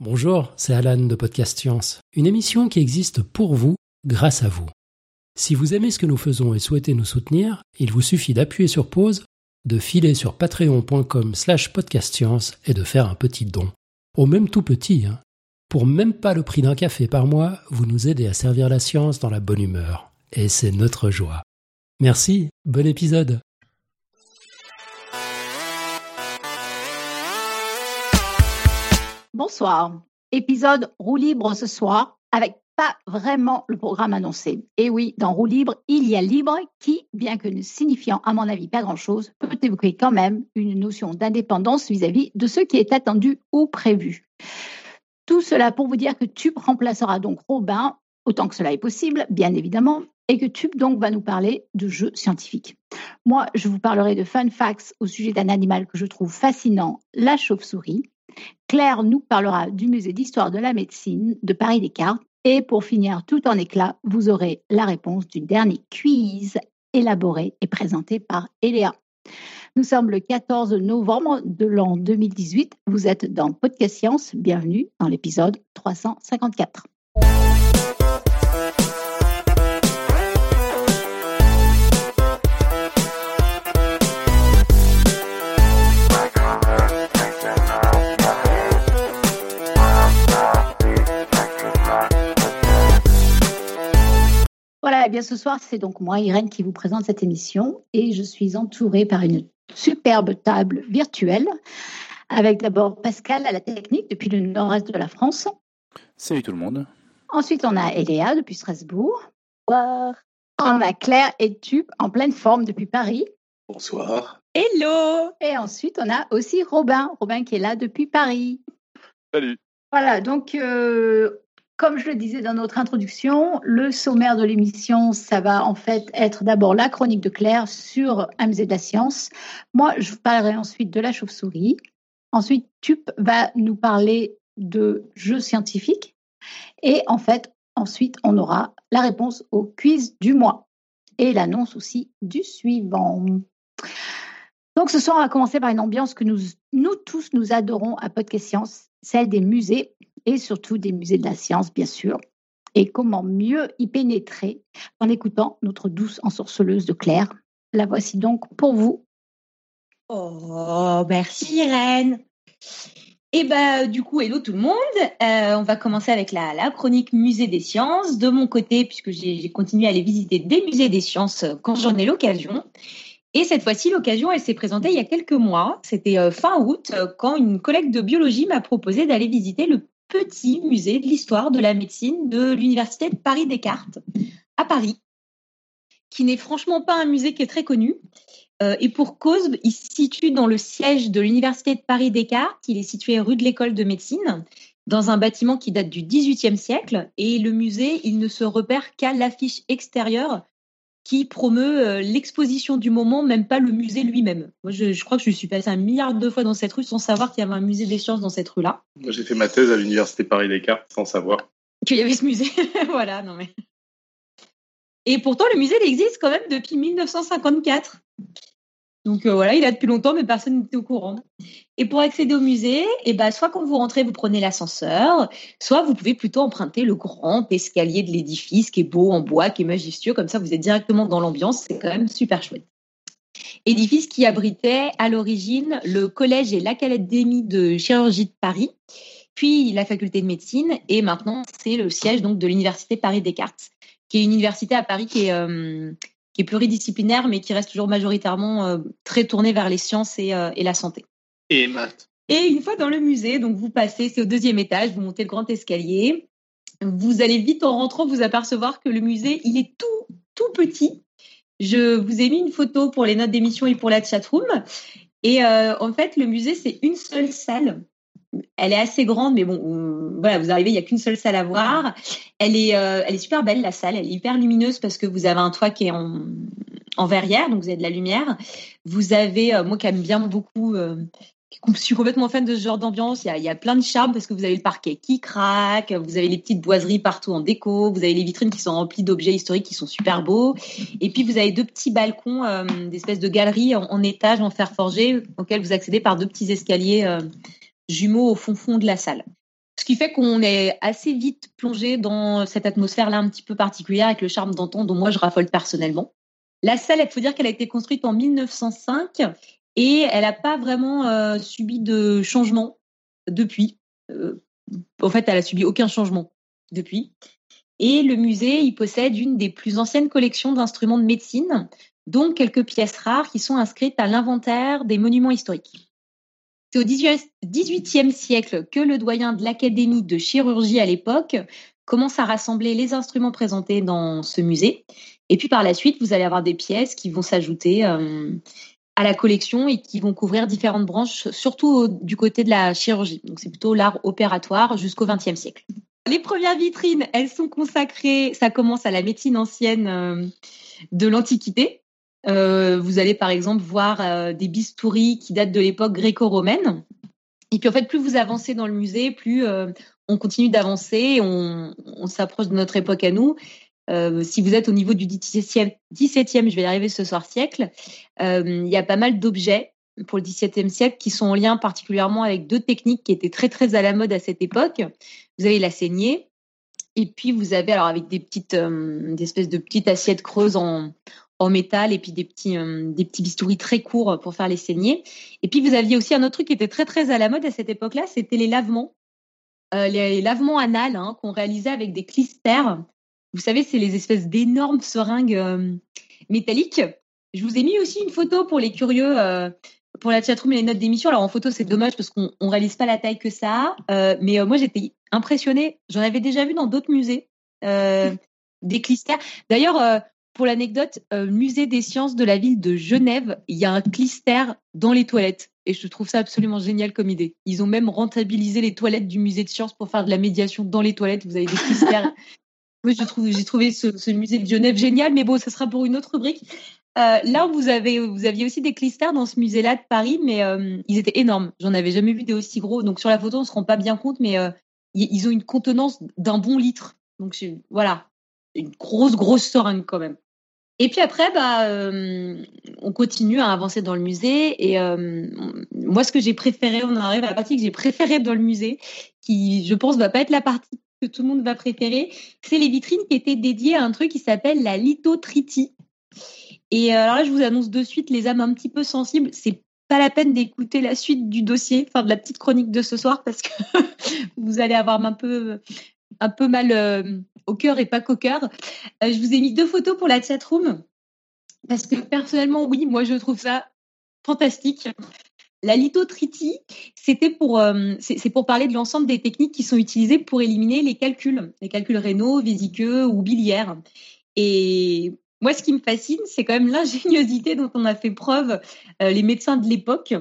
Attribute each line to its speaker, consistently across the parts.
Speaker 1: Bonjour, c'est Alan de Podcast Science, une émission qui existe pour vous, grâce à vous. Si vous aimez ce que nous faisons et souhaitez nous soutenir, il vous suffit d'appuyer sur pause, de filer sur patreon.com slash podcastscience et de faire un petit don. Au même tout petit, hein. Pour même pas le prix d'un café par mois, vous nous aidez à servir la science dans la bonne humeur. Et c'est notre joie. Merci, bon épisode.
Speaker 2: Bonsoir. Épisode roue libre ce soir avec pas vraiment le programme annoncé. Et oui, dans roue libre, il y a libre qui, bien que ne signifiant à mon avis pas grand-chose, peut évoquer quand même une notion d'indépendance vis-à-vis de ce qui est attendu ou prévu. Tout cela pour vous dire que Tube remplacera donc Robin, autant que cela est possible, bien évidemment, et que Tube donc va nous parler de jeux scientifiques. Moi, je vous parlerai de fun facts au sujet d'un animal que je trouve fascinant, la chauve-souris. Claire nous parlera du musée d'histoire de la médecine de Paris Descartes. Et pour finir tout en éclat, vous aurez la réponse du dernier quiz élaboré et présenté par Eléa. Nous sommes le 14 novembre de l'an 2018. Vous êtes dans Podcast Science. Bienvenue dans l'épisode 354. Voilà, et bien ce soir, c'est donc moi, Irène, qui vous présente cette émission et je suis entourée par une superbe table virtuelle avec d'abord Pascal à la technique depuis le nord-est de la France.
Speaker 3: Salut tout le monde.
Speaker 2: Ensuite, on a Eléa depuis Strasbourg.
Speaker 4: Bonsoir.
Speaker 2: On a Claire et Tube en pleine forme depuis Paris.
Speaker 5: Bonsoir.
Speaker 2: Hello Et ensuite, on a aussi Robin. Robin qui est là depuis Paris.
Speaker 5: Salut.
Speaker 2: Voilà, donc euh, comme je le disais dans notre introduction, le sommaire de l'émission, ça va en fait être d'abord la chronique de Claire sur un musée de la science. Moi, je vous parlerai ensuite de la chauve-souris. Ensuite, Tup va nous parler de jeux scientifiques. Et en fait, ensuite, on aura la réponse au quiz du mois et l'annonce aussi du suivant. Donc ce soir, on va commencer par une ambiance que nous, nous tous, nous adorons à Podcast Science, celle des musées et surtout des musées de la science, bien sûr. Et comment mieux y pénétrer en écoutant notre douce ensorceleuse de Claire. La voici donc pour vous.
Speaker 4: Oh, merci Irène. Et ben du coup, hello tout le monde. Euh, on va commencer avec la, la, chronique musée des sciences. De mon côté, puisque j'ai continué à aller visiter des musées des sciences quand j'en ai l'occasion. Et cette fois-ci, l'occasion, elle s'est présentée il y a quelques mois. C'était euh, fin août, quand une collègue de biologie m'a proposé d'aller visiter le petit musée de l'histoire de la médecine de l'Université de Paris-Descartes à Paris, qui n'est franchement pas un musée qui est très connu. Euh, et pour cause, il se situe dans le siège de l'Université de Paris-Descartes. Il est situé rue de l'École de médecine, dans un bâtiment qui date du XVIIIe siècle. Et le musée, il ne se repère qu'à l'affiche extérieure qui promeut euh, l'exposition du moment, même pas le musée lui-même. Moi, je, je, crois que je suis passée un milliard de fois dans cette rue sans savoir qu'il y avait un musée des sciences dans cette rue-là.
Speaker 5: Moi, j'ai fait ma thèse à l'université Paris-Descartes sans savoir
Speaker 4: qu'il y avait ce musée. voilà, non mais. Et pourtant, le musée il existe quand même depuis 1954. Donc euh, voilà, il a depuis longtemps, mais personne n'était au courant. Et pour accéder au musée, eh ben, soit quand vous rentrez, vous prenez l'ascenseur, soit vous pouvez plutôt emprunter le grand escalier de l'édifice qui est beau en bois, qui est majestueux. Comme ça, vous êtes directement dans l'ambiance. C'est quand même super chouette. Édifice qui abritait à l'origine le collège et l'académie de chirurgie de Paris, puis la faculté de médecine, et maintenant c'est le siège donc de l'université Paris Descartes, qui est une université à Paris qui est euh, qui est pluridisciplinaire, mais qui reste toujours majoritairement euh, très tourné vers les sciences et, euh, et, la santé.
Speaker 5: Et maths.
Speaker 4: Et une fois dans le musée, donc vous passez, c'est au deuxième étage, vous montez le grand escalier. Vous allez vite en rentrant vous apercevoir que le musée, il est tout, tout petit. Je vous ai mis une photo pour les notes d'émission et pour la chatroom. Et euh, en fait, le musée, c'est une seule salle elle est assez grande, mais bon, voilà, vous arrivez, il n'y a qu'une seule salle à voir. Elle est, euh, elle est super belle, la salle. Elle est hyper lumineuse parce que vous avez un toit qui est en, en verrière, donc vous avez de la lumière. Vous avez, euh, moi qui aime bien beaucoup, euh, je suis complètement fan de ce genre d'ambiance. Il y, a, y a plein de charme parce que vous avez le parquet qui craque, vous avez les petites boiseries partout en déco, vous avez les vitrines qui sont remplies d'objets historiques qui sont super beaux. Et puis vous avez deux petits balcons, d'espèces de galeries en, en, étage en fer forgé auxquels vous accédez par deux petits escaliers jumeaux au fond fond de la salle. Ce qui fait qu'on est assez vite plongé dans cette atmosphère-là un petit peu particulière avec le charme d'antan dont moi je raffole personnellement. La salle, il faut dire qu'elle a été construite en 1905 et elle n'a pas vraiment euh, subi de changement depuis. Euh, en fait, elle a subi aucun changement depuis. Et le musée, il possède une des plus anciennes collections d'instruments de médecine, dont quelques pièces rares qui sont inscrites à l'inventaire des monuments historiques. C'est au XVIIIe siècle que le doyen de l'Académie de chirurgie à l'époque commence à rassembler les instruments présentés dans ce musée. Et puis par la suite, vous allez avoir des pièces qui vont s'ajouter euh, à la collection et qui vont couvrir différentes branches, surtout du côté de la chirurgie. Donc c'est plutôt l'art opératoire jusqu'au XXe siècle. Les premières vitrines, elles sont consacrées, ça commence à la médecine ancienne euh, de l'Antiquité. Euh, vous allez par exemple voir des bistouris qui datent de l'époque gréco-romaine. Et puis en fait, plus vous avancez dans le musée, plus on continue d'avancer, on, s'approche de notre époque à nous. Euh, si vous êtes au niveau du 17e, 17e je vais y arriver ce soir siècle, euh, il y a pas mal d'objets pour le 17e siècle qui sont en lien particulièrement avec deux techniques qui étaient très très à la mode à cette époque. Vous avez la saignée et puis vous avez alors avec des petites euh, des espèces de petites assiettes creuses en, en métal et puis des petits des petits bistouris très courts pour faire les saignées. Et puis vous aviez aussi un autre truc qui était très très à la mode à cette époque-là, c'était les lavements. les lavements anal hein, qu'on réalisait avec des clistères vous savez, c'est les espèces d'énormes seringues euh, métalliques. Je vous ai mis aussi une photo pour les curieux, euh, pour la chatroom et les notes d'émission. Alors en photo, c'est dommage parce qu'on ne réalise pas la taille que ça a. Euh, mais moi, j'étais impressionnée. J'en avais déjà vu dans d'autres musées, des clistères. D'ailleurs, pour l'anecdote, musée des sciences de la ville de Genève, il y a un clister dans les toilettes. Et je trouve ça absolument génial comme idée. Ils ont même rentabilisé les toilettes du musée de sciences pour faire de la médiation dans les toilettes. Vous avez des clistères oui, j'ai trouvé, j'ai trouvé ce, musée de Genève génial, mais bon, ça sera pour une autre rubrique. Euh, là, vous avez, vous aviez aussi des clistères dans ce musée-là de Paris, mais euh, ils étaient énormes. J'en avais jamais vu des aussi gros. Donc sur la photo, on se rend pas bien compte, mais euh, ils ont une contenance d'un bon litre. Donc voilà, une grosse, grosse seringue quand même. Et puis après, bah, on continue à avancer dans le musée. Et moi, ce que j'ai préféré, on arrive à la partie que j'ai préférée dans le musée, qui, je pense, va pas être la partie que tout le monde va préférer, c'est les vitrines qui étaient dédiées à un truc qui s'appelle la lithotritie. Et euh, alors là, je vous annonce de suite les âmes un petit peu sensibles, c'est pas la peine d'écouter la suite du dossier, enfin de la petite chronique de ce soir, parce que vous allez avoir un peu, un peu mal euh, au cœur et pas qu'au cœur. Euh, je vous ai mis deux photos pour la chatroom, parce que personnellement, oui, moi je trouve ça fantastique. La lithotritie, c'était pour, euh, c'est pour parler de l'ensemble des techniques qui sont utilisées pour éliminer les calculs, les calculs rénaux, vésiceux ou biliaires. Et moi, ce qui me fascine, c'est quand même l'ingéniosité dont on a fait preuve euh, les médecins de l'époque,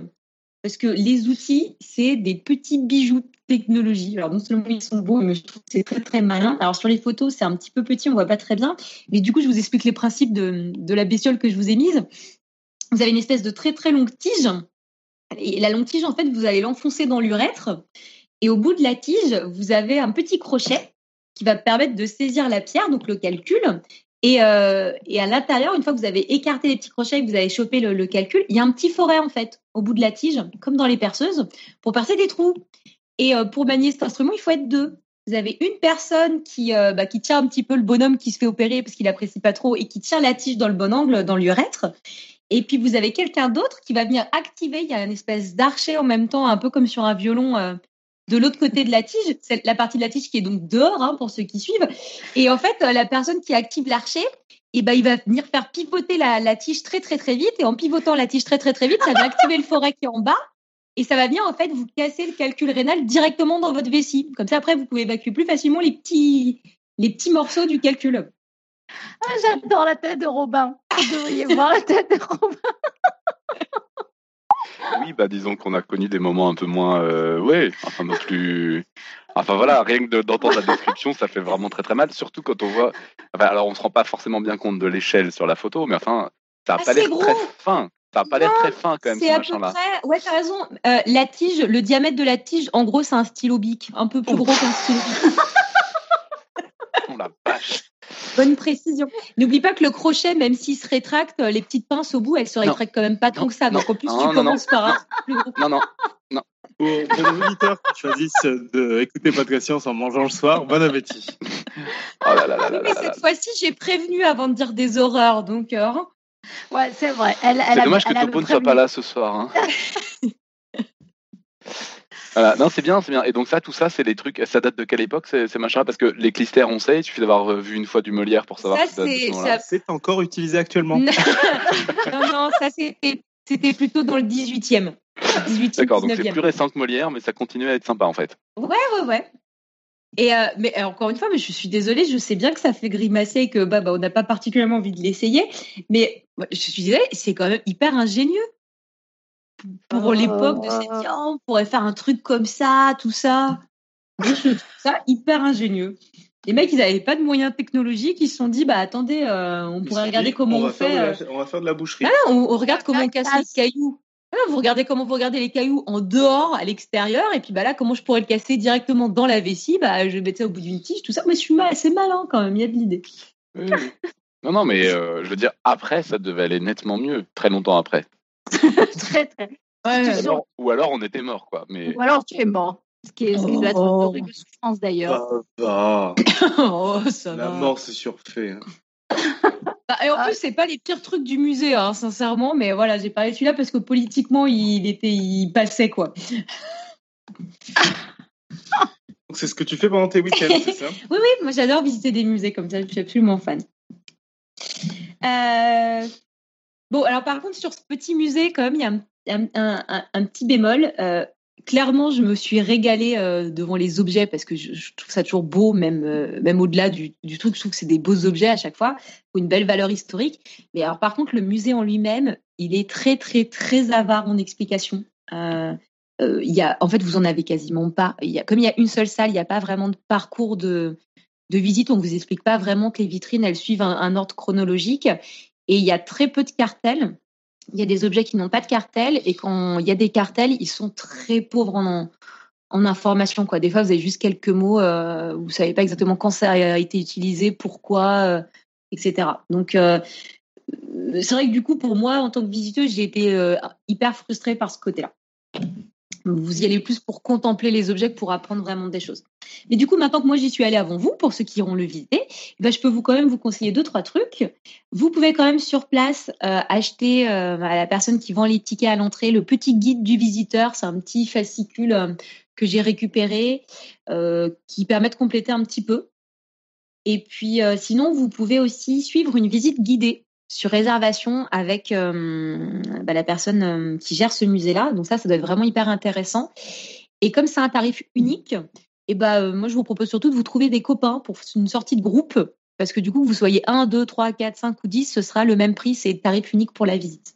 Speaker 4: parce que les outils, c'est des petits bijoux de technologie. Alors non seulement ils sont beaux, mais je trouve que c'est très très malin. Alors sur les photos, c'est un petit peu petit, on voit pas très bien, mais du coup, je vous explique les principes de, de la bestiole que je vous ai mise. Vous avez une espèce de très très longue tige et la longue tige, en fait, vous allez l'enfoncer dans l'urètre. Et au bout de la tige, vous avez un petit crochet qui va permettre de saisir la pierre, donc le calcul. Et, euh, et à l'intérieur, une fois que vous avez écarté les petits crochets et que vous avez chopé le, calcul, il y a un petit forêt en fait au bout de la tige, comme dans les perceuses, pour percer des trous. Et euh, pour manier cet instrument, il faut être deux. Vous avez une personne qui, euh, bah, qui tient un petit peu le bonhomme qui se fait opérer parce qu'il apprécie pas trop et qui tient la tige dans le bon angle, dans l'urètre. Et puis vous avez quelqu'un d'autre qui va venir activer. Il y a une espèce d'archet en même temps, un peu comme sur un violon. De l'autre côté de la tige, c'est la partie de la tige qui est donc dehors hein, pour ceux qui suivent. Et en fait, euh, la personne qui active l'archet, et eh ben, il va venir faire pivoter la, la, tige très très très vite. Et en pivotant la tige très très très vite, ça va activer le forêt qui est en bas. Et ça va venir en fait vous casser le calcul rénal directement dans votre vessie. Comme ça, après, vous pouvez évacuer plus facilement les petits les petits morceaux du calcul.
Speaker 2: Ah, j'adore la tête de Robin. Vous devriez voir la tête de Robin.
Speaker 5: oui, bah disons qu'on a connu des moments un peu moins, euh, ouais, enfin non plus. Enfin voilà, rien que d'entendre la description, ça fait vraiment très très mal, surtout quand on voit. alors on se rend pas forcément bien compte de l'échelle sur la photo, mais enfin, ça a pas l'air très fin. Ça a pas l'air très fin quand même ce machin-là.
Speaker 4: Près... Ouais, t'as raison. Euh, la tige, le diamètre de la tige, en gros, c'est un stylo bic, un peu plus gros qu'un stylo bic.
Speaker 5: oh la vache.
Speaker 4: Bonne précision. N'oublie pas que le crochet, même s'il se rétracte, les petites pinces au bout, elles se rétractent quand même pas tant que ça. Donc en plus, tu commences par un
Speaker 5: Non, non, non.
Speaker 3: Pour, les auditeurs qui choisissent d'écouter Podcast Science en mangeant le soir, bon appétit.
Speaker 5: Oh là là là là
Speaker 4: mais
Speaker 5: là là.
Speaker 4: cette fois-ci, j'ai prévenu avant de dire des horreurs, donc. euh, hein.
Speaker 2: Ouais, c'est vrai. Elle, elle
Speaker 5: C'est
Speaker 2: a-
Speaker 5: dommage que
Speaker 2: elle avait
Speaker 5: Topo ne soit pas là ce soir. hein. voilà, non, c'est bien, c'est bien. Et donc ça, tout ça, c'est des trucs. Ça date de quelle époque ces, ces machins Parce que les clistères, on sait. Il suffit d'avoir euh, vu une fois du Molière pour savoir.
Speaker 4: Ça,
Speaker 5: ce
Speaker 4: c'est-
Speaker 3: encore utilisé actuellement.
Speaker 4: non, non, ça c'était plutôt dans le 18e. 18e,
Speaker 5: D'accord, donc c'est
Speaker 4: 19e.
Speaker 5: plus récent que Molière, mais ça continue à être sympa en fait.
Speaker 4: Ouais, ouais. Et euh, mais euh, encore une fois, mais je suis désolée, je sais bien que ça fait grimacer et que bah, bah, on n'a pas particulièrement envie de l'essayer, mais ouais, je suis désolée, c'est quand même hyper ingénieux. Pour
Speaker 2: Oh.
Speaker 4: l'époque de cette dire, on pourrait faire un truc comme ça, tout ça. Je trouve ça hyper ingénieux. Les mecs, ils n'avaient pas de moyens technologiques, ils se sont dit, bah attendez, euh, on pourrait regarder comment on, fait. euh,
Speaker 3: la- on va faire de la boucherie.
Speaker 4: ah, on, on regarde comment on casse les cailloux. Ah, vous regardez comment vous regardez les cailloux en dehors, à l'extérieur, et puis bah là, comment je pourrais le casser directement dans la vessie? Bah, je vais mettre ça au bout d'une tige, tout ça. Mais je suis mal, c'est malin quand même. Il y a de l'idée.
Speaker 5: Oui. Non, non, mais euh, je veux dire, après, ça devait aller nettement mieux, très longtemps après.
Speaker 2: Très, très.
Speaker 5: Ou
Speaker 2: Ouais,
Speaker 5: alors, ou alors on était mort, quoi. Mais
Speaker 2: Ou alors tu es mort. Ce qui, est, ce qui doit être une
Speaker 4: Oh.
Speaker 2: horrible souffrance d'ailleurs.
Speaker 3: Ah, bah,
Speaker 4: oh, ça
Speaker 3: la
Speaker 4: va.
Speaker 3: mort, c'est surfait. hein.
Speaker 4: Bah, et en
Speaker 2: Ah.
Speaker 4: plus, c'est pas les pires trucs du musée, hein, sincèrement. Mais voilà, j'ai parlé de celui-là parce que politiquement, il était, il passait quoi.
Speaker 3: Donc, C'est ce que tu fais pendant tes week-ends, c'est ça?
Speaker 4: Oui, oui, moi j'adore visiter des musées comme ça, je suis absolument fan. Euh, Bon, alors par contre, sur ce petit musée, quand même, il y a un, un- petit bémol. Euh, clairement, je me suis régalée euh, devant les objets parce que je, trouve ça toujours beau, même, euh, même au-delà du, du truc, je trouve que c'est des beaux objets à chaque fois, une belle valeur historique. Mais alors par contre, le musée en lui-même, il est très, très, très avare en explications. Il y en fait, vous en avez quasiment pas. Comme il y a une seule salle, il n'y a pas vraiment de parcours de, de visite. On vous explique pas vraiment que les vitrines, elles suivent un ordre chronologique. Et il y a très peu de cartels. Il y a des objets qui n'ont pas de cartel. Et quand il y a des cartels, ils sont très pauvres en, en information. Quoi. Des fois, vous avez juste quelques mots. Euh, vous savez pas exactement quand ça a été utilisé, pourquoi, euh, etc. Donc, euh, c'est vrai que du coup, pour moi, en tant que visiteuse, j'ai été euh, hyper frustrée par ce côté-là. Vous y allez plus pour contempler les objets que pour apprendre vraiment des choses. Mais du coup, maintenant que moi j'y suis allée avant vous, pour ceux qui iront le visiter, eh ben, je peux vous quand même vous conseiller deux trois trucs. Vous pouvez quand même sur place euh, acheter euh, à la personne qui vend les tickets à l'entrée le petit guide du visiteur. C'est un petit fascicule euh, que j'ai récupéré qui permet de compléter un petit peu. Et puis sinon, vous pouvez aussi suivre une visite guidée sur réservation avec euh, bah, la personne euh, qui gère ce musée-là. Donc ça, ça doit être vraiment hyper intéressant. Et comme c'est un tarif unique, et bah, euh, moi, je vous propose surtout de vous trouver des copains pour une sortie de groupe. Parce que du coup, vous soyez 1, 2, 3, 4, 5 ou 10, ce sera le même prix, c'est tarif unique pour la visite.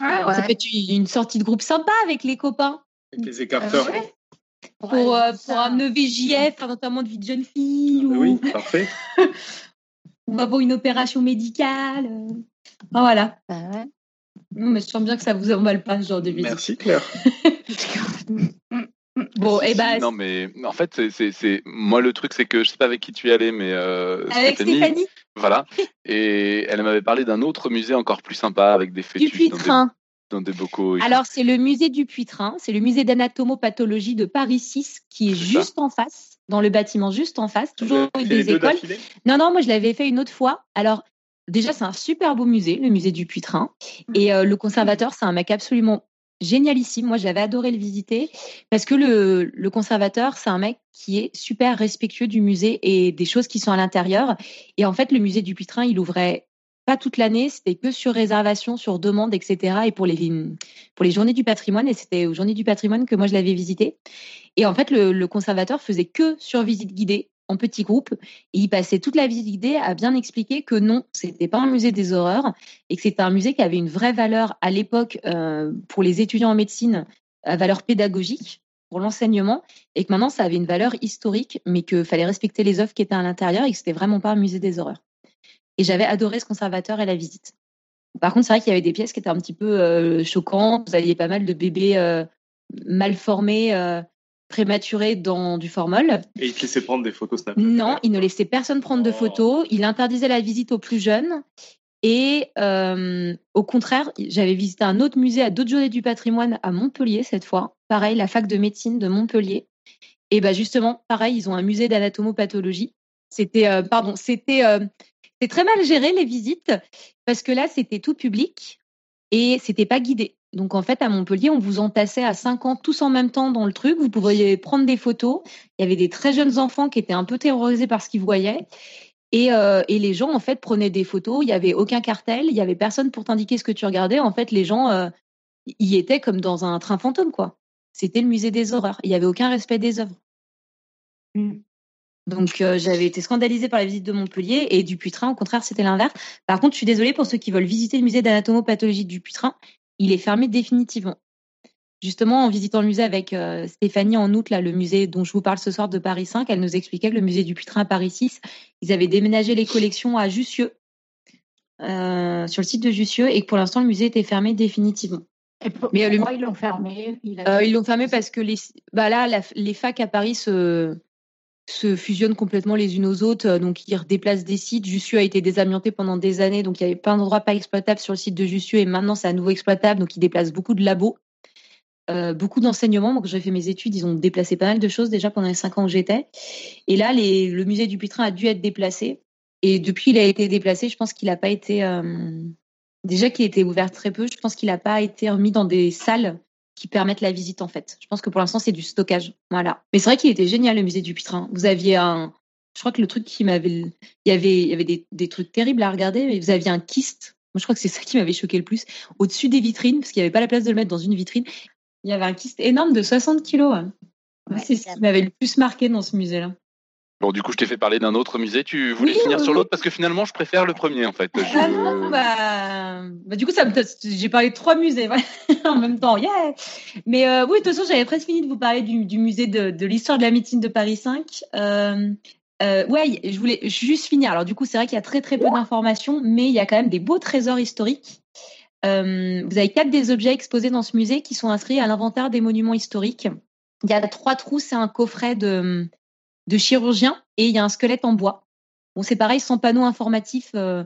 Speaker 2: Ah ouais.
Speaker 4: Ça peut être une sortie de groupe sympa avec les copains.
Speaker 3: Avec les écarteurs.
Speaker 2: Euh, ouais.
Speaker 4: Pour,
Speaker 2: Ouais,
Speaker 4: euh, pour un EVJF, un notamment de vie de jeune fille, ou,
Speaker 3: Oui, parfait.
Speaker 4: ou avoir une opération médicale. euh. Enfin, voilà.
Speaker 2: Bah ouais.
Speaker 4: Mais je sens bien que ça vous emballe pas, ce genre de visite.
Speaker 3: Merci Claire.
Speaker 4: Bon, et bah,
Speaker 5: non, mais en fait, c'est, c'est, c'est- moi le truc, c'est que je sais pas avec qui tu y allais, mais euh,
Speaker 4: avec Stéphanie,
Speaker 5: voilà. Et elle m'avait parlé d'un autre musée encore plus sympa avec des
Speaker 4: du
Speaker 5: fœtus des,
Speaker 4: Puy-Train.
Speaker 5: Dans des bocaux. et tout.
Speaker 4: Alors, c'est le musée du Puy-Train, c'est le musée d'anatomopathologie de Paris 6 qui est juste en face, dans le bâtiment juste en face, toujours des
Speaker 3: deux
Speaker 4: écoles. Non, non, moi je l'avais fait une autre fois. Alors, déjà, c'est un super beau musée, le musée du Puy-Train. Et euh, le conservateur, c'est un mec absolument génialissime. Moi, j'avais adoré le visiter parce que le, le conservateur, c'est un mec qui est super respectueux du musée et des choses qui sont à l'intérieur. Et en fait, le musée du Puy-Train, il ouvrait toute l'année, c'était que sur réservation, sur demande, etc. Et pour les, pour les journées du patrimoine, et c'était aux journées du patrimoine que moi je l'avais visité. Et en fait, le, le conservateur faisait que sur visite guidée en petits groupes et il passait toute la visite guidée à bien expliquer que non, c'était pas un musée des horreurs et que c'était un musée qui avait une vraie valeur à l'époque euh, pour les étudiants en médecine, à valeur pédagogique pour l'enseignement et que maintenant ça avait une valeur historique, mais qu'il fallait respecter les œuvres qui étaient à l'intérieur et que c'était vraiment pas un musée des horreurs. Et j'avais adoré ce conservateur et la visite. Par contre, c'est vrai qu'il y avait des pièces qui étaient un petit peu euh, choquantes. Vous aviez pas mal de bébés euh, mal formés, euh, prématurés dans du formol.
Speaker 3: Et il te laissait prendre des photos Snap.
Speaker 4: Non, il ne laissait personne prendre de
Speaker 3: Oh.
Speaker 4: photos. Il interdisait la visite aux plus jeunes. Et euh, au contraire, j'avais visité un autre musée à d'autres journées du patrimoine à Montpellier cette fois. pareil, la fac de médecine de Montpellier. Et bah justement, pareil, ils ont un musée d'anatomopathologie. C'était, euh, pardon, c'était, c'est très mal géré les visites parce que là, c'était tout public et c'était pas guidé. Donc en fait, à Montpellier, on vous entassait à 5 ans tous en même temps dans le truc. Vous pouviez prendre des photos. Il y avait des très jeunes enfants qui étaient un peu terrorisés par ce qu'ils voyaient. Et, euh, et, les gens, en fait, prenaient des photos. Il n'y avait aucun cartel. Il n'y avait personne pour t'indiquer ce que tu regardais. En fait, les gens euh, y étaient comme dans un train fantôme, quoi. C'était le musée des horreurs. Il n'y avait aucun respect des œuvres. Mmh. Donc, euh, j'avais été scandalisée par la visite de Montpellier et du Putrin, au contraire, c'était l'inverse. Par contre, je suis désolée pour ceux qui veulent visiter le musée d'anatomopathologie du Putrin. Il est fermé définitivement. Justement, en visitant le musée avec euh, Stéphanie en août, là, le musée dont je vous parle ce soir de Paris 5, elle nous expliquait que le musée du Putrin à Paris 6, ils avaient déménagé les collections à Jussieu, euh, sur le site de Jussieu, et que pour l'instant, le musée était fermé définitivement.
Speaker 2: Mais pourquoi ils l'ont fermé?
Speaker 4: Ils l'ont fermé parce que les, bah là, les facs à Paris se, se fusionnent complètement les unes aux autres, donc ils redéplacent des sites. Jussieu a été désamianté pendant des années, donc il y avait plein d'endroits pas exploitables sur le site de Jussieu, et maintenant c'est à nouveau exploitable, donc ils déplacent beaucoup de labos. Euh, beaucoup d'enseignements. Moi, quand j'ai fait mes études, ils ont déplacé pas mal de choses déjà pendant les cinq ans où j'étais. Et là, le musée du Putrin a dû être déplacé. Et depuis qu'il a été déplacé, je pense qu'il n'a pas été euh, déjà qu'il été ouvert très peu. Je pense qu'il n'a pas été remis dans des salles qui permettent la visite en fait. Je pense que pour l'instant c'est du stockage. Voilà. Mais c'est vrai qu'il était génial le musée du Putrin. Vous aviez un, je crois que le truc qui m'avait, il y avait, il y avait des, des, trucs terribles à regarder. Mais vous aviez un kyste. Moi je crois que c'est ça qui m'avait choqué le plus. Au-dessus des vitrines parce qu'il n'y avait pas la place de le mettre dans une vitrine. Il y avait un kyste énorme de 60 kilos. c'est ce qui m'avait le plus marqué dans ce musée-là.
Speaker 5: Bon, du coup, je t'ai fait parler d'un autre musée. Tu voulais finir sur l'autre parce que finalement, je préfère le premier, en fait.
Speaker 4: Ah non, bah... bah... du coup, ça j'ai parlé de trois musées en même temps. Yeah Mais euh, oui, de toute façon, j'avais presque fini de vous parler du, du musée de, de l'histoire de la médecine de Paris 5. Euh, euh, ouais, je voulais juste finir. Alors, du coup, c'est vrai qu'il y a très très peu d'informations, mais il y a quand même des beaux trésors historiques. Euh, vous avez quatre des objets exposés dans ce musée qui sont inscrits à l'inventaire des monuments historiques. Il y a trois trous, c'est un coffret de, de chirurgien et il y a un squelette en bois. Bon, c'est pareil, sans panneau informatif. Euh,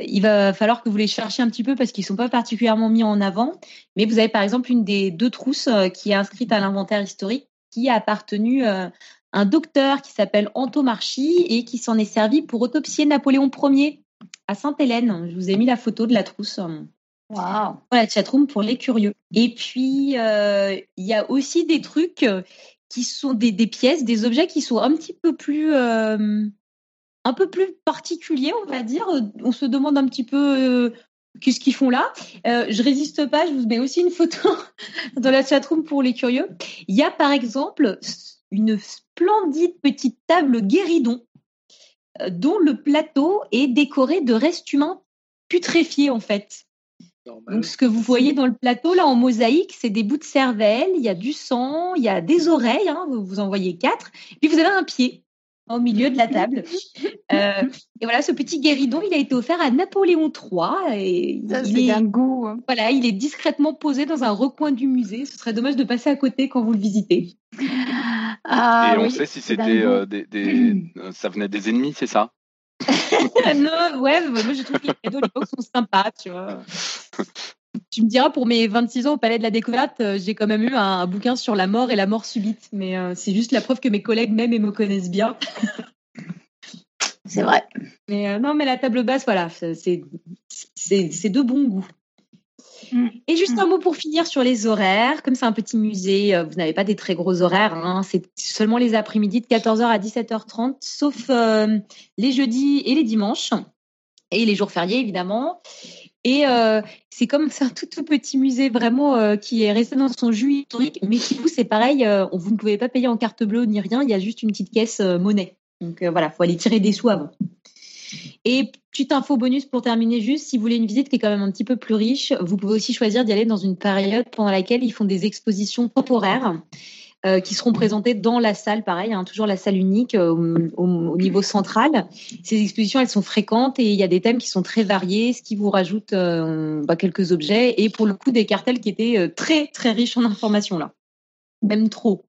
Speaker 4: il va falloir que vous les cherchiez un petit peu parce qu'ils sont pas particulièrement mis en avant. Mais vous avez par exemple une des deux trousses euh, qui est inscrite à l'inventaire historique qui a appartenu à un docteur qui s'appelle Antomarchi et qui s'en est servi pour autopsier Napoléon Ier à Sainte-Hélène. Je vous ai mis la photo de la trousse.
Speaker 2: Wow.
Speaker 4: Voilà, chatroom pour les curieux. Et puis, euh, il y a aussi des trucs qui sont des, pièces, des objets qui sont un petit peu plus, euh, un peu plus particuliers, on va dire. On se demande un petit peu euh, qu'est-ce qu'ils font là. Euh, je résiste pas, je vous mets aussi une photo dans la chatroom pour les curieux. Il y a par exemple une splendide petite table guéridon dont le plateau est décoré de restes humains putréfiés en fait. Donc, ce que vous voyez dans le plateau, là, en mosaïque, c'est des bouts de cervelle, il y a du sang, il y a des oreilles, hein, vous en voyez quatre, puis vous avez un pied au milieu de la table. Euh, et voilà, ce petit guéridon, il a été offert à Napoléon III. Et
Speaker 2: Ça, il est goût. Hein.
Speaker 4: Voilà, il est discrètement posé dans un recoin du musée. Ce serait dommage de passer à côté quand vous le visitez.
Speaker 5: Ah, et on sait si c'était euh, des, des... ça venait des ennemis, c'est ça?
Speaker 4: non, ouais, moi je trouve que les cadeaux à l'époque sont sympas, tu vois. Tu me diras, pour mes 26 ans au Palais de la Découverte, euh, j'ai quand même eu un, bouquin sur la mort et la mort subite. Mais euh, c'est juste la preuve que mes collègues m'aiment et me connaissent bien.
Speaker 2: c'est vrai.
Speaker 4: Mais euh, non, mais la table basse, voilà, c'est de bon goût. Mm. Et juste un mot pour finir sur les horaires. Comme c'est un petit musée, euh, vous n'avez pas des très gros horaires. Hein. C'est seulement les après-midi de 14h à 17h30, sauf euh, les jeudis et les dimanches. Et les jours fériés, évidemment. Et euh, c'est comme c'est un tout, tout petit musée vraiment qui est resté dans son jus historique, mais qui vous c'est pareil, vous ne pouvez pas payer en carte bleue ni rien, il y a juste une petite caisse monnaie. Donc voilà, faut aller tirer des sous avant. Et petite info bonus pour terminer juste, si vous voulez une visite qui est quand même un petit peu plus riche, vous pouvez aussi choisir d'y aller dans une période pendant laquelle ils font des expositions temporaires. Euh, qui seront présentées dans la salle, pareil, hein, toujours la salle unique euh, au, niveau central. Ces expositions, elles sont fréquentes et il y a des thèmes qui sont très variés, ce qui vous rajoute euh, bah, quelques objets et pour le coup des cartels qui étaient très très riches en informations là, même trop.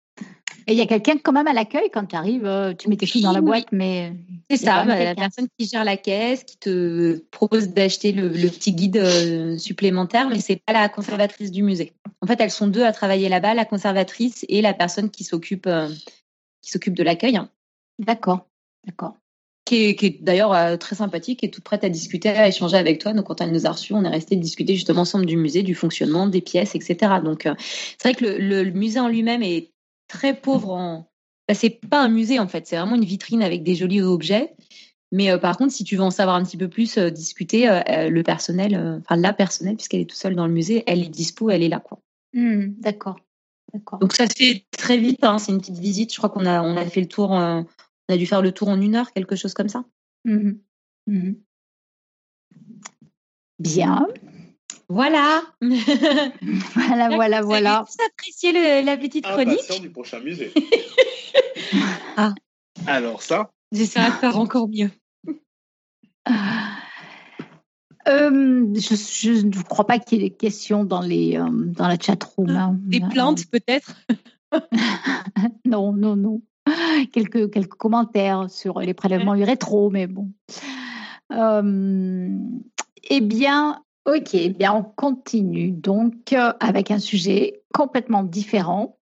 Speaker 2: Et il y a quelqu'un quand même à l'accueil quand tu arrives, tu mets tes filles dans la boîte, mais
Speaker 4: C'est ça, bah, la personne qui gère la caisse, qui te propose d'acheter le, petit guide euh, supplémentaire, mais c'est pas la conservatrice du musée. En fait, elles sont deux à travailler là-bas, la conservatrice et la personne qui s'occupe euh, qui s'occupe de l'accueil.
Speaker 2: D'accord, d'accord.
Speaker 4: Qui est, d'ailleurs euh, très sympathique et toute prête à discuter, à échanger avec toi. Donc, quand elle nous a reçus, on est resté discuter justement ensemble du musée, du fonctionnement, des pièces, etc. Donc, c'est vrai que le, le musée en lui-même est très pauvre en, bah, c'est pas un musée en fait, c'est vraiment une vitrine avec des jolis objets. Mais euh, par contre, si tu veux en savoir un petit peu plus, euh, discuter, euh, le personnel, enfin la personnel, puisqu'elle est tout seule dans le musée, elle est dispo, elle est là quoi.
Speaker 2: Mmh, d'accord, d'accord.
Speaker 4: Donc ça se fait très vite. Hein, c'est une petite visite. Je crois qu'on a on a fait le tour, on a dû faire le tour en une heure, quelque chose comme ça.
Speaker 2: Mmh mmh Bien.
Speaker 4: Voilà.
Speaker 2: voilà, voilà, voilà.
Speaker 4: Vous appréciez la petite chronique
Speaker 3: du prochain musée.
Speaker 4: ah.
Speaker 3: Alors ça
Speaker 4: J'essaierai de faire encore mieux.
Speaker 2: Euh, je, ne crois pas qu'il y ait des questions dans, les, euh, dans la chat room. Hein.
Speaker 4: Des plantes peut-être?
Speaker 2: Non, non, non. Quelques, quelques commentaires sur les prélèvements rétro, mais bon. Euh, eh bien, Ok, eh bien on continue donc euh, avec un sujet complètement différent.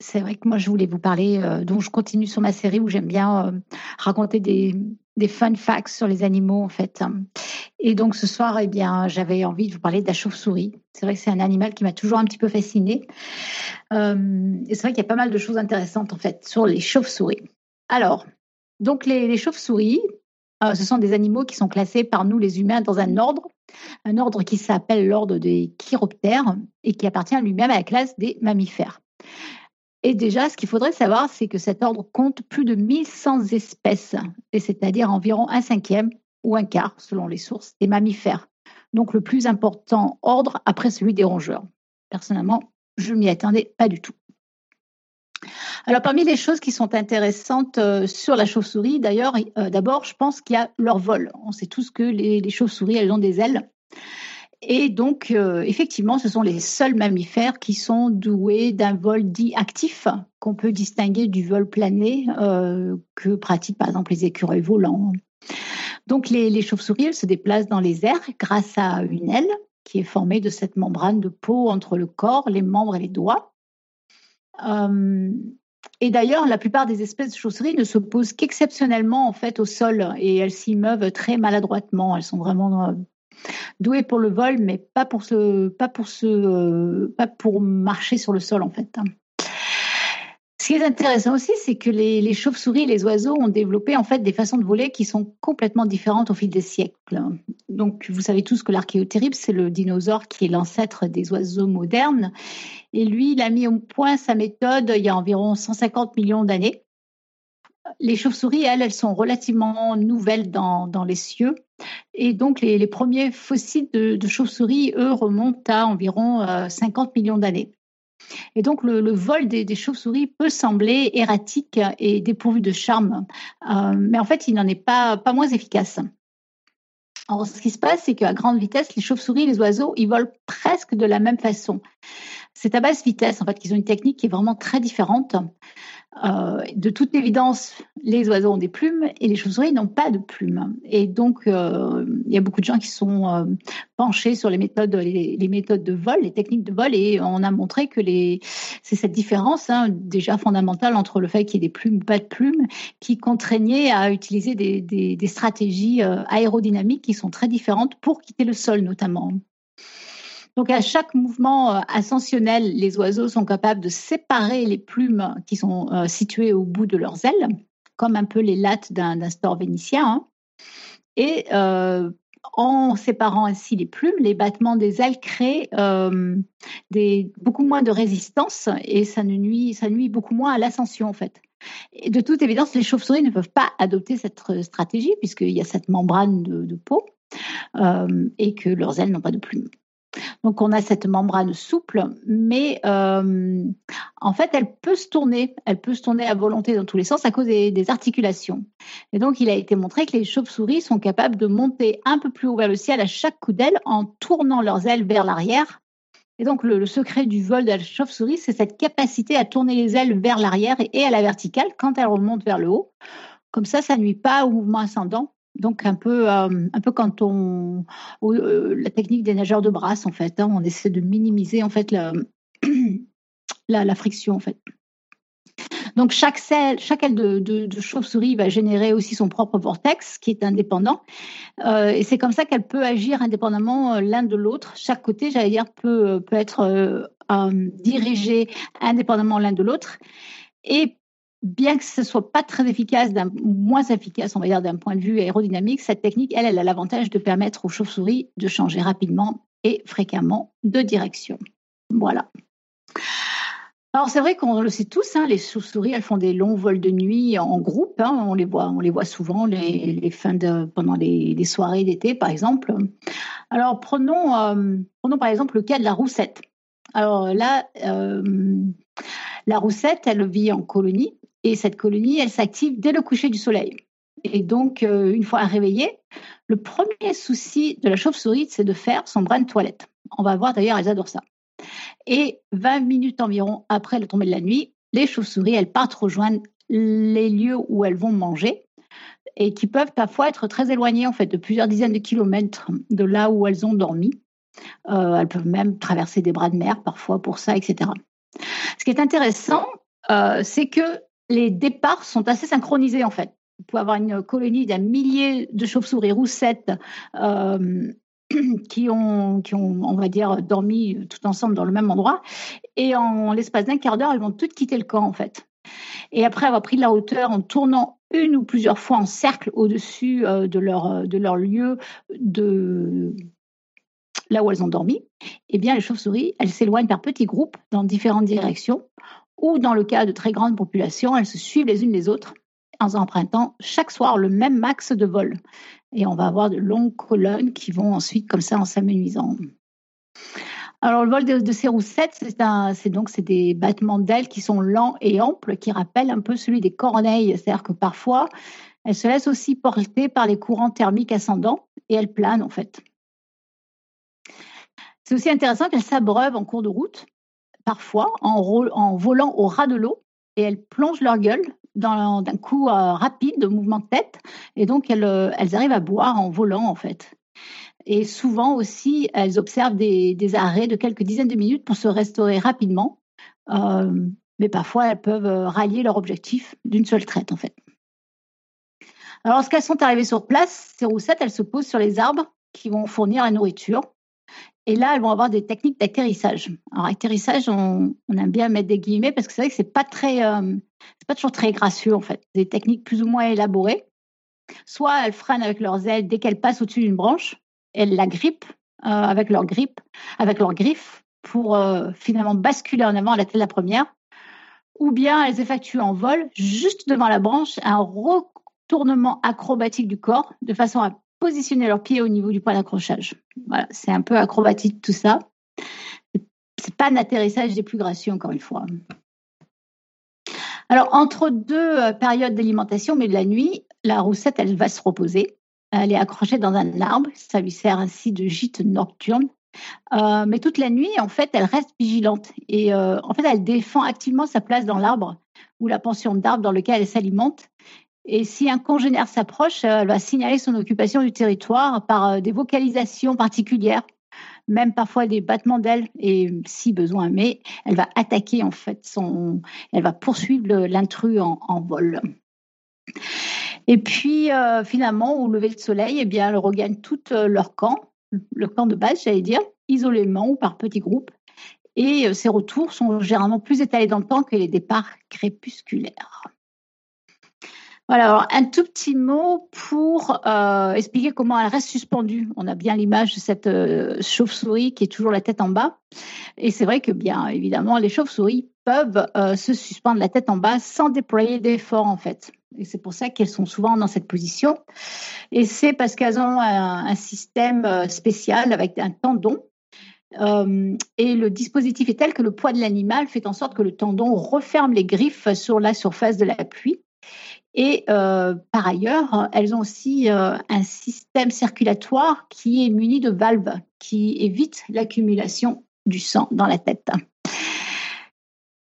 Speaker 2: C'est vrai que moi je voulais vous parler, euh, donc je continue sur ma série où j'aime bien euh, raconter des, fun facts sur les animaux en fait. Et donc ce soir, eh bien j'avais envie de vous parler de la chauve-souris. C'est vrai que c'est un animal qui m'a toujours un petit peu fasciné. et c'est vrai qu'il y a pas mal de choses intéressantes en fait sur les chauves-souris. Alors, donc les chauves-souris, ce sont des animaux qui sont classés par nous les humains dans un ordre un ordre qui s'appelle l'ordre des chiroptères et qui appartient lui-même à la classe des mammifères. Et déjà, ce qu'il faudrait savoir, c'est que cet ordre compte plus de 1100 espèces, et c'est-à-dire environ un cinquième ou un quart, selon les sources, des mammifères. Donc le plus important ordre après celui des rongeurs. Personnellement, je m'y attendais pas du tout. Alors, parmi les choses qui sont intéressantes euh, sur la chauve-souris, d'ailleurs, euh, d'abord, je pense qu'il y a leur vol. On sait tous que les, chauves-souris, elles ont des ailes. Et donc, euh, effectivement, ce sont les seuls mammifères qui sont doués d'un vol dit actif, qu'on peut distinguer du vol plané que pratiquent par exemple les écureuils volants. Donc, les, chauves-souris, elles se déplacent dans les airs grâce à une aile qui est formée de cette membrane de peau entre le corps, les membres et les doigts. Et d'ailleurs, la plupart des espèces de chauves-souris ne se posent qu'exceptionnellement au sol et elles s'y meuvent très maladroitement. Elles sont vraiment euh, douées pour le vol, mais pas pour pas pour ce, euh, pas pour marcher sur le sol en fait. Ce qui est intéressant aussi, c'est que les, chauves-souris et les oiseaux ont développé en fait des façons de voler qui sont complètement différentes au fil des siècles. Donc, vous savez tous que l'archéothérype, c'est le dinosaure qui est l'ancêtre des oiseaux modernes. Et lui, il a mis au point sa méthode il y a environ 150 millions d'années. Les chauves-souris, elles, elles sont relativement nouvelles dans, les cieux. Et donc, les, premiers fossiles de, chauves-souris, eux, remontent à environ 50 euh, millions d'années. Et donc, le, vol des, chauves-souris peut sembler erratique et dépourvu de charme, euh, mais en fait, il n'en est pas, moins efficace. Alors, ce qui se passe, c'est qu'à grande vitesse, les chauves-souris les oiseaux, ils volent presque de la même façon. C'est à basse vitesse, en fait, qu'ils ont une technique qui est vraiment très différente. Euh, de toute évidence, les oiseaux ont des plumes et les chauves-souris n'ont pas de plumes. Et donc, euh, il y a beaucoup de gens qui sont euh, penchés sur les méthodes, de vol, les techniques de vol, et on a montré que c'est cette différence hein, déjà fondamentale entre le fait qu'il y ait des plumes ou pas de plumes qui contraignait à utiliser des stratégies aérodynamiques qui sont très différentes pour quitter le sol, notamment. Donc à chaque mouvement euh, ascensionnel, les oiseaux sont capables de séparer les plumes qui sont euh, situées au bout de leurs ailes, comme un peu les lattes d'un store vénitien. Hein. Et euh, en séparant ainsi les plumes, les battements des ailes créent beaucoup moins de résistance et ça, nuit, beaucoup moins à l'ascension en fait. De toute évidence, les chauves-souris ne peuvent pas adopter cette stratégie puisqu'il y a cette membrane de peau et que leurs ailes n'ont pas de plumes. Donc on a cette membrane souple, mais euh, en fait elle peut se tourner, elle peut se tourner à volonté dans tous les sens à cause des, articulations. Et donc il a été montré que les chauves-souris sont capables de monter un peu plus haut vers le ciel à chaque coup d'aile en tournant leurs ailes vers l'arrière. Et donc le, secret du vol de la chauve-souris, c'est cette capacité à tourner les ailes vers l'arrière et, à la verticale quand elles remontent vers le haut Comme ça, ça nuit pas au mouvement ascendant. Donc un peu, euh, un peu quand on euh, la technique des nageurs de brasse en fait, hein, on essaie de minimiser en fait la, la, friction en fait. Donc chaque chaque aile de, de, chauve-souris va générer aussi son propre vortex qui est indépendant. Euh, et c'est comme ça qu'elle peut agir indépendamment l'un de l'autre. Chaque côté, j'allais dire, peut, peut être dirigé indépendamment l'un de l'autre. Et bien que ce soit pas très efficace, moins efficace, on va dire d'un point de vue aérodynamique, cette technique, elle, elle a l'avantage de permettre aux chauves-souris de changer rapidement et fréquemment de direction. Voilà. Alors c'est vrai qu'on le sait tous, hein, les chauves-souris, elles font des longs vols de nuit en groupe. Hein, on les voit, on les voit souvent les, fins de pendant les, soirées d'été, par exemple. Alors prenons, euh, prenons par exemple le cas de la roussette. Alors là, euh, la roussette, elle vit en colonie et cette colonie, elle s'active dès le coucher du soleil. Et donc, euh, une fois réveillée, le premier souci de la chauve-souris, c'est de faire son brin de toilette. On va voir d'ailleurs, elles adorent ça. Et 20 minutes environ après la tombée de la nuit, les chauves-souris, elles partent rejoindre les lieux où elles vont manger et qui peuvent parfois être très éloignés, en fait, de plusieurs dizaines de kilomètres de là où elles ont dormi. Euh, elles peuvent même traverser des bras de mer parfois pour ça, etc. Ce qui est intéressant, euh, c'est que les départs sont assez synchronisés en fait. Vous pouvez avoir une colonie d'un millier de chauves-souris roussettes euh, qui, ont, qui ont, on va dire, dormi tout ensemble dans le même endroit. Et en l'espace d'un quart d'heure, elles vont toutes quitter le camp en fait. Et après avoir pris de la hauteur en tournant une ou plusieurs fois en cercle au-dessus de, leur, de leur lieu de là où elles ont dormi, eh bien les chauves-souris, elles s'éloignent par petits groupes dans différentes directions ou dans le cas de très grandes populations, elles se suivent les unes les autres en empruntant chaque soir le même max de vol. Et on va avoir de longues colonnes qui vont ensuite comme ça en s'amenuisant. Alors le vol de, ces roussettes, c'est donc des battements d'ailes qui sont lents et amples, qui rappellent un peu celui des corneilles. C'est-à-dire que parfois, elles se laissent aussi porter par les courants thermiques ascendants et elles planent en fait. C'est aussi intéressant qu'elles s'abreuvent en cours de route parfois en, volant au ras de l'eau et elles plongent leur gueule d'un coup euh, rapide de mouvement de tête et donc euh, elles, arrivent à boire en volant en fait. Et souvent aussi, elles observent des, arrêts de quelques dizaines de minutes pour se restaurer rapidement. Euh, mais parfois, elles peuvent rallier leur objectif d'une seule traite en fait. Alors, lorsqu'elles sont arrivées sur place, ces roussettes, elles se posent sur les arbres qui vont fournir la nourriture. Et là, elles vont avoir des techniques d'atterrissage. Alors, atterrissage, on, aime bien mettre des guillemets parce que c'est vrai que c'est pas euh, pas toujours très gracieux en fait. Des techniques plus ou moins élaborées. Soit elles freinent avec leurs ailes dès qu'elles passent au-dessus d'une branche, elles la grippent euh, avec leur grippe, avec leurs griffes pour euh, finalement basculer en avant à la tête de la première. Ou bien elles effectuent en vol juste devant la branche un retournement acrobatique du corps de façon à positionner leurs pieds au niveau du point d'accrochage? Voilà, c'est un peu acrobatique tout ça. C'est pas un atterrissage des plus gracieux, encore une fois. Alors, entre deux euh, périodes d'alimentation, mais de la nuit, la roussette, elle va se reposer. Elle est accrochée dans un arbre. Ça lui sert ainsi de gîte nocturne. Euh, mais toute la nuit, en fait, elle reste vigilante. Et euh, en fait, elle défend activement sa place dans l'arbre ou la pension d'arbre dans lequel elle s'alimente. Et si un congénère s'approche, euh, elle va signaler son occupation du territoire par euh, des vocalisations particulières, même parfois des battements d'ailes, et si besoin, mais elle va attaquer en fait son, elle va poursuivre l'intrus en, vol. Et puis euh, finalement, au lever du soleil, eh bien, elles regagnent tout leur camp, le camp de base, j'allais dire, isolément ou par petits groupes. Et ces retours sont généralement plus étalés dans le temps que les départs crépusculaires. Voilà, alors un tout petit mot pour euh, expliquer comment elle reste suspendue. On a bien l'image de cette euh, chauve-souris qui est toujours la tête en bas. Et c'est vrai que, bien évidemment, les chauves-souris peuvent euh, se suspendre la tête en bas sans déployer d'efforts, en fait. Et c'est pour ça qu'elles sont souvent dans cette position. Et c'est parce qu'elles ont un, système spécial avec un tendon et le dispositif est tel que le poids de l'animal fait en sorte que le tendon referme les griffes sur la surface de l'appui et euh, par ailleurs, elles ont aussi euh, un système circulatoire qui est muni de valves qui évite l'accumulation du sang dans la tête.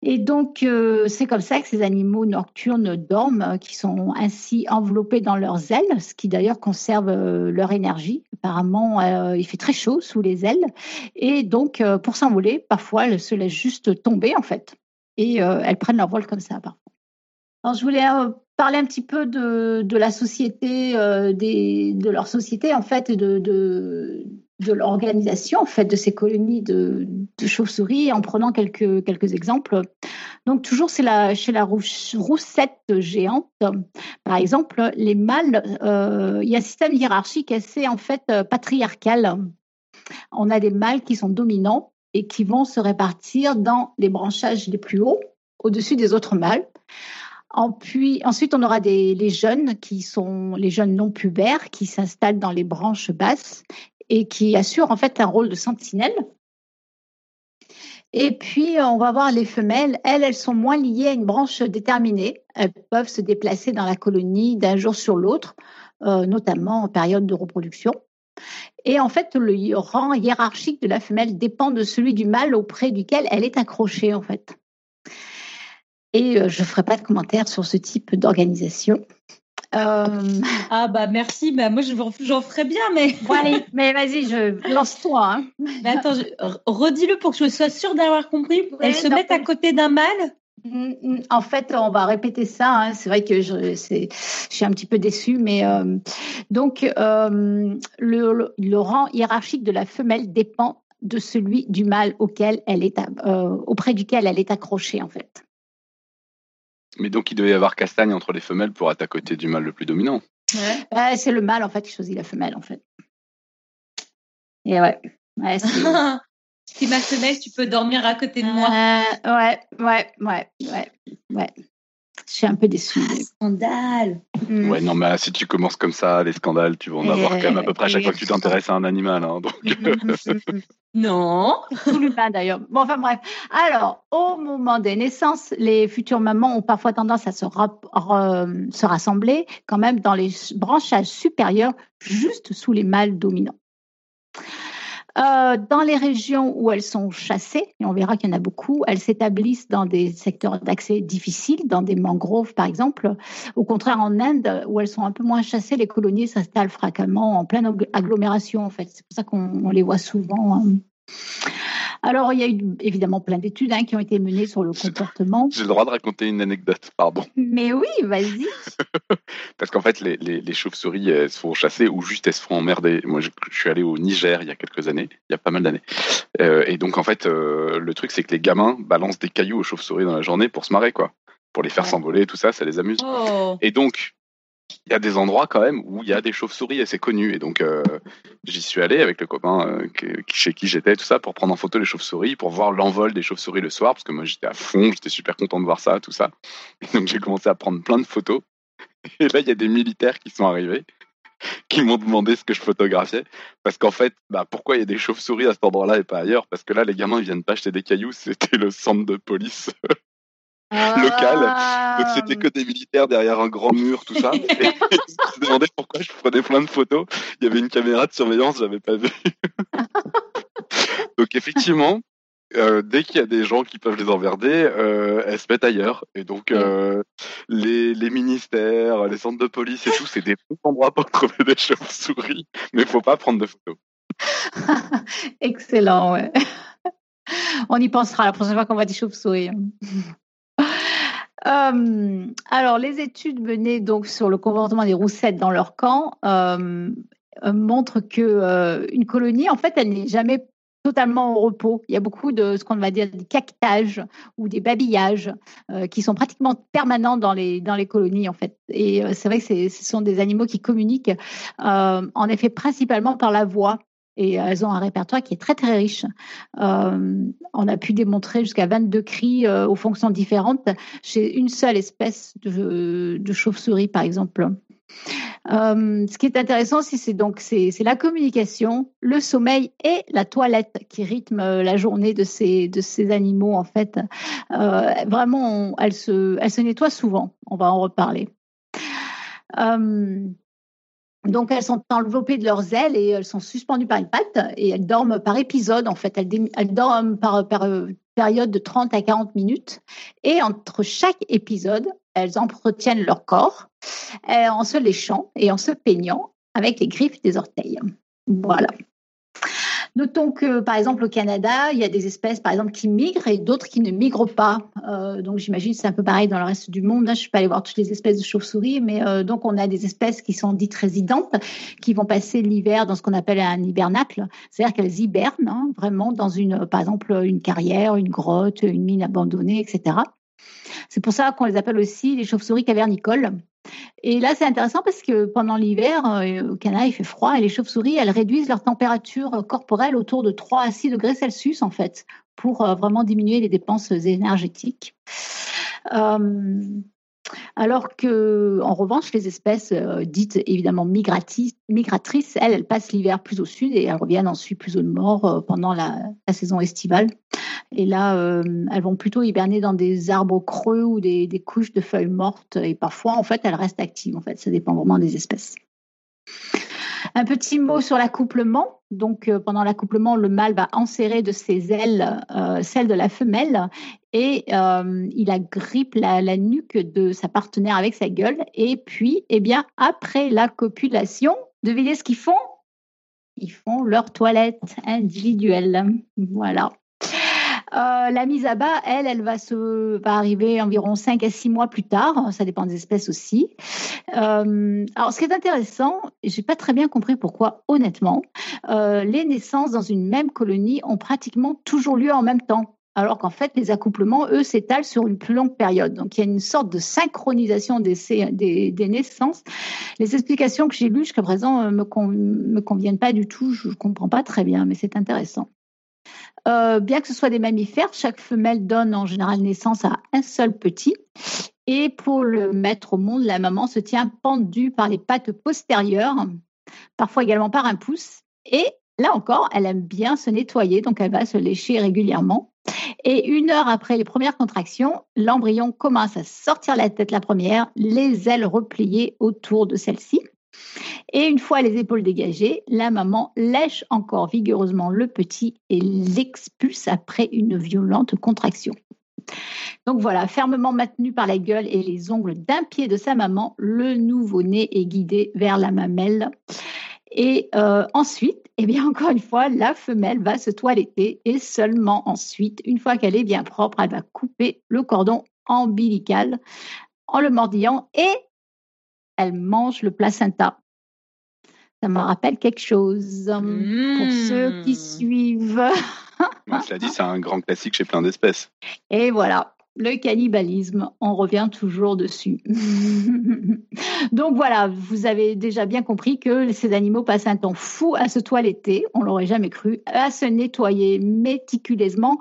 Speaker 2: Et donc, euh, c'est comme ça que ces animaux nocturnes dorment, qui sont ainsi enveloppés dans leurs ailes, ce qui d'ailleurs conserve leur énergie. Apparemment, il fait très chaud sous les ailes. Et donc, pour s'envoler, parfois, elles se laissent juste tomber, en fait. Et elles prennent leur vol comme ça, parfois. Alors, je voulais parler un petit peu de, la société, des, de leur société, en fait, et de, l'organisation en fait de ces colonies de, chauves-souris en prenant quelques quelques exemples. Donc toujours c'est la chez la roussette géante par exemple les mâles euh, il y a un système hiérarchique assez en fait euh, patriarcal. On a des mâles qui sont dominants et qui vont se répartir dans les branchages les plus hauts au-dessus des autres mâles. Puis, ensuite, on aura les jeunes qui sont les jeunes non pubères qui s'installent dans les branches basses et qui assure en fait un rôle de sentinelle. Et puis, on va voir les femelles. Elles, elles sont moins liées à une branche déterminée. Elles peuvent se déplacer dans la colonie d'un jour sur l'autre, euh, notamment en période de reproduction. Et en fait, le rang hiérarchique de la femelle dépend de celui du mâle auprès duquel elle est accrochée, en fait. Et euh, je ne ferai pas de commentaires sur ce type d'organisation.
Speaker 4: Euh... Ah bah merci, bah moi j'en ferais bien, mais.
Speaker 2: Bon, allez, mais vas-y, je lance-toi. Hein.
Speaker 4: Mais attends, redis-le pour que je sois sûre d'avoir compris. Elles se mettent à côté d'un mâle
Speaker 2: mm, mm, en fait, on va répéter ça. Hein. C'est vrai que je, je, suis un petit peu déçue, mais euh, donc euh, le, le, rang hiérarchique de la femelle dépend de celui du mâle auquel elle est, euh, auprès duquel elle est accrochée, en fait.
Speaker 5: Mais donc, il devait y avoir castagne entre les femelles pour être à côté du mâle le plus dominant.
Speaker 2: Ouais. c'est le mâle, en fait, qui choisit la femelle, en fait. Et ouais. ouais
Speaker 4: si ma femelle, tu peux dormir à côté de moi.
Speaker 2: Euh, ouais, ouais, ouais, ouais, ouais. Je suis un peu déçue.
Speaker 4: Ah, scandale.
Speaker 5: Mm. Ouais, non, mais si tu commences comme ça, les scandales, tu vas en avoir quand même à peu près à chaque fois que tu t'intéresses à un animal. Hein, donc...
Speaker 4: non.
Speaker 2: Tout l'humain d'ailleurs. Bon, enfin bref. Alors, au moment des naissances, les futures mamans ont parfois tendance à se, se rassembler quand même dans les branchages supérieurs, juste sous les mâles dominants. Euh, dans les régions où elles sont chassées, et on verra qu'il y en a beaucoup, elles s'établissent dans des secteurs d'accès difficiles, dans des mangroves par exemple. Au contraire, en Inde, où elles sont un peu moins chassées, les colonies s'installent fréquemment en pleine agglomération en fait. C'est pour ça qu'on les voit souvent. Hein. Alors, il y a eu évidemment plein d'études hein, qui ont été menées sur le comportement.
Speaker 5: J'ai le droit de raconter une anecdote, pardon.
Speaker 2: Mais oui, vas-y.
Speaker 5: Parce qu'en fait, les, les, chauves-souris, elles se font chasser ou juste elles se font emmerder. Moi, je, suis allé au Niger il y a quelques années, il y a pas mal d'années. Euh, et donc, en fait, euh, le truc, c'est que les gamins balancent des cailloux aux chauves-souris dans la journée pour se marrer, quoi. Pour les faire s'envoler, tout ça, ça les amuse. Oh. Et donc, il y a des endroits quand même où il y a des chauves-souris et c'est connu. Et donc, euh, j'y suis allé avec le copain euh, chez qui j'étais, tout ça, pour prendre en photo les chauves-souris, pour voir l'envol des chauves-souris le soir, parce que moi j'étais à fond, j'étais super content de voir ça, tout ça. Et donc, j'ai commencé à prendre plein de photos. Et là, il y a des militaires qui sont arrivés, qui m'ont demandé ce que je photographiais. Parce qu'en fait, bah, pourquoi il y a des chauves-souris à cet endroit-là et pas ailleurs? Parce que là, les gamins, ils viennent pas acheter des cailloux, c'était le centre de police local. Donc c'était que des militaires derrière un grand mur, tout ça. Et je me demandais pourquoi je prenais plein de photos. Il y avait une caméra de surveillance, j'avais pas vu. donc effectivement, euh, dès qu'il y a des gens qui peuvent les emmerder, euh, elles se mettent ailleurs. Et donc, euh, les, les, ministères, les centres de police et tout, c'est des bons endroits pour trouver des chauves-souris, mais il faut pas prendre de photos.
Speaker 2: Excellent, ouais. On y pensera la prochaine fois qu'on va des chauves-souris. Euh, alors, les études menées donc sur le comportement des roussettes dans leur camp euh, euh, montrent que une colonie, en fait, elle n'est jamais totalement au repos. Il y a beaucoup de ce qu'on va dire des cactages ou des babillages qui sont pratiquement permanents dans les dans les colonies en fait. Et c'est vrai que ce sont des animaux qui communiquent en effet principalement par la voix et elles ont un répertoire qui est très très riche. Euh, on a pu démontrer jusqu'à 22 cris euh, aux fonctions différentes chez une seule espèce de, chauve-souris, par exemple. Euh, ce qui est intéressant, c'est donc c'est la communication, le sommeil et la toilette qui rythment la journée de ces de ces animaux en fait. vraiment, elles se elles se nettoient souvent. On va en reparler. Donc, elles sont enveloppées de leurs ailes et elles sont suspendues par une patte et elles dorment par épisode. En fait, elles, dorment par, période de 30 à 40 minutes. Et entre chaque épisode, elles entretiennent leur corps en se léchant et en se peignant avec les griffes des orteils. Voilà. Notons que, par exemple, au Canada, il y a des espèces, par exemple, qui migrent et d'autres qui ne migrent pas. Euh, donc, j'imagine que c'est un peu pareil dans le reste du monde. je ne suis pas allée voir toutes les espèces de chauves-souris, mais euh, donc, on a des espèces qui sont dites résidentes, qui vont passer l'hiver dans ce qu'on appelle un hibernacle. C'est-à-dire qu'elles hibernent hein, vraiment dans une, par exemple, une carrière, une grotte, une mine abandonnée, etc. C'est pour ça qu'on les appelle aussi les chauves-souris cavernicoles. Et là, c'est intéressant parce que pendant l'hiver, euh, au Canada, il fait froid et les chauves-souris, elles réduisent leur température corporelle autour de 3 à 6 degrés Celsius, en fait, pour euh, vraiment diminuer les dépenses énergétiques. Euh, alors que, en revanche, les espèces dites évidemment migratrices, elles, elles passent l'hiver plus au sud et elles reviennent ensuite plus au nord pendant la, saison estivale. Et là, euh, elles vont plutôt hiberner dans des arbres creux ou des, couches de feuilles mortes. Et parfois, en fait, elles restent actives. En fait, ça dépend vraiment des espèces. Un petit mot sur l'accouplement. Donc, euh, pendant l'accouplement, le mâle va enserrer de ses ailes euh, celle de la femelle et il agrippe la, la, nuque de sa partenaire avec sa gueule. Et puis, eh bien, après la copulation, devinez ce qu'ils font? Ils font leur toilette individuelle. Voilà. Euh, la mise à bas, elle, elle va, se, va arriver environ 5 à 6 mois plus tard. Ça dépend des espèces aussi. Euh, alors, ce qui est intéressant, j'ai pas très bien compris pourquoi, honnêtement, euh, les naissances dans une même colonie ont pratiquement toujours lieu en même temps alors qu'en fait, les accouplements, eux, s'étalent sur une plus longue période. Donc, il y a une sorte de synchronisation des, des, naissances. Les explications que j'ai lues jusqu'à présent me, me conviennent pas du tout. Je ne comprends pas très bien, mais c'est intéressant. Euh, bien que ce soit des mammifères, chaque femelle donne en général naissance à un seul petit. Et pour le mettre au monde, la maman se tient pendue par les pattes postérieures, parfois également par un pouce. Et là encore, elle aime bien se nettoyer, donc elle va se lécher régulièrement. Et une heure après les premières contractions, l'embryon commence à sortir la tête la première, les ailes repliées autour de celle-ci. Et une fois les épaules dégagées, la maman lèche encore vigoureusement le petit et l'expulse après une violente contraction. Donc voilà, fermement maintenu par la gueule et les ongles d'un pied de sa maman, le nouveau-né est guidé vers la mamelle. Et euh, ensuite, eh bien encore une fois, la femelle va se toiletter et seulement ensuite, une fois qu'elle est bien propre, elle va couper le cordon ombilical en le mordillant et elle mange le placenta. Ça me rappelle quelque chose pour ceux qui suivent.
Speaker 5: cela dit, c'est un grand classique chez plein d'espèces.
Speaker 2: Et voilà, le cannibalisme, on revient toujours dessus. Donc voilà, vous avez déjà bien compris que ces animaux passent un temps fou à se toiletter, on l'aurait jamais cru, à se nettoyer méticuleusement,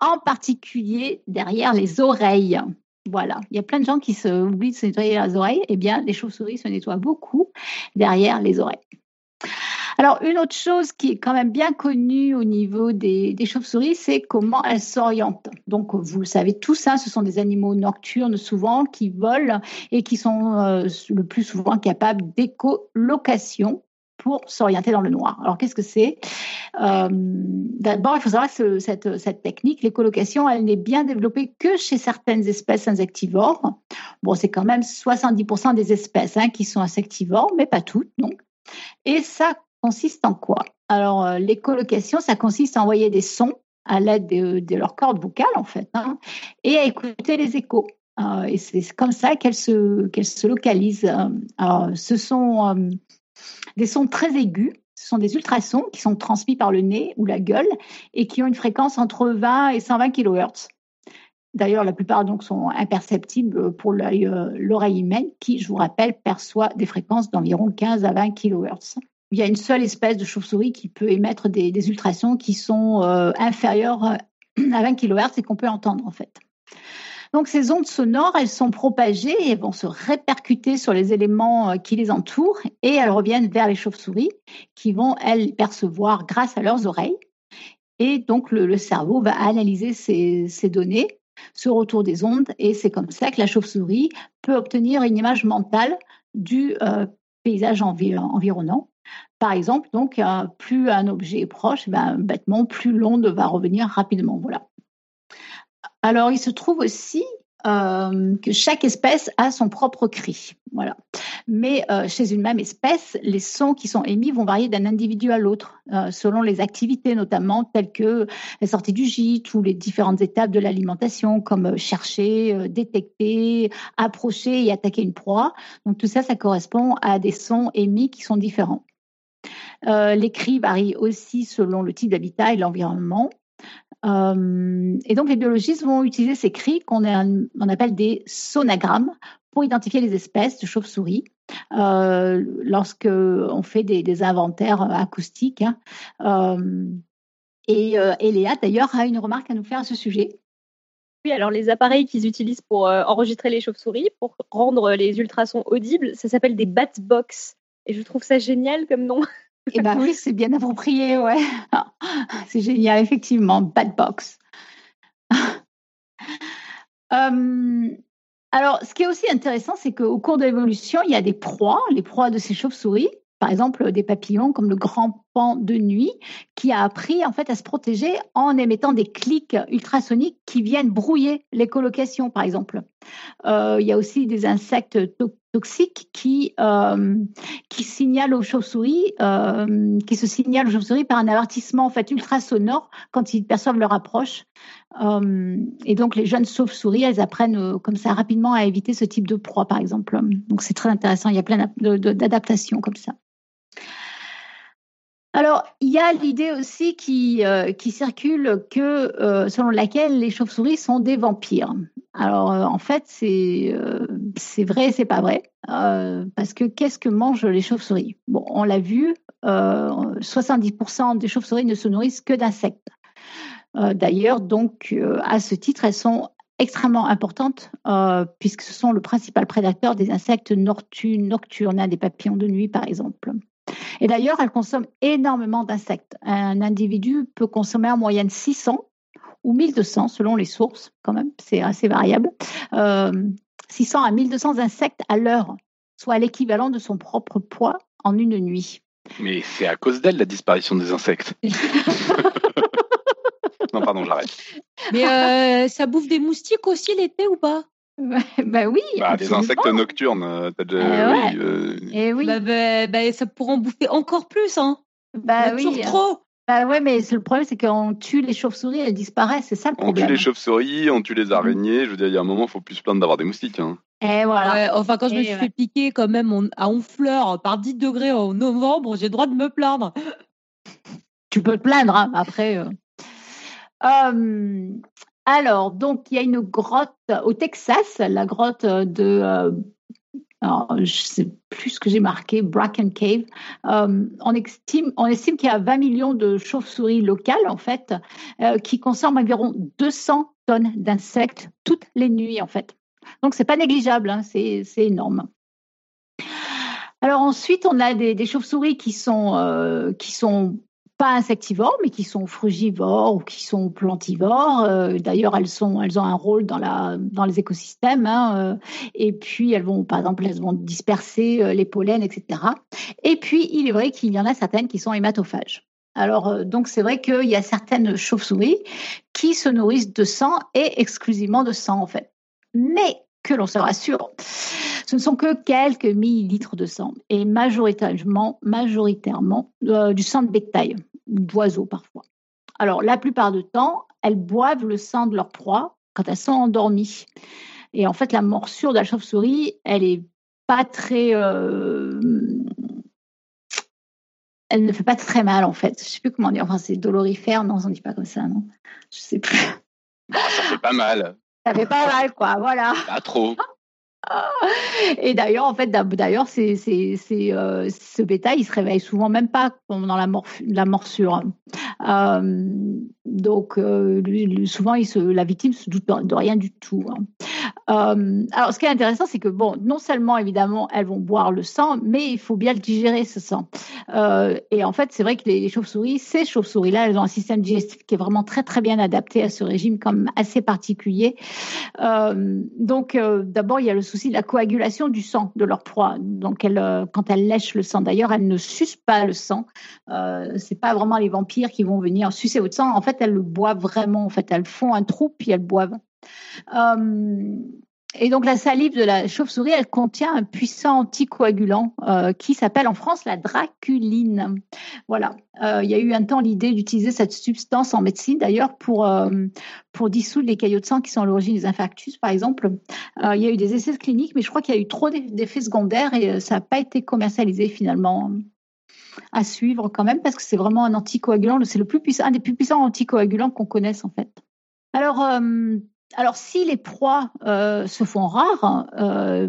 Speaker 2: en particulier derrière les oreilles. Voilà, il y a plein de gens qui se oublient de se nettoyer les oreilles. Eh bien, les chauves-souris se nettoient beaucoup derrière les oreilles. Alors, une autre chose qui est quand même bien connue au niveau des, chauves-souris, c'est comment elles s'orientent. Donc, vous le savez tous, hein, ce sont des animaux nocturnes souvent qui volent et qui sont euh, le plus souvent capables d'écolocation pour s'orienter dans le noir. Alors, qu'est-ce que c'est? Euh, D'abord, il faut savoir que cette, technique, l'écolocation, elle n'est bien développée que chez certaines espèces insectivores. Bon, c'est quand même 70% des espèces hein, qui sont insectivores, mais pas toutes, donc. Et ça consiste en quoi? Alors, euh, ça consiste à envoyer des sons à l'aide de, leur corde vocale, en fait, hein, et à écouter les échos. Euh, et c'est comme ça qu'elles se, localisent. Alors, ce sont des sons très aigus. Ce sont des ultrasons qui sont transmis par le nez ou la gueule et qui ont une fréquence entre 20 et 120 kHz. D'ailleurs, la plupart donc sont imperceptibles pour euh, l'oreille humaine qui, je vous rappelle, perçoit des fréquences d'environ 15 à 20 kHz. Il y a une seule espèce de chauve-souris qui peut émettre des, ultrasons qui sont euh, inférieurs à 20 kHz et qu'on peut entendre en fait. Donc ces ondes sonores, elles sont propagées et vont se répercuter sur les éléments euh, qui les entourent et elles reviennent vers les chauves-souris qui vont, elles, percevoir grâce à leurs oreilles. Et donc le, cerveau va analyser ces, données, ce retour des ondes, et c'est comme ça que la chauve-souris peut obtenir une image mentale du euh, paysage environnant. Par exemple, donc, euh, plus un objet est proche, ben, bêtement, plus l'onde va revenir rapidement. Voilà. Alors, il se trouve aussi euh, que chaque espèce a son propre cri. Voilà. Mais euh, chez une même espèce, les sons qui sont émis vont varier d'un individu à l'autre, selon les activités notamment, telles que la sortie du gîte ou les différentes étapes de l'alimentation, comme chercher, détecter, approcher et attaquer une proie. Donc tout ça, ça correspond à des sons émis qui sont différents. Les cris varient aussi selon le type d'habitat et l'environnement. Euh, et donc, les biologistes vont utiliser ces cris qu'on on appelle des sonagrammes pour identifier les espèces de chauves-souris euh, lorsque on fait des, inventaires acoustiques. Hein. Euh, et, et, Léa, d'ailleurs, a une remarque à nous faire à ce sujet.
Speaker 6: Oui, alors les appareils qu'ils utilisent pour enregistrer les chauves-souris, pour rendre les ultrasons audibles, ça s'appelle des batbox. Et je trouve ça génial comme nom.
Speaker 2: Eh bien oui, c'est bien approprié, ouais. C'est génial, effectivement. Bad box. Euh, alors, ce qui est aussi intéressant, c'est qu'au cours de l'évolution, il y a des proies, les proies de ces chauves-souris, par exemple des papillons comme le grand de nuit, qui a appris en fait à se protéger en émettant des clics ultrasoniques qui viennent brouiller les colocations, par exemple. Euh, il y a aussi des insectes toxiques qui, euh, qui signalent aux chauves-souris, euh, qui se signalent aux chauves-souris par un avertissement en fait ultrasonore quand ils perçoivent leur approche. Et donc les jeunes chauves-souris, elles apprennent comme ça rapidement à éviter ce type de proie, par exemple. Donc c'est très intéressant. Il y a plein d'adaptations comme ça. Alors, il y a l'idée aussi qui, euh, circule que, euh, selon laquelle les chauves-souris sont des vampires. Alors, euh, en fait, c'est c'est vrai et c'est pas vrai. parce que qu'est-ce que mangent les chauves-souris? Bon, on l'a vu, 70% des chauves-souris ne se nourrissent que d'insectes. D'ailleurs, donc, à ce titre, elles sont extrêmement importantes puisque ce sont le principal prédateur des insectes nocturnes, des papillons de nuit, par exemple. Et d'ailleurs, elle consomme énormément d'insectes. Un individu peut consommer en moyenne 600 ou 1200 selon les sources, quand même, c'est assez variable. 600 euh, à 1200 insectes à l'heure, soit l'équivalent de son propre poids en une nuit.
Speaker 5: Mais c'est à cause d'elle la disparition des insectes. non, pardon, j'arrête.
Speaker 4: Mais euh, ça bouffe des moustiques aussi l'été ou pas?
Speaker 2: Bah oui.
Speaker 5: Bah, des insectes nocturnes. Euh, as
Speaker 2: déjà, eh oui, euh...
Speaker 4: Et oui. Bah, bah, bah, ça pourrait en bouffer encore plus, hein.
Speaker 2: Bah oui.
Speaker 4: trop.
Speaker 2: Bah ouais, mais le problème, c'est qu'on tue les chauves-souris, elles disparaissent, c'est ça le problème.
Speaker 5: On tue les chauves-souris, on tue les mhm. araignées. Je veux dire, il y a un moment, il faut plus se plaindre d'avoir des moustiques. Hein.
Speaker 2: Et voilà.
Speaker 4: enfin, quand je me suis fait piquer quand même à Honfleur par 10 degrés en novembre, j'ai le droit de me plaindre.
Speaker 2: Tu peux te plaindre, hein, après. Euh... Euh, alors, donc, il y a une grotte au Texas, la grotte de. Euh, je sais plus ce que j'ai marqué, Bracken Cave. Euh, on estime, qu'il y a 20 millions de chauves-souris locales, en fait, euh, qui consomment environ 200 tonnes d'insectes toutes les nuits, en fait. Donc, c'est pas négligeable, hein, c'est énorme. Alors ensuite, on a des, chauves-souris qui sont pas insectivores, mais qui sont frugivores ou qui sont plantivores. Euh, d'ailleurs, elles sont, elles ont un rôle dans la, dans les écosystèmes. Hein, euh, et puis, elles vont, par exemple, elles vont disperser euh, les pollens, etc. Et puis, il est vrai qu'il y en a certaines qui sont hématophages. Alors, donc, c'est vrai qu'il y a certaines chauves-souris qui se nourrissent de sang et exclusivement de sang, en fait. Mais que l'on se rassure, ce ne sont que quelques millilitres de sang et majoritairement, majoritairement du sang de bétail d'oiseaux parfois. Alors, la plupart du temps, elles boivent le sang de leur proie quand elles sont endormies. Et en fait, la morsure de la chauve-souris, elle est pas très. Euh, elle ne fait pas très mal, en fait. Je sais plus comment dire. Enfin, c'est dolorifère. Non, on ne dit pas comme ça, non Je sais plus.
Speaker 5: fait pas mal.
Speaker 2: Ça fait pas mal, quoi. Voilà.
Speaker 5: Pas trop.
Speaker 2: Et d'ailleurs, en fait, d'ailleurs, c'est, euh, ce bétail, il se réveille souvent même pas pendant la, la morsure. Euh, donc, euh, souvent, il se, la victime se doute de rien du tout. Hein. Euh, alors, ce qui est intéressant, c'est que, bon, non seulement, évidemment, elles vont boire le sang, mais il faut bien le digérer, ce sang. Euh, et en fait, c'est vrai que les, chauves-souris, ces chauves-souris-là, elles ont un système digestif qui est vraiment très, très bien adapté à ce régime, comme assez particulier. Euh, donc, d'abord, il y a le souci de la coagulation du sang de leur proie. Donc, quand elles lèchent le sang, d'ailleurs, elles ne sucent pas le sang. C'est pas vraiment les vampires qui vont venir sucer votre sang. En fait, elles le boivent vraiment. En fait, elles font un trou, puis elles boivent Et donc la salive de la chauve-souris, elle contient un puissant anticoagulant euh, qui s'appelle en France la draculine. Voilà. Euh, il y a eu un temps l'idée d'utiliser cette substance en médecine, d'ailleurs, pour, euh, pour dissoudre les caillots de sang qui sont à l'origine des infarctus, par exemple. il y a eu des essais cliniques, mais je crois qu'il y a eu trop d'effets secondaires et ça n'a pas été commercialisé finalement à suivre quand même parce que c'est vraiment un anticoagulant. C'est le plus puissant, un des plus puissants anticoagulants qu'on connaisse en fait. Alors, alors, si les proies euh, se font rares, euh,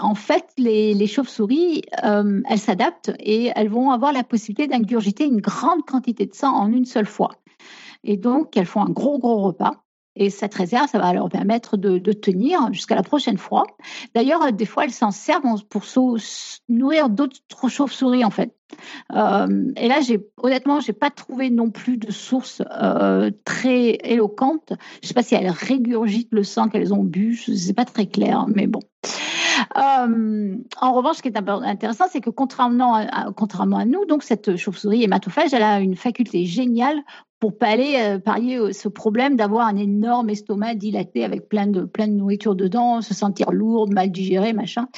Speaker 2: en fait, les, chauves-souris, euh, elles s'adaptent et elles vont avoir la possibilité d'ingurgiter une grande quantité de sang en une seule fois. Et donc, elles font un gros, gros repas. Et cette réserve, ça va leur permettre de, tenir jusqu'à la prochaine fois. D'ailleurs, des fois, elles s'en servent pour se nourrir d'autres chauves-souris, en fait. Euh, et là, j'ai honnêtement, j'ai pas trouvé non plus de source euh, très éloquente. Je sais pas si elles régurgitent le sang qu'elles ont bu, c'est pas très clair, mais bon. Euh, en revanche, ce qui est intéressant, c'est que contrairement à, nous, donc cette chauve-souris hématophage, elle a une faculté géniale pour pallier, euh, parier ce problème d'avoir un énorme estomac dilaté avec plein de, plein de nourriture dedans, se sentir lourde, mal digérée, machin.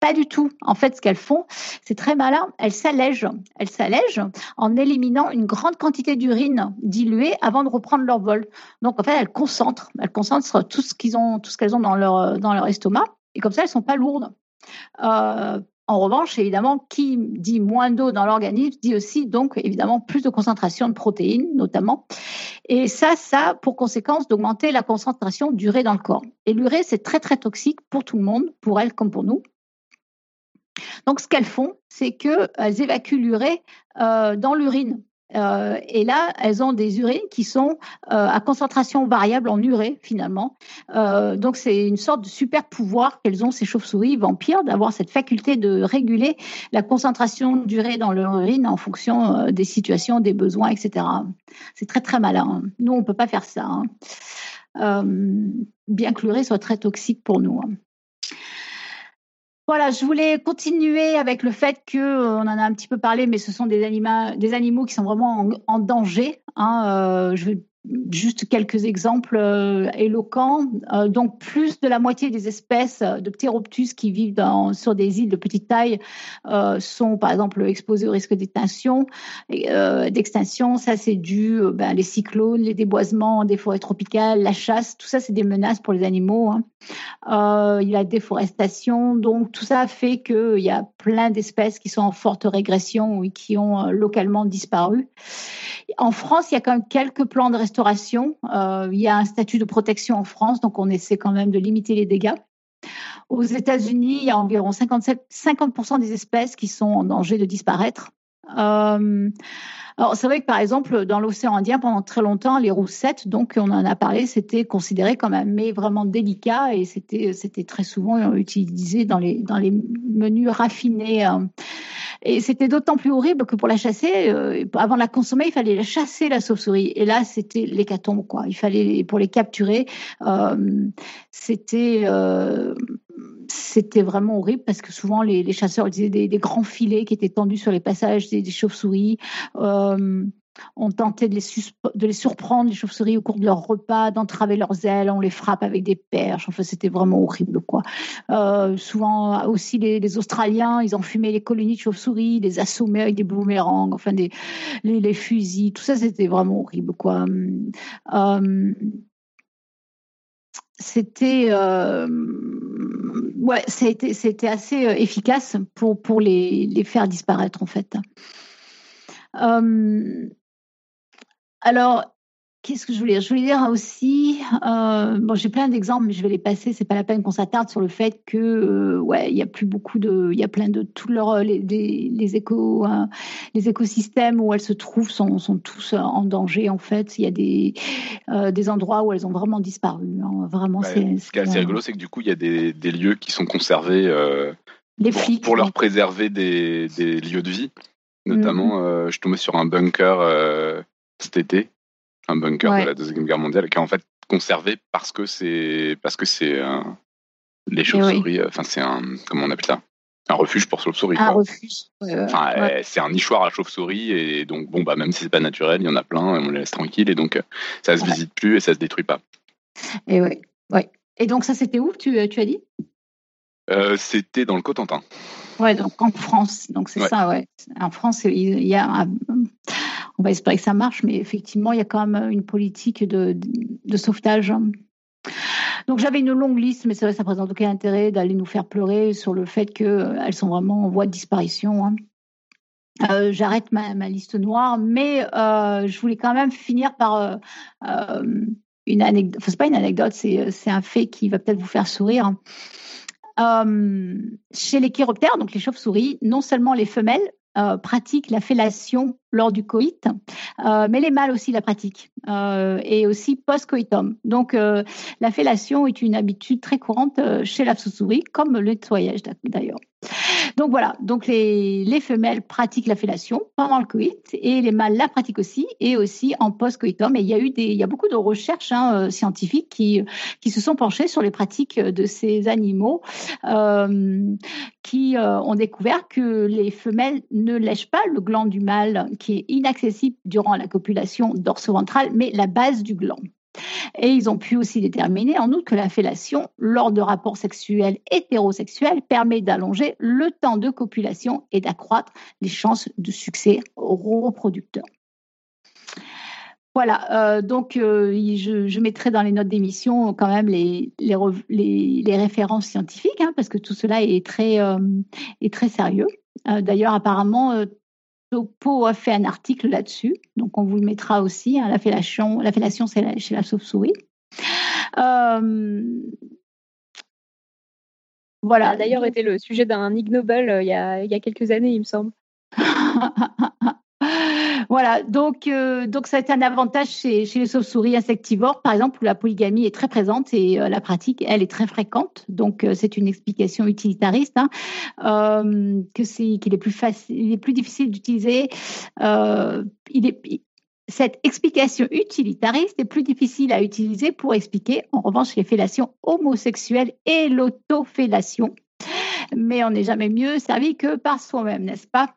Speaker 2: Pas du tout. En fait, ce qu'elles font, c'est très malin. Elles s'allègent. Elles s'allègent en éliminant une grande quantité d'urine diluée avant de reprendre leur vol. Donc, en fait, elles concentrent. Elles concentrent tout ce ont, qu'elles ont dans leur, dans leur estomac. Et comme ça, elles sont pas lourdes. Euh, en revanche, évidemment, qui dit moins d'eau dans l'organisme dit aussi donc évidemment plus de concentration de protéines notamment. Et ça, ça a pour conséquence d'augmenter la concentration d'urée dans le corps. Et l'urée, c'est très très toxique pour tout le monde, pour elles comme pour nous. Donc, ce qu'elles font, c'est qu'elles évacuent l'urée euh, dans l'urine. Euh, et là, elles ont des urines qui sont euh, à concentration variable en urée finalement. Euh, donc c'est une sorte de super pouvoir qu'elles ont ces chauves-souris vampires d'avoir cette faculté de réguler la concentration d'urée dans leur urine en fonction des situations, des besoins, etc. C'est très très malin. Nous on peut pas faire ça. Hein. bien que l'urée soit très toxique pour nous. Hein. Voilà, je voulais continuer avec le fait que, euh, on en a un petit peu parlé, mais ce sont des animaux, des animaux qui sont vraiment en, danger. Hein, euh, je Juste quelques exemples euh, éloquents. Euh, donc, plus de la moitié des espèces de ptéroptus qui vivent sur des îles de petite taille euh, sont, par exemple, exposées au risque d'extinction. ça, c'est dû ben, les cyclones, les déboisements des forêts tropicales, la chasse. Tout ça, c'est des menaces pour les animaux. Hein. il y a la déforestation. Donc, tout ça fait qu'il y a plein d'espèces qui sont en forte régression ou qui ont localement disparu. En France, il y a quand même quelques plans de restauration. Euh, il y a un statut de protection en France, donc on essaie quand même de limiter les dégâts. Aux États-Unis, il y a environ 57, 50% des espèces qui sont en danger de disparaître. Euh, alors c'est vrai que par exemple dans l'océan Indien pendant très longtemps les roussettes donc on en a parlé c'était considéré comme un mets vraiment délicat et c'était très souvent utilisé dans les dans les menus raffinés. Et c'était d'autant plus horrible que pour la chasser, euh, avant de la consommer, il fallait la chasser la chauve-souris. Et là, c'était l'hécatombe, quoi. Il fallait pour les capturer, euh, c'était euh, c'était vraiment horrible parce que souvent les, chasseurs utilisaient des, des, grands filets qui étaient tendus sur les passages des, des chauves-souris. Euh, on tentait de les, surprendre, les chauves-souris, au cours de leur repas, d'entraver leurs ailes, on les frappe avec des perches. Enfin, c'était vraiment horrible, quoi. Euh, souvent aussi, les, Australiens, ils ont fumé les colonies de chauves-souris, les assommaient avec des boomerangs, enfin, des, les, fusils. Tout ça, c'était vraiment horrible, quoi. Euh, c'était euh, assez efficace pour les faire disparaître en fait. Alors, qu'est-ce que je voulais dire? Je voulais dire aussi, euh, bon, j'ai plein d'exemples, mais je vais les passer. C'est pas la peine qu'on s'attarde sur le fait que, euh, ouais, il y a plus beaucoup de, il y a plein de tous leurs les, les, éco, hein, les écosystèmes où elles se trouvent sont, sont tous en danger en fait. Il y a des euh, des endroits où elles ont vraiment disparu. Hein. Vraiment, c'est.
Speaker 5: Ce qui est assez rigolo, c'est que du coup, il y a des, des lieux qui sont conservés.
Speaker 2: les
Speaker 5: pour,
Speaker 2: flics,
Speaker 5: pour leur préserver des, des lieux de vie. Notamment, mm-hmm. je tombé sur un bunker cet été, un bunker de la Deuxième Guerre mondiale, qui est en fait conservé parce que c'est parce que c'est les eh chauves-souris. Enfin, c'est un comment on appelle ça? Un refuge pour chauves-souris.
Speaker 2: Un refuge.
Speaker 5: enfin, eh, c'est un nichoir à chauves-souris et donc bon bah même si c'est pas naturel, il y en a plein, et on les laisse tranquilles et donc ça se visite plus et ça se détruit pas.
Speaker 2: Et oui, ouais. Et donc ça, c'était où tu, tu as dit?
Speaker 5: Euh, C'était dans le Cotentin.
Speaker 2: Ouais, donc en France. Donc c'est ça, ouais. En France, il y a. On va espérer que ça marche, mais effectivement, il y a quand même une politique de, de sauvetage. Donc j'avais une longue liste, mais c'est vrai, ça présente aucun intérêt d'aller nous faire pleurer sur le fait qu'elles sont vraiment en voie de disparition. Hein. Euh, j'arrête ma, ma, liste noire, mais euh, je voulais quand même finir par euh, euh une anecdote. Enfin, c'est pas une anecdote, c'est, c'est un fait qui va peut-être vous faire sourire. Euh, chez les chiroptères, donc les chauves-souris, non seulement les femelles euh, pratiquent la fellation lors du coït, euh, mais les mâles aussi la pratiquent, et aussi post-coitum. Donc la fellation est une habitude très courante chez la souris comme le nettoyage d'ailleurs. Donc voilà, donc les, les, femelles pratiquent la fellation pendant le coït et les mâles la pratiquent aussi et aussi en post-coitum. Et il y a eu des, il y a beaucoup de recherches hein, scientifiques qui, qui se sont penchées sur les pratiques de ces animaux euh, qui euh, ont découvert que les femelles ne lèchent pas le gland du mâle qui est inaccessible durant la copulation dorso-ventrale, mais la base du gland. Et ils ont pu aussi déterminer en outre que la fellation lors de rapports sexuels hétérosexuels permet d'allonger le temps de copulation et d'accroître les chances de succès reproducteur. Voilà, euh, donc euh, je, mettrai dans les notes d'émission quand même les, références scientifiques, hein, parce que tout cela est très, euh, est très sérieux. Euh, d'ailleurs, apparemment, Topo a fait un article là-dessus, donc on vous le mettra aussi. Hein, la fellation, la fellation c'est chez la chauve-souris.
Speaker 6: Euh, voilà. Ça a d'ailleurs été le sujet d'un Ig Nobel il y, a, il y a quelques années, il me semble.
Speaker 2: Voilà, donc, euh, donc ça a été un avantage chez, les chauves-souris insectivores, par exemple, où la polygamie est très présente et euh, la pratique, elle, est très fréquente. Donc, euh, c'est une explication utilitariste, hein, que qu'il est plus facile, il est plus difficile d'utiliser. Cette explication utilitariste est plus difficile à utiliser pour expliquer, en revanche, les fellations homosexuelles et l'autofellation. Mais on n'est jamais mieux servi que par soi-même, n'est-ce pas?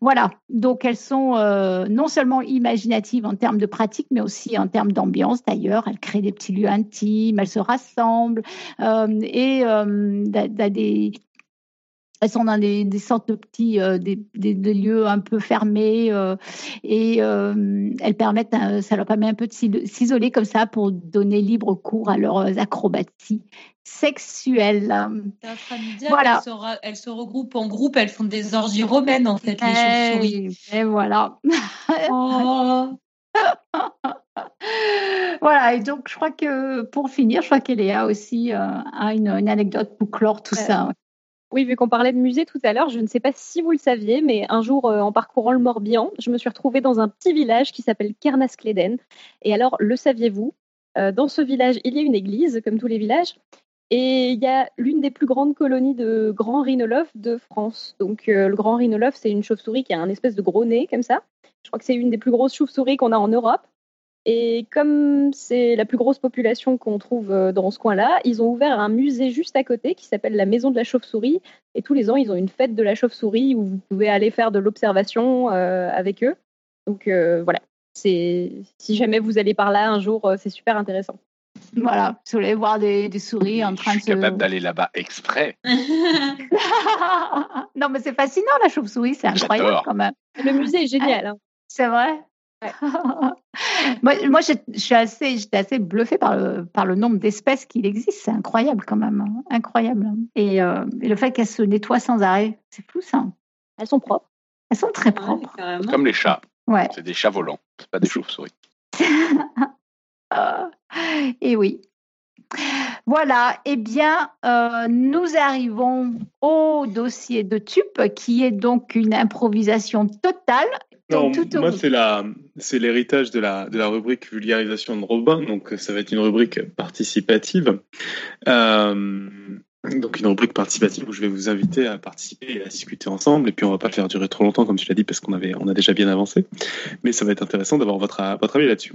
Speaker 2: Voilà, donc elles sont euh, non seulement imaginatives en termes de pratique, mais aussi en termes d'ambiance. D'ailleurs, elles créent des petits lieux intimes, elles se rassemblent euh, et euh, elles sont dans des, des sortes de petits euh, des, des, des, lieux un peu fermés euh, et euh, elles permettent, ça leur permet un peu de s'isoler comme ça pour donner libre cours à leurs acrobaties sexuelles.
Speaker 4: Voilà. Elles se, elles se, regroupent en groupe, elles font des orgies romaines en fait, les chauves-souris.
Speaker 2: Et voilà. Oh. voilà, et donc je crois que pour finir, je crois qu'Eléa aussi euh, a une, une, anecdote pour clore tout euh, ça.
Speaker 6: Oui, vu qu'on parlait de musée tout à l'heure, je ne sais pas si vous le saviez, mais un jour, euh, en parcourant le Morbihan, je me suis retrouvée dans un petit village qui s'appelle Kernaskleden. Et alors, le saviez-vous euh, Dans ce village, il y a une église, comme tous les villages, et il y a l'une des plus grandes colonies de grands rhinolophes de France. Donc, euh, le grand rhinolophe, c'est une chauve-souris qui a un espèce de gros nez, comme ça. Je crois que c'est une des plus grosses chauves-souris qu'on a en Europe. Et comme c'est la plus grosse population qu'on trouve euh, dans ce coin-là, ils ont ouvert un musée juste à côté qui s'appelle la Maison de la Chauve-souris. Et tous les ans, ils ont une fête de la chauve-souris où vous pouvez aller faire de l'observation euh, avec eux. Donc euh, voilà, c'est si jamais vous allez par là un jour, c'est super intéressant.
Speaker 2: Voilà, si vous voulez voir des, des souris en train de.
Speaker 5: Je suis capable d'aller là-bas exprès.
Speaker 2: non, mais c'est fascinant la chauve-souris, c'est incroyable quand même.
Speaker 6: Le musée est génial. Hein.
Speaker 2: C'est vrai? moi, moi je, je, suis assez, j'étais assez bluffée par le, par le nombre d'espèces qu'il existe. C'est incroyable quand même, hein. incroyable. Et, euh, et le fait qu'elles se nettoient sans arrêt, c'est fou ça.
Speaker 6: Elles sont propres.
Speaker 2: Elles sont très propres.
Speaker 5: Ouais, Comme les chats.
Speaker 2: Ouais.
Speaker 5: C'est des chats volants, c'est pas des chauves-souris.
Speaker 2: et oui. Voilà, eh bien, euh, nous arrivons au dossier de TUP, qui est donc une improvisation totale.
Speaker 3: Non, moi, c'est la, c'est l'héritage de la, de la rubrique vulgarisation de Robin, donc ça va être une rubrique participative. Euh, donc une rubrique participative où je vais vous inviter à participer et à discuter ensemble. Et puis on va pas le faire durer trop longtemps, comme tu l'as dit, parce qu'on avait, on a déjà bien avancé. Mais ça va être intéressant d'avoir votre, votre avis là-dessus.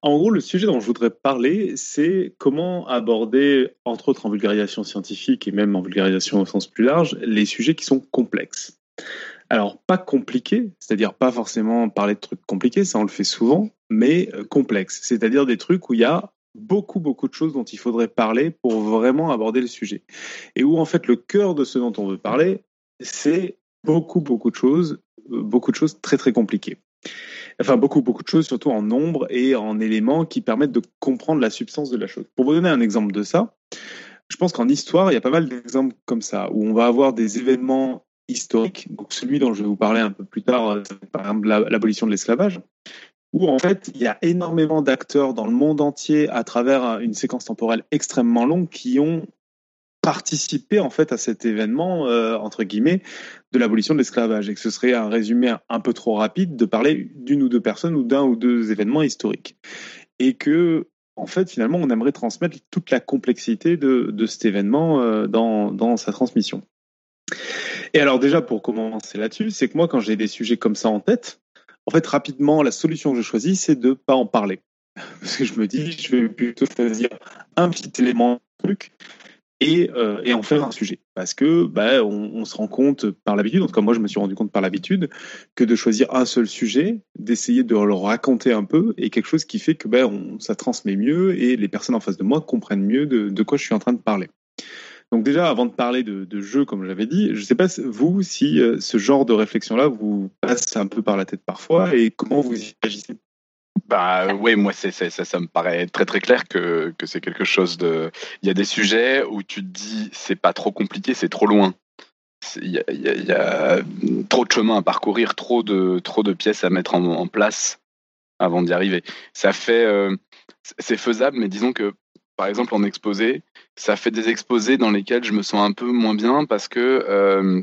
Speaker 3: En gros, le sujet dont je voudrais parler, c'est comment aborder, entre autres en vulgarisation scientifique et même en vulgarisation au sens plus large, les sujets qui sont complexes. Alors, pas compliqués, c'est-à-dire pas forcément parler de trucs compliqués, ça on le fait souvent, mais complexes, c'est-à-dire des trucs où il y a beaucoup, beaucoup de choses dont il faudrait parler pour vraiment aborder le sujet. Et où, en fait, le cœur de ce dont on veut parler, c'est beaucoup, beaucoup de choses, euh, beaucoup de choses très, très compliquées. Enfin, beaucoup, beaucoup de choses, surtout en nombre et en éléments qui permettent de comprendre la substance de la chose. Pour vous donner un exemple de ça, je pense qu'en histoire, il y a pas mal d'exemples comme ça, où on va avoir des événements historiques. Donc, celui dont je vais vous parler un peu plus tard, euh, par exemple l'abolition de l'esclavage, où en fait, il y a énormément d'acteurs dans le monde entier à travers une séquence temporelle extrêmement longue qui ont participé en fait à cet événement euh, entre guillemets de l'abolition de l'esclavage et que ce serait un résumé un peu trop rapide de parler d'une ou deux personnes ou d'un ou deux événements historiques et que en fait finalement on aimerait transmettre toute la complexité de, cet événement euh, dans sa transmission. Et alors déjà pour commencer là-dessus, c'est que moi quand j'ai des sujets comme ça en tête, en fait, rapidement, la solution que je choisis, c'est de ne pas en parler. Parce que je me dis, je vais plutôt choisir un petit élément truc et, euh, et, en faire un sujet. Parce que bah, on, se rend compte par l'habitude, en tout cas moi je me suis rendu compte par l'habitude, que de choisir un seul sujet, d'essayer de le raconter un peu, est quelque chose qui fait que bah, on, ça transmet mieux et les personnes en face de moi comprennent mieux de, de quoi je suis en train de parler. Donc déjà, avant de parler de, de jeu, comme j'avais dit, je ne sais pas vous si euh, ce genre de réflexion-là vous passe un peu par la tête parfois et comment vous y agissez.
Speaker 5: Bah oui, moi ça, me paraît très très clair que, que c'est quelque chose de. Il y a des sujets où tu te dis c'est pas trop compliqué, c'est trop loin. Il y, a trop de chemin à parcourir, trop de trop de pièces à mettre en, en place avant d'y arriver. Ça fait, euh, c'est faisable, mais disons que par exemple en exposé, ça fait des exposés dans lesquels je me sens un peu moins bien parce que euh,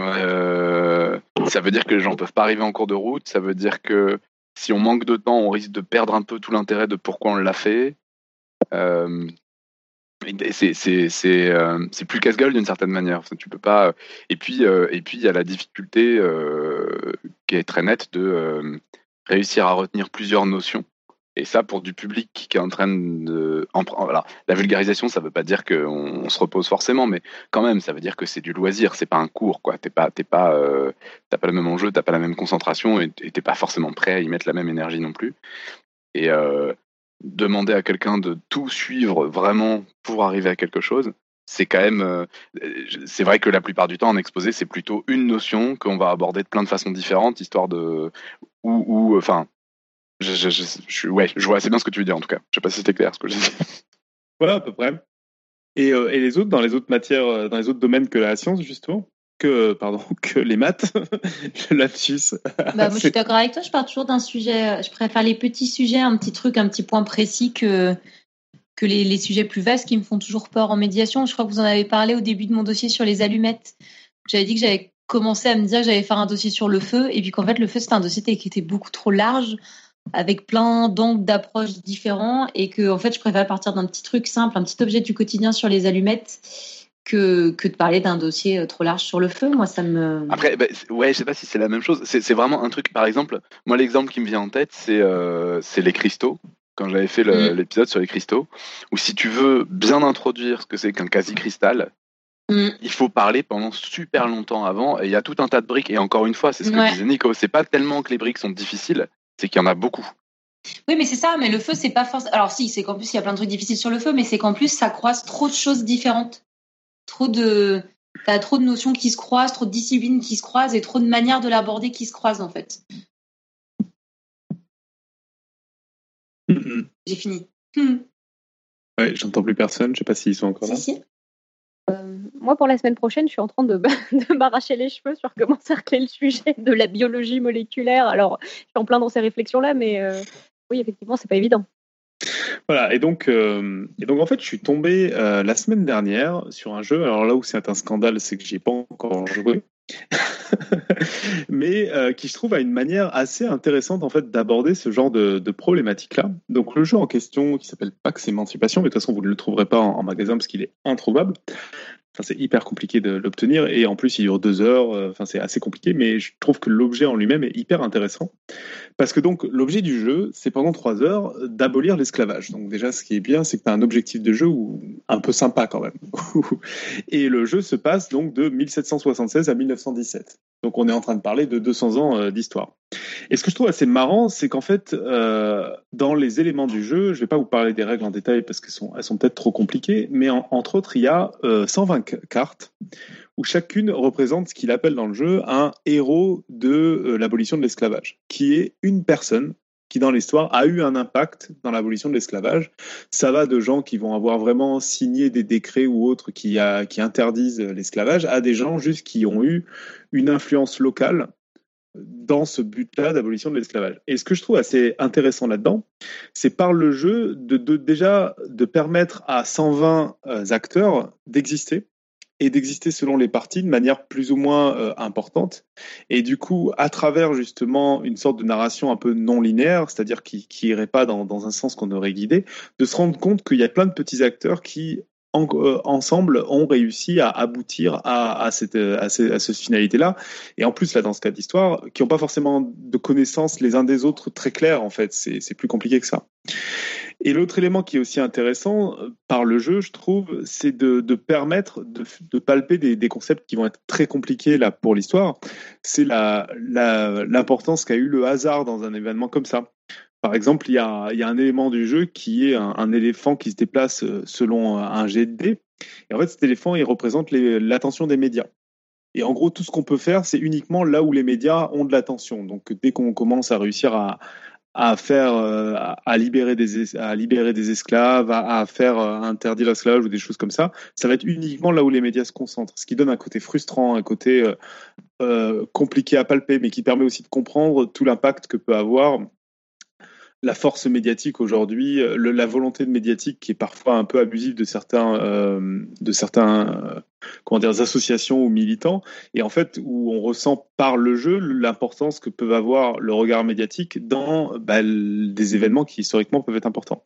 Speaker 5: euh, ça veut dire que les gens peuvent pas arriver en cours de route, ça veut dire que si on manque de temps, on risque de perdre un peu tout l'intérêt de pourquoi on l'a fait. Euh, c'est plus casse-gueule d'une certaine manière. Tu peux pas. Et puis et puis il y a la difficulté qui est très nette de réussir à retenir plusieurs notions et ça, pour du public qui est en train de. voilà. La vulgarisation, ça ne veut pas dire qu'on se repose forcément, mais quand même, ça veut dire que c'est du loisir, c'est pas un cours, quoi. T'es pas, pas, euh, pas le même enjeu, t'as pas la même concentration, et t'es pas forcément prêt à y mettre la même énergie non plus. Et euh, demander à quelqu'un de tout suivre vraiment pour arriver à quelque chose, c'est quand même. Euh, c'est vrai que la plupart du temps, en exposé, c'est plutôt une notion qu'on va aborder de plein de façons différentes, histoire de. Ou enfin, je, je, je, ouais, je vois assez bien ce que tu veux dire en tout cas. Je sais pas si c'était clair ce que j'ai dit.
Speaker 3: Voilà, à peu près. Et, euh, et, les autres, dans les autres matières, euh, dans les autres domaines que la science, justement que, pardon, que les maths, le lapsus.
Speaker 4: Bah, moi, je suis d'accord avec toi. Je pars toujours d'un sujet. Euh, je préfère les petits sujets, un petit truc, un petit point précis que, que les, les, sujets plus vastes qui me font toujours peur en médiation. Je crois que vous en avez parlé au début de mon dossier sur les allumettes. J'avais dit que j'avais commencé à me dire que j'allais faire un dossier sur le feu, et puis qu'en fait, le feu, c'était un dossier qui était beaucoup trop large avec plein d'angles d'approche différents et que en fait je préfère partir d'un petit truc simple, un petit objet du quotidien sur les allumettes que, que de parler d'un dossier euh, trop large sur le feu. Moi ça me.
Speaker 5: Après, bah, ouais, je sais pas si c'est la même chose. C'est vraiment un truc, par exemple, moi l'exemple qui me vient en tête, c'est euh, les cristaux. Quand j'avais fait mm. l'épisode sur les cristaux, où si tu veux bien introduire ce que c'est qu'un quasi-cristal, mm. il faut parler pendant super longtemps avant et il y a tout un tas de briques et encore une fois c'est ce que disait Nico c'est pas tellement que les briques sont difficiles c'est qu'il y en a beaucoup.
Speaker 4: Oui, mais c'est ça, mais le feu, c'est pas forcément. Alors, si, c'est qu'en plus, il y a plein de trucs difficiles sur le feu, mais c'est qu'en plus, ça croise trop de choses différentes. Trop de. T'as trop de notions qui se croisent, trop de disciplines qui se croisent et trop de manières de l'aborder qui se croisent, en fait.
Speaker 3: Mm-hmm.
Speaker 4: J'ai fini.
Speaker 3: Hmm. Ouais, j'entends plus personne, je sais pas s'ils sont encore là.
Speaker 4: Si, si.
Speaker 6: Euh, moi, pour la semaine prochaine, je suis en train de, m'arracher les cheveux sur comment cercler le sujet de la biologie moléculaire. Alors, je suis en plein dans ces réflexions-là, mais euh, oui, effectivement, c'est pas évident.
Speaker 3: Voilà, et donc, euh, et donc en fait, je suis tombé la semaine dernière sur un jeu. Alors là où c'est un scandale, c'est que j'ai pas encore joué. mais qui je trouve a une manière assez intéressante en fait d'aborder ce genre de, de problématique là. Donc le jeu en question qui s'appelle Pax Émancipation, mais de toute façon vous ne le trouverez pas en magasin parce qu'il est introuvable. Enfin, c'est hyper compliqué de l'obtenir et en plus il dure deux heures. Euh, enfin, c'est assez compliqué, mais je trouve que l'objet en lui-même est hyper intéressant parce que donc l'objet du jeu, c'est pendant trois heures d'abolir l'esclavage. Donc déjà, ce qui est bien, c'est que tu as un objectif de jeu un peu sympa quand même. et le jeu se passe donc de 1776 à 1917. Donc on est en train de parler de 200 ans d'histoire. Et ce que je trouve assez marrant, c'est qu'en fait, euh, dans les éléments du jeu, je vais pas vous parler des règles en détail parce qu'elles sont, elles sont peut-être trop compliquées, mais entre autres, il y a 120 euh, cartes où chacune représente ce qu'il appelle dans le jeu un héros de euh, l'abolition de l'esclavage, qui est une personne qui dans l'histoire a eu un impact dans l'abolition de l'esclavage. Ça va de gens qui vont avoir vraiment signé des décrets ou autres qui, qui interdisent l'esclavage à des gens juste qui ont eu une influence locale dans ce but-là d'abolition de l'esclavage. Et ce que je trouve assez intéressant là-dedans, c'est par le jeu de, déjà de permettre à 120 euh, acteurs d'exister et d'exister selon les parties de manière plus ou moins euh, importante. Et du coup, à travers justement une sorte de narration un peu non linéaire, c'est-à-dire qui, qui irait pas dans, dans un sens qu'on aurait guidé, de se rendre compte qu'il y a plein de petits acteurs qui euh, ensemble ont réussi à aboutir à, cette, à, cette finalité-là. Et en plus, là, dans ce cas d'histoire, qui n'ont pas forcément de connaissances les uns des autres très claires, en fait. C'est plus compliqué que ça. Et l'autre élément qui est aussi intéressant euh, par le jeu, je trouve, c'est de, de, permettre de, de palper des, des, concepts qui vont être très compliqués là pour l'histoire. C'est l'importance la, qu'a eu le hasard dans un événement comme ça. Par exemple, il y a, un élément du jeu qui est un, éléphant qui se déplace euh, selon un jet de dés. Et en fait, cet éléphant, il représente l'attention des médias. Et en gros, tout ce qu'on peut faire, c'est uniquement là où les médias ont de l'attention. Donc, dès qu'on commence à réussir à, faire, euh, à libérer des, à libérer des esclaves, à, faire euh, interdire l'esclavage ou des choses comme ça, ça va être uniquement là où les médias se concentrent. Ce qui donne un côté frustrant, un côté compliqué à palper, mais qui permet aussi de comprendre tout l'impact que peut avoir la force médiatique aujourd'hui, euh, la volonté de médiatique qui est parfois un peu abusive de certains, euh, de certains, euh, comment dire, associations ou militants, et en fait où on ressent par le jeu l'importance que peut avoir le regard médiatique dans bah, des événements qui historiquement peuvent être importants.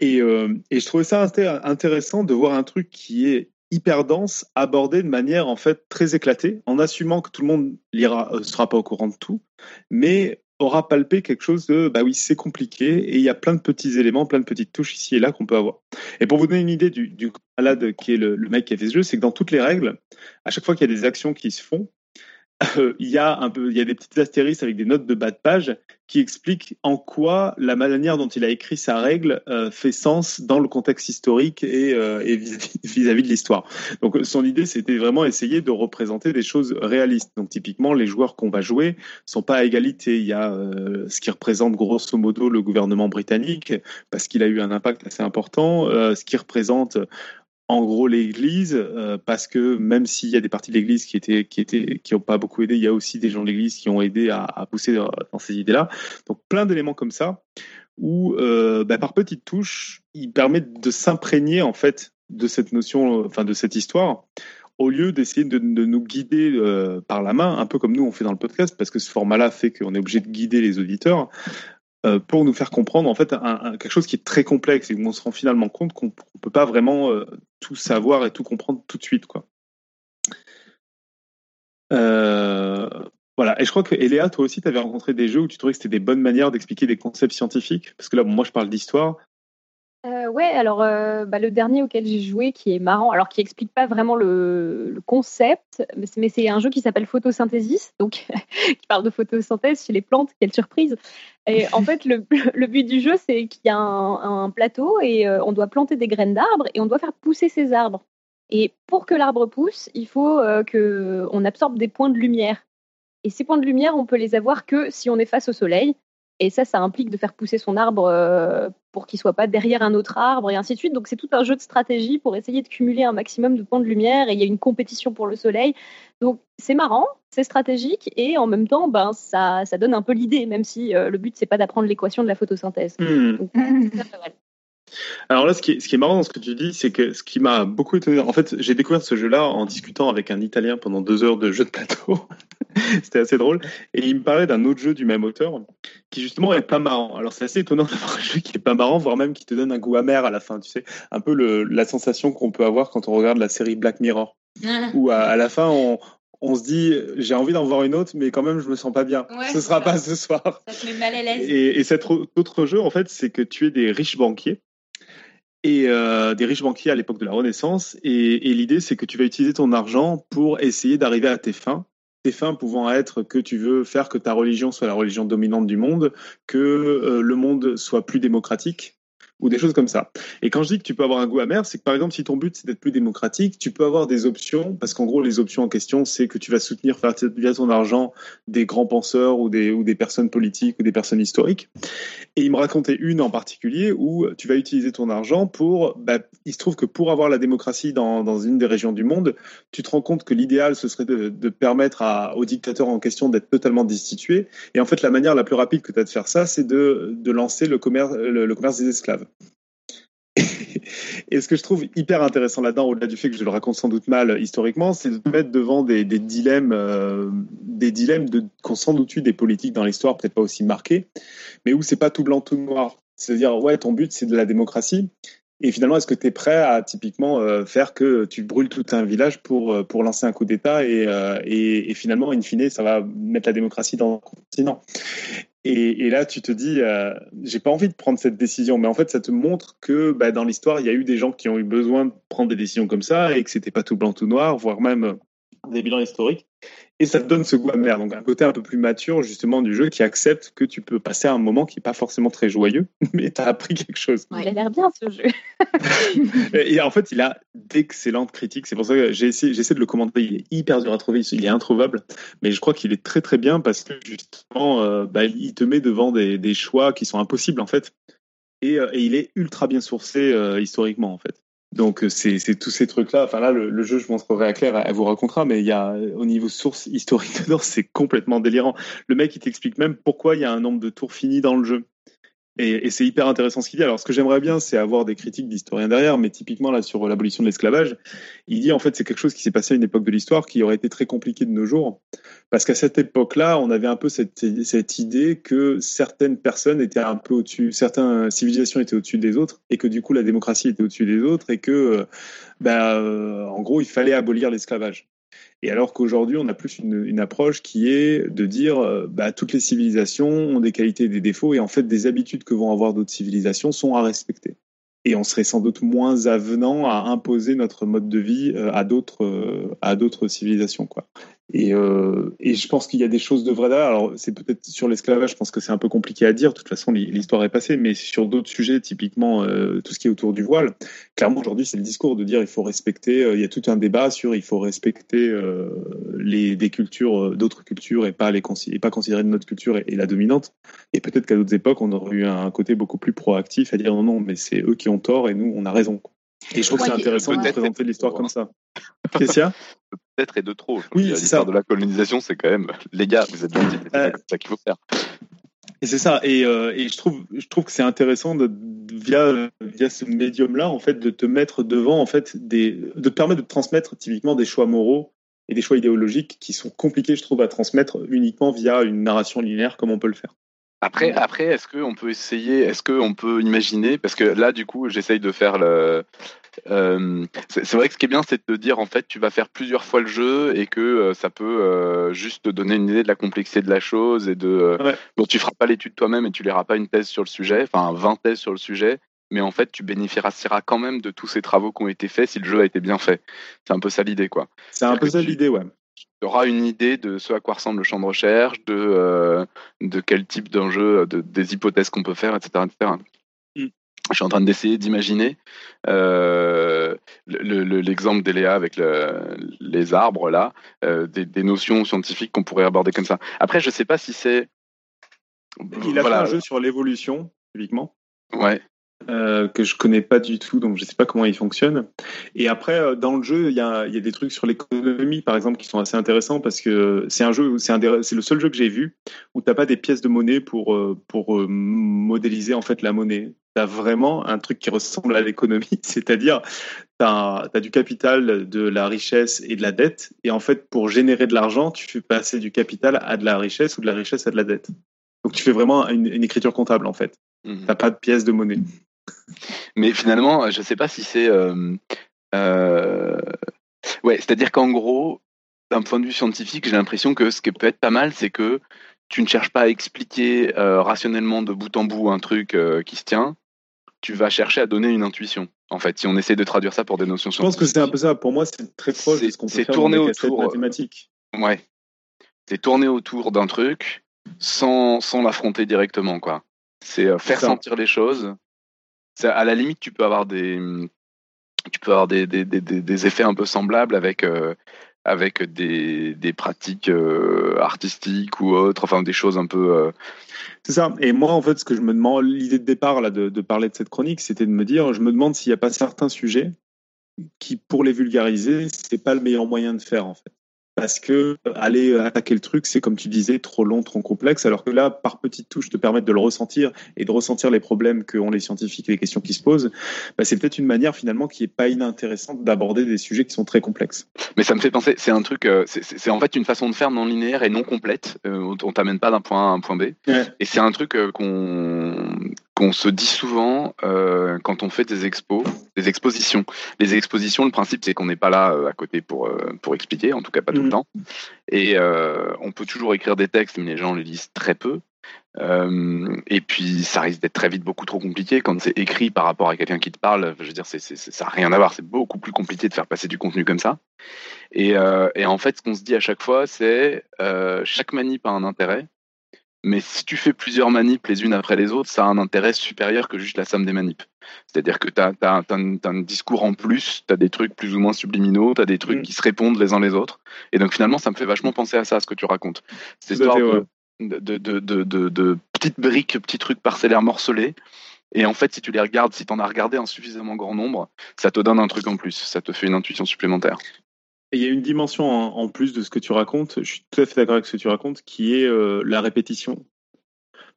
Speaker 3: Et, et je trouvais ça intéressant de voir un truc qui est hyper dense, abordé de manière en fait très éclatée, en assumant que tout le monde lira, sera pas au courant de tout, mais aura palpé quelque chose de bah oui, c'est compliqué et il y a plein de petits éléments, plein de petites touches ici et là qu'on peut avoir. Et pour vous donner une idée du, malade qui est le, le mec qui a fait ce jeu, c'est que dans toutes les règles, à chaque fois qu'il y a des actions qui se font, euh, il y a un peu, il y a des petites astérisques avec des notes de bas de page qui expliquent en quoi la manière dont il a écrit sa règle euh, fait sens dans le contexte historique et, euh, vis-à-vis de l'histoire. Donc son idée, c'était vraiment essayer de représenter des choses réalistes. Donc typiquement, les joueurs qu'on va jouer sont pas à égalité. Il y a ce qui représente grosso modo le gouvernement britannique parce qu'il a eu un impact assez important, ce qui représente en gros l'Église, euh, parce que même s'il y a des parties de l'Église qui étaient pas beaucoup aidé, il y a aussi des gens de l'Église qui ont aidé à, pousser dans, ces idées-là. Donc plein d'éléments comme ça où euh, bah, par petites touches, il permet de s'imprégner en fait de cette notion, enfin de cette histoire, au lieu d'essayer de, nous guider euh, par la main, un peu comme nous on fait dans le podcast, parce que ce format-là fait qu'on est obligé de guider les auditeurs. Pour nous faire comprendre en fait quelque chose qui est très complexe et où on se rend finalement compte qu'on peut pas vraiment euh, tout savoir et tout comprendre tout de suite. Quoi. Euh, voilà, et je crois que Eléa, toi aussi, tu avais rencontré des jeux où tu trouvais que c'était des bonnes manières d'expliquer des concepts scientifiques, parce que là, moi, je parle d'histoire,
Speaker 6: euh, ouais, alors euh, bah, le dernier auquel j'ai joué, qui est marrant, alors qui explique pas vraiment le, concept, mais c'est un jeu qui s'appelle Photosynthesis, donc qui parle de photosynthèse chez les plantes. Quelle surprise Et en fait, le, but du jeu, c'est qu'il y a un, plateau et euh, on doit planter des graines d'arbres et on doit faire pousser ces arbres. Et pour que l'arbre pousse, il faut que on absorbe des points de lumière. Et ces points de lumière, on peut les avoir que si on est face au soleil. Et ça, ça implique de faire pousser son arbre euh, pour qu'il soit pas derrière un autre arbre et ainsi de suite. Donc c'est tout un jeu de stratégie pour essayer de cumuler un maximum de points de lumière. Et il y a une compétition pour le soleil. Donc c'est marrant, c'est stratégique et en même temps, ben ça, ça donne un peu l'idée, même si euh, le but c'est pas d'apprendre l'équation de la photosynthèse.
Speaker 3: Hmm. Donc, alors là, ce qui, est, ce qui est marrant dans ce que tu dis, c'est que ce qui m'a beaucoup étonné, en fait, j'ai découvert ce jeu-là en discutant avec un Italien pendant deux heures de jeu de plateau. C'était assez drôle. Et il me parlait d'un autre jeu du même auteur qui justement est pas marrant. Alors c'est assez étonnant d'avoir un jeu qui est pas marrant, voire même qui te donne un goût amer à la fin. Tu sais, un peu le, la sensation qu'on peut avoir quand on regarde la série Black Mirror, où à, la fin on, on se dit j'ai envie d'en voir une autre, mais quand même je me sens pas bien. ce sera pas ce soir.
Speaker 4: Ça te met mal à l'aise.
Speaker 3: Et, et cet autre jeu en fait, c'est que tu es des riches banquiers et euh, des riches banquiers à l'époque de la Renaissance. Et, et l'idée, c'est que tu vas utiliser ton argent pour essayer d'arriver à tes fins tes fins pouvant être que tu veux faire que ta religion soit la religion dominante du monde, que euh, le monde soit plus démocratique ou des choses comme ça. Et quand je dis que tu peux avoir un goût amer, c'est que par exemple, si ton but c'est d'être plus démocratique, tu peux avoir des options, parce qu'en gros, les options en question, c'est que tu vas soutenir via ton argent des grands penseurs ou des, ou des personnes politiques ou des personnes historiques. Et il me racontait une en particulier où tu vas utiliser ton argent pour, bah, il se trouve que pour avoir la démocratie dans, dans une des régions du monde, tu te rends compte que l'idéal, ce serait de, de permettre à, aux dictateurs en question d'être totalement destitués. Et en fait, la manière la plus rapide que tu as de faire ça, c'est de, de lancer le commerce, le commerce des esclaves. Et ce que je trouve hyper intéressant là-dedans, au-delà du fait que je le raconte sans doute mal historiquement, c'est de mettre devant des, dilemmes, euh, des dilemmes de, qu'on sans doute eu des politiques dans l'histoire, peut-être pas aussi marqués, mais où c'est pas tout blanc, tout noir. C'est-à-dire, ouais, ton but, c'est de la démocratie. Et finalement, est-ce que tu es prêt à typiquement euh, faire que tu brûles tout un village pour, euh, pour lancer un coup d'État et, euh, et, et, finalement, in fine, ça va mettre la démocratie dans le continent? Et, et, là, tu te dis, euh, j'ai pas envie de prendre cette décision, mais en fait, ça te montre que bah, dans l'histoire, il y a eu des gens qui ont eu besoin de prendre des décisions comme ça et que c'était pas tout blanc tout noir, voire même des bilans historiques. Et ça te donne ce goût amer, donc un côté un peu plus mature justement du jeu qui accepte que tu peux passer un moment qui n'est pas forcément très joyeux, mais tu as appris quelque chose.
Speaker 6: Ouais, il a l'air bien ce jeu.
Speaker 3: et en fait, il a d'excellentes critiques. C'est pour ça que j'ai essayé, j'essaie de le commenter. Il est hyper dur à trouver, il est introuvable, mais je crois qu'il est très très bien parce que justement, euh, bah, il te met devant des, des, choix qui sont impossibles en fait. Et, euh, et il est ultra bien sourcé euh, historiquement en fait. Donc euh, c'est tous ces trucs-là. Enfin là, le, le, jeu, je montrerai à Claire, elle vous racontera, mais il y a au niveau source historique dedans, c'est complètement délirant. Le mec, il t'explique même pourquoi il y a un nombre de tours finis dans le jeu. Et, et c'est hyper intéressant ce qu'il dit. Alors, ce que j'aimerais bien, c'est avoir des critiques d'historiens derrière, mais typiquement là sur l'abolition de l'esclavage, il dit en fait c'est quelque chose qui s'est passé à une époque de l'histoire qui aurait été très compliqué de nos jours, parce qu'à cette époque-là, on avait un peu cette, cette idée que certaines personnes étaient un peu au-dessus, certaines civilisations étaient au-dessus des autres, et que du coup la démocratie était au-dessus des autres, et que, ben, euh, en gros, il fallait abolir l'esclavage. Et alors qu'aujourd'hui, on a plus une, approche qui est de dire bah, toutes les civilisations ont des qualités et des défauts, et en fait, des habitudes que vont avoir d'autres civilisations sont à respecter. Et on serait sans doute moins avenant à imposer notre mode de vie à d'autres à d'autres civilisations, quoi. Et, euh, et, je pense qu'il y a des choses de vraies derrière. Alors, c'est peut-être sur l'esclavage, je pense que c'est un peu compliqué à dire. De toute façon, l'histoire est passée. Mais sur d'autres sujets, typiquement euh, tout ce qui est autour du voile, clairement, aujourd'hui, c'est le discours de dire il faut respecter. Euh, il y a tout un débat sur il faut respecter euh, les des cultures, d'autres cultures et pas les et pas considérer notre culture et, et la dominante. Et peut-être qu'à d'autres époques, on aurait eu un côté beaucoup plus proactif à dire non, non, mais c'est eux qui ont tort et nous, on a raison. Et je trouve que c'est intéressant de présenter l'histoire comme ça. Qu'est-ce
Speaker 5: Peut-être et de trop.
Speaker 3: Oui, c'est ça.
Speaker 5: de la colonisation, c'est quand même, les gars, vous êtes gentils, c'est euh... ça qu'il faut faire.
Speaker 3: Et c'est ça. Et, euh, et, je trouve, je trouve que c'est intéressant de, via via ce médium-là, en fait, de te mettre devant, en fait, des, de te permettre de transmettre typiquement des choix moraux et des choix idéologiques qui sont compliqués, je trouve, à transmettre uniquement via une narration linéaire, comme on peut le faire.
Speaker 5: Après, après est-ce qu'on peut essayer, est-ce qu'on peut imaginer, parce que là, du coup, j'essaye de faire le. Euh, c'est vrai que ce qui est bien, c'est de te dire, en fait, tu vas faire plusieurs fois le jeu et que euh, ça peut euh, juste te donner une idée de la complexité de la chose et de. Ouais. Bon, tu feras pas l'étude toi-même et tu liras pas une thèse sur le sujet, enfin 20 thèses sur le sujet, mais en fait, tu bénéficieras quand même de tous ces travaux qui ont été faits si le jeu a été bien fait. C'est un peu ça l'idée, quoi.
Speaker 3: C'est un peu ça l'idée, ouais
Speaker 5: tu auras une idée de ce à quoi ressemble le champ de recherche, de, euh, de quel type d'enjeu, de, des hypothèses qu'on peut faire, etc. etc. Mm. Je suis en train d'essayer d'imaginer euh, l'exemple le, d'Eléa avec le, les arbres, là, euh, des, des, notions scientifiques qu'on pourrait aborder comme ça. Après, je ne sais pas si c'est.
Speaker 3: Il a voilà. fait un jeu sur l'évolution, typiquement.
Speaker 5: Ouais.
Speaker 3: Euh, que je connais pas du tout, donc je sais pas comment il fonctionne. Et après, euh, dans le jeu, il y a, y a, des trucs sur l'économie, par exemple, qui sont assez intéressants parce que c'est un jeu, c'est le seul jeu que j'ai vu où t'as pas des pièces de monnaie pour euh, pour modéliser en fait la monnaie. T'as vraiment un truc qui ressemble à l'économie, c'est-à-dire t'as as du capital, de la richesse et de la dette, et en fait, pour générer de l'argent, tu fais passer du capital à de la richesse ou de la richesse à de la dette. Donc tu fais vraiment une, une écriture comptable en fait. Mmh. T'as pas de pièces de monnaie.
Speaker 5: Mais finalement, je sais pas si c'est. Euh, euh... Ouais, c'est-à-dire qu'en gros, d'un point de vue scientifique, j'ai l'impression que ce qui peut être pas mal, c'est que tu ne cherches pas à expliquer euh, rationnellement de bout en bout un truc euh, qui se tient. Tu vas chercher à donner une intuition. En fait, si on essaie de traduire ça pour des notions
Speaker 3: scientifiques. Je pense que c'est un peu ça. Pour moi, c'est très proche de ce qu'on peut faire
Speaker 5: tourné
Speaker 3: dans
Speaker 5: autour
Speaker 3: mathématiques.
Speaker 5: Ouais. c'est tourner autour d'un truc sans, sans l'affronter directement, quoi. C'est faire sentir les choses. À la limite, tu peux avoir des, tu peux avoir des, effets un peu semblables avec, avec des, pratiques artistiques ou autres, enfin des choses un peu.
Speaker 3: C'est ça. Et moi, en fait, ce que je me demande, l'idée de départ là, de, de parler de cette chronique, c'était de me dire, je me demande s'il n'y a pas certains sujets qui, pour les vulgariser, c'est pas le meilleur moyen de faire, en fait parce que aller attaquer le truc, c'est comme tu disais, trop long, trop complexe, alors que là, par petites touches, te permettre de le ressentir et de ressentir les problèmes qu'ont les scientifiques et les questions qui se posent, bah, c'est peut-être une manière finalement qui est pas inintéressante d'aborder des sujets qui sont très complexes.
Speaker 5: Mais ça me fait penser, c'est un truc, euh, c'est en fait une façon de faire non linéaire et non complète. Euh, on t'amène pas d'un point A à un point B. Et c'est un truc euh, qu'on qu'on se dit souvent euh, quand on fait des expos, des expositions. Les expositions, le principe, c'est qu'on n'est pas là euh, à côté pour, euh, pour expliquer, en tout cas pas tout le mm. temps. Et on peut toujours écrire des textes, mais les gens les lisent très peu. et puis, ça risque d'être très vite beaucoup trop compliqué quand c'est écrit par rapport à quelqu'un qui te parle. Je veux dire, c'est, ça n'a rien à voir. C'est beaucoup plus compliqué de faire passer du contenu comme ça. Et, et en fait, ce qu'on se dit à chaque fois, c'est chaque manip a un intérêt. Mais si tu fais plusieurs manips les unes après les autres, ça a un intérêt supérieur que juste la somme des manips. C'est-à-dire que tu as, un discours en plus, tu as des trucs plus ou moins subliminaux, tu as des trucs mm. qui se répondent les uns les autres. Et donc finalement, ça me fait vachement penser à ça, ce que tu racontes. Cette histoire de, de, de, de, petites briques, petits trucs parcellaires morcelés. Et en fait, si tu les regardes, si tu en as regardé un suffisamment grand nombre, ça te donne un truc en plus, ça te fait une intuition supplémentaire.
Speaker 3: Il y a une dimension en, plus de ce que tu racontes, je suis tout à fait d'accord avec ce que tu racontes, qui est euh, la répétition.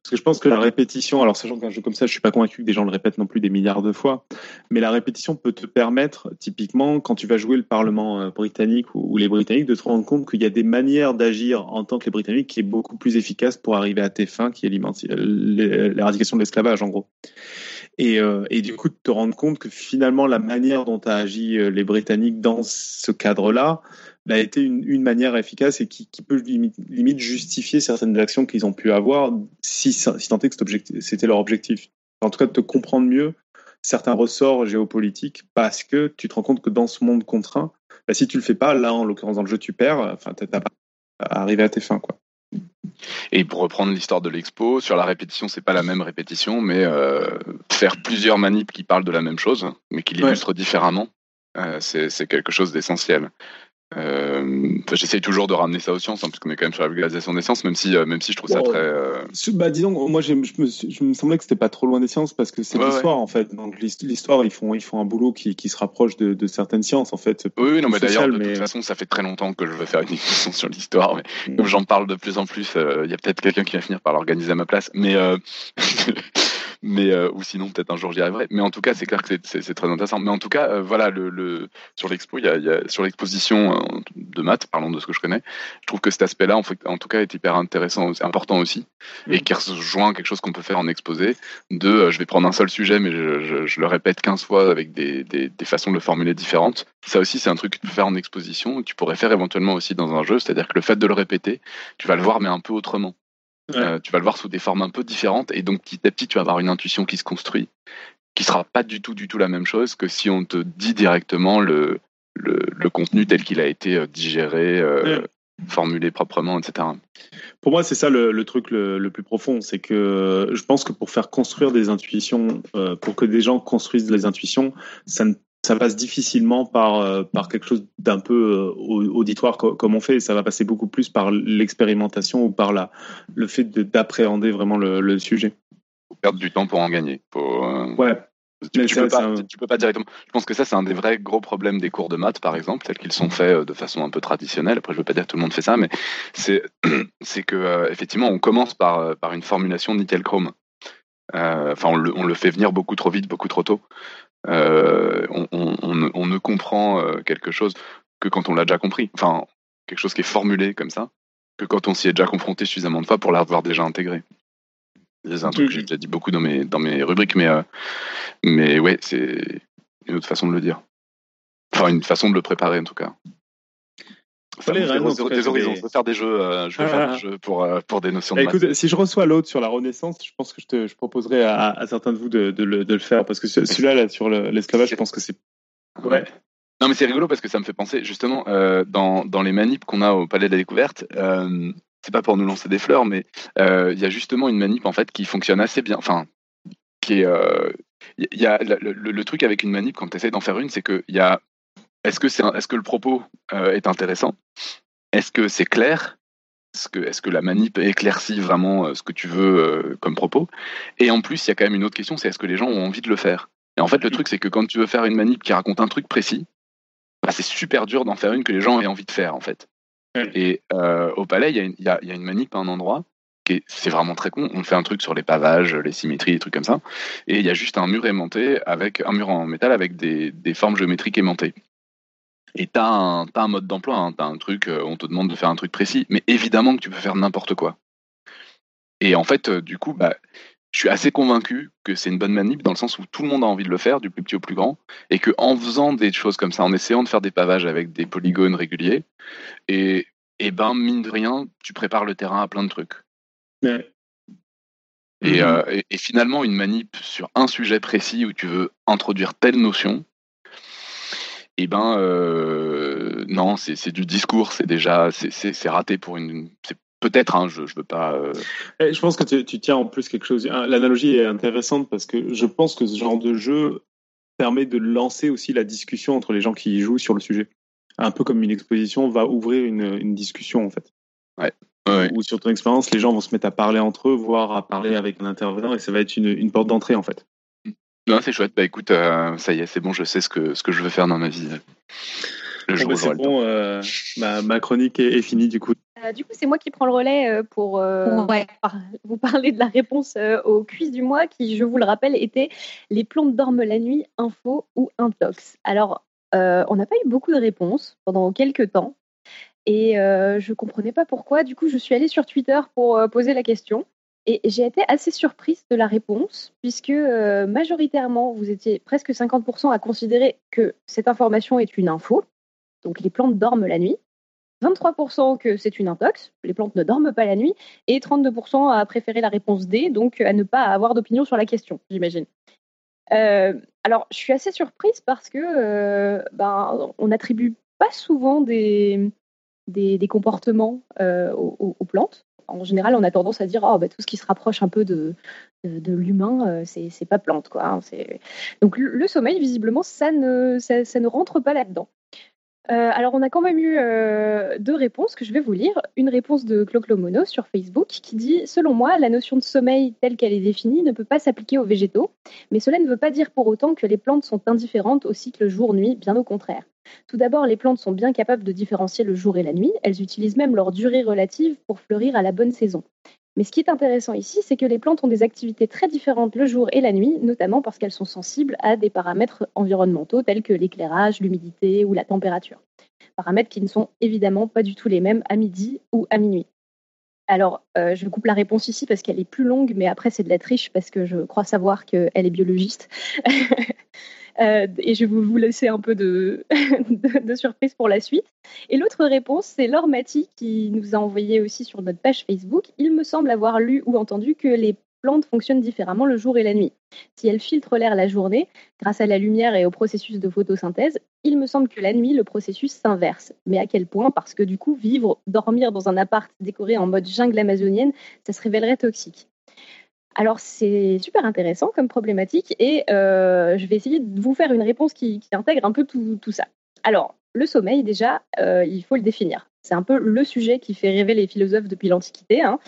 Speaker 3: Parce que je pense que la répétition, alors sachant qu'un jeu comme ça, je suis pas convaincu que des gens le répètent non plus des milliards de fois, mais la répétition peut te permettre, typiquement, quand tu vas jouer le Parlement euh, britannique ou, les Britanniques, de te rendre compte qu'il y a des manières d'agir en tant que les Britanniques qui est beaucoup plus efficace pour arriver à tes fins, qui est l'éradication de l'esclavage, en gros. Et, euh, et, du coup, de te rendre compte que finalement, la manière dont a agi euh, les Britanniques dans ce cadre-là bah, a été une, manière efficace et qui, peut limite, justifier certaines actions qu'ils ont pu avoir si, si tant est que c'était leur objectif. En tout cas, de te comprendre mieux certains ressorts géopolitiques parce que tu te rends compte que dans ce monde contraint, bah, si tu le fais pas, là, en l'occurrence dans le jeu, tu perds, enfin, t'as pas à arriver à tes fins, quoi.
Speaker 5: Et pour reprendre l'histoire de l'expo, sur la répétition, c'est pas la même répétition, mais euh, faire plusieurs manips qui parlent de la même chose, mais qui l'illustrent différemment, euh, c'est quelque chose d'essentiel. Euh, J'essaye toujours de ramener ça aux sciences, hein, puisqu'on est quand même sur la vulgarisation des sciences, même si, euh, même si je trouve ça très. Euh...
Speaker 3: Bah, disons, moi, je me, je me semblais que c'était pas trop loin des sciences parce que c'est l'histoire en fait. Donc l'histoire, ils font, ils font un boulot qui, qui se rapproche de, de certaines sciences en fait.
Speaker 5: Oui, non, mais d'ailleurs, de toute façon, ça fait très longtemps que je veux faire une émission sur l'histoire, mais mm. comme j'en parle de plus en plus, euh, il y a peut-être quelqu'un qui va finir par l'organiser à ma place. Mais mais euh, ou sinon peut-être un jour j'y arriverai. Mais en tout cas, c'est clair que c'est très intéressant. Mais en tout cas, euh, voilà, le, le, sur l'expo, il y a, y a, sur l'exposition euh, de maths, parlons de ce que je connais, je trouve que cet aspect-là, en, fait, en tout cas, est hyper intéressant, important aussi, mm. et qui rejoint quelque chose qu'on peut faire en exposé. De, je vais prendre un seul sujet, mais je, je, je le répète 15 fois avec des, des, des, façons de le formuler différentes. Ça aussi, c'est un truc que tu peux faire en exposition, que tu pourrais faire éventuellement aussi dans un jeu, c'est-à-dire que le fait de le répéter, tu vas le voir mais un peu autrement. Euh, tu vas le voir sous des formes un peu différentes et donc petit à petit tu vas avoir une intuition qui se construit, qui sera pas du tout du tout la même chose que si on te dit directement le, le, le contenu tel qu'il a été euh, digéré, euh, formulé proprement, etc.
Speaker 3: Pour moi, c'est ça le, le truc le, le, plus profond, c'est que je pense que pour faire construire des intuitions, pour que des gens construisent des intuitions, ça ne ça passe difficilement par, euh, par quelque chose d'un peu euh, auditoire comme on fait. Ça va passer beaucoup plus par l'expérimentation ou par la, le fait d'appréhender vraiment le, le, sujet.
Speaker 5: Faut perdre du temps pour en gagner.
Speaker 3: Euh, Ouais.
Speaker 5: Tu, tu, peux pas, tu, peux pas, directement. Je pense que ça, c'est un des vrais gros problèmes des cours de maths, par exemple, tels qu'ils sont faits de façon un peu traditionnelle. Après, je veux pas dire que tout le monde fait ça, mais c'est, c'est que effectivement, on commence par, par une formulation nickel chrome. Enfin, on le fait venir beaucoup trop vite, beaucoup trop tôt. Euh, on, on, on, ne comprend euh, quelque chose que quand on l'a déjà compris. Enfin, quelque chose qui est formulé comme ça, que quand on s'y est déjà confronté suffisamment de fois pour l'avoir déjà intégré. C'est un truc que j'ai déjà dit beaucoup dans mes, dans mes rubriques, mais, euh, mais ouais, c'est une autre façon de le dire. Enfin, une façon de le préparer en tout cas. Fallait des, horizons. Je veux faire des jeux, euh, je veux faire des jeux pour, euh, pour des notions de
Speaker 3: Écoute, si je reçois l'autre sur la Renaissance, je pense que je, te, je proposerai à, à certains de vous de, de, le, de le, faire parce que celui-là, là, sur l'esclavage, je pense que c'est.
Speaker 5: Ouais. Non, mais c'est rigolo parce que ça me fait penser, justement, euh, dans, dans les manips qu'on a au Palais de la Découverte, euh, c'est pas pour nous lancer des fleurs, mais euh, il y a justement une manip, en fait, qui fonctionne assez bien. Enfin, qui est. Il y a le, le, truc avec une manip, quand tu essaies d'en faire une, c'est qu'il y a. Est-ce que, c'est est-ce que le propos est intéressant? Est-ce que c'est clair? Est-ce que, est que, la manip éclaircit vraiment ce que tu veux comme propos? Et en plus, il y a quand même une autre question, c'est est-ce que les gens ont envie de le faire? Et en fait, le truc, c'est que quand tu veux faire une manip qui raconte un truc précis, bah, c'est super dur d'en faire une que les gens aient envie de faire, en fait. Et euh, au palais, il y, a, une manip à un endroit, qui c'est vraiment très con. On fait un truc sur les pavages, les symétries, des trucs comme ça. Et il y a juste un mur aimanté, avec un mur en métal avec des, formes géométriques aimantées. Et tu as, un mode d'emploi, hein. tu as un truc, euh, on te demande de faire un truc précis, mais évidemment que tu peux faire n'importe quoi. Et en fait, euh, du coup, bah, je suis assez convaincu que c'est une bonne manip dans le sens où tout le monde a envie de le faire, du plus petit au plus grand, et que en faisant des choses comme ça, en essayant de faire des pavages avec des polygones réguliers, et, et ben mine de rien, tu prépares le terrain à plein de trucs.
Speaker 3: Mhm.
Speaker 5: Euh, et, et, finalement, une manip sur un sujet précis où tu veux introduire telle notion, et ben euh, non, c'est du discours, c'est déjà c'est raté pour une, Peut-être, hein, je ne veux pas. Euh,
Speaker 3: eh, je pense que tu, tiens en plus quelque chose. L'analogie est intéressante parce que je pense que ce genre de jeu permet de lancer aussi la discussion entre les gens qui y jouent sur le sujet. Un peu comme une exposition va ouvrir une, discussion en fait.
Speaker 5: Ouais.
Speaker 3: Ou sur ton expérience, les gens vont se mettre à parler entre eux, voire à parler avec un intervenant, et ça va être une, porte d'entrée en fait.
Speaker 5: Non, c'est chouette. Bah écoute, euh, ça y est, c'est bon, je sais ce que, ce que je veux faire dans ma vie.
Speaker 3: Le jour bah, c'est bon, euh, ma, chronique est finie du coup.
Speaker 6: Euh, du coup, c'est moi qui prends le relais euh, pour vous parler de la réponse au quiz du mois qui, je vous le rappelle, était les plantes dorment la nuit, info ou intox. Alors, on n'a pas eu beaucoup de réponses pendant quelques temps et je ne comprenais pas pourquoi. Du coup, je suis allée sur Twitter pour poser la question. Et j'ai été assez surprise de la réponse, puisque majoritairement, vous étiez presque 50% à considérer que cette information est une info, donc les plantes dorment la nuit. 23% que c'est une intox, les plantes ne dorment pas la nuit, et 32% à préférer la réponse D, donc à ne pas avoir d'opinion sur la question, j'imagine. Euh, alors, je suis assez surprise parce que euh, ben, on n'attribue pas souvent des, comportements euh, aux, plantes. En général, on a tendance à dire oh, ben, tout ce qui se rapproche un peu de, de, l'humain, c'est pas plante. Quoi, hein, Donc, le, sommeil, visiblement, ça ne rentre pas là-dedans. Euh, alors, on a quand même eu euh, deux réponses que je vais vous lire. Une réponse de Cloclomono sur Facebook qui dit Selon moi, la notion de sommeil telle qu'elle est définie ne peut pas s'appliquer aux végétaux, mais cela ne veut pas dire pour autant que les plantes sont indifférentes au cycle jour-nuit, bien au contraire. Tout d'abord, les plantes sont bien capables de différencier le jour et la nuit. Elles utilisent même leur durée relative pour fleurir à la bonne saison. Mais ce qui est intéressant ici, c'est que les plantes ont des activités très différentes le jour et la nuit, notamment parce qu'elles sont sensibles à des paramètres environnementaux tels que l'éclairage, l'humidité ou la température. Paramètres qui ne sont évidemment pas du tout les mêmes à midi ou à minuit. Alors, euh, je coupe la réponse ici parce qu'elle est plus longue, mais après c'est de la triche parce que je crois savoir qu'elle est biologiste. Euh, et je vais vous laisser un peu de, surprise pour la suite. Et l'autre réponse, c'est Laure Mati qui nous a envoyé aussi sur notre page Facebook. Il me semble avoir lu ou entendu que les plantes fonctionnent différemment le jour et la nuit. Si elles filtrent l'air la journée, grâce à la lumière et au processus de photosynthèse, il me semble que la nuit, le processus s'inverse. Mais à quel point? Parce que du coup, vivre, dormir dans un appart décoré en mode jungle amazonienne, ça se révélerait toxique. Alors c'est super intéressant comme problématique et euh, je vais essayer de vous faire une réponse qui, intègre un peu tout, ça. Alors le sommeil déjà, euh, il faut le définir. C'est un peu le sujet qui fait rêver les philosophes depuis l'Antiquité. Hein.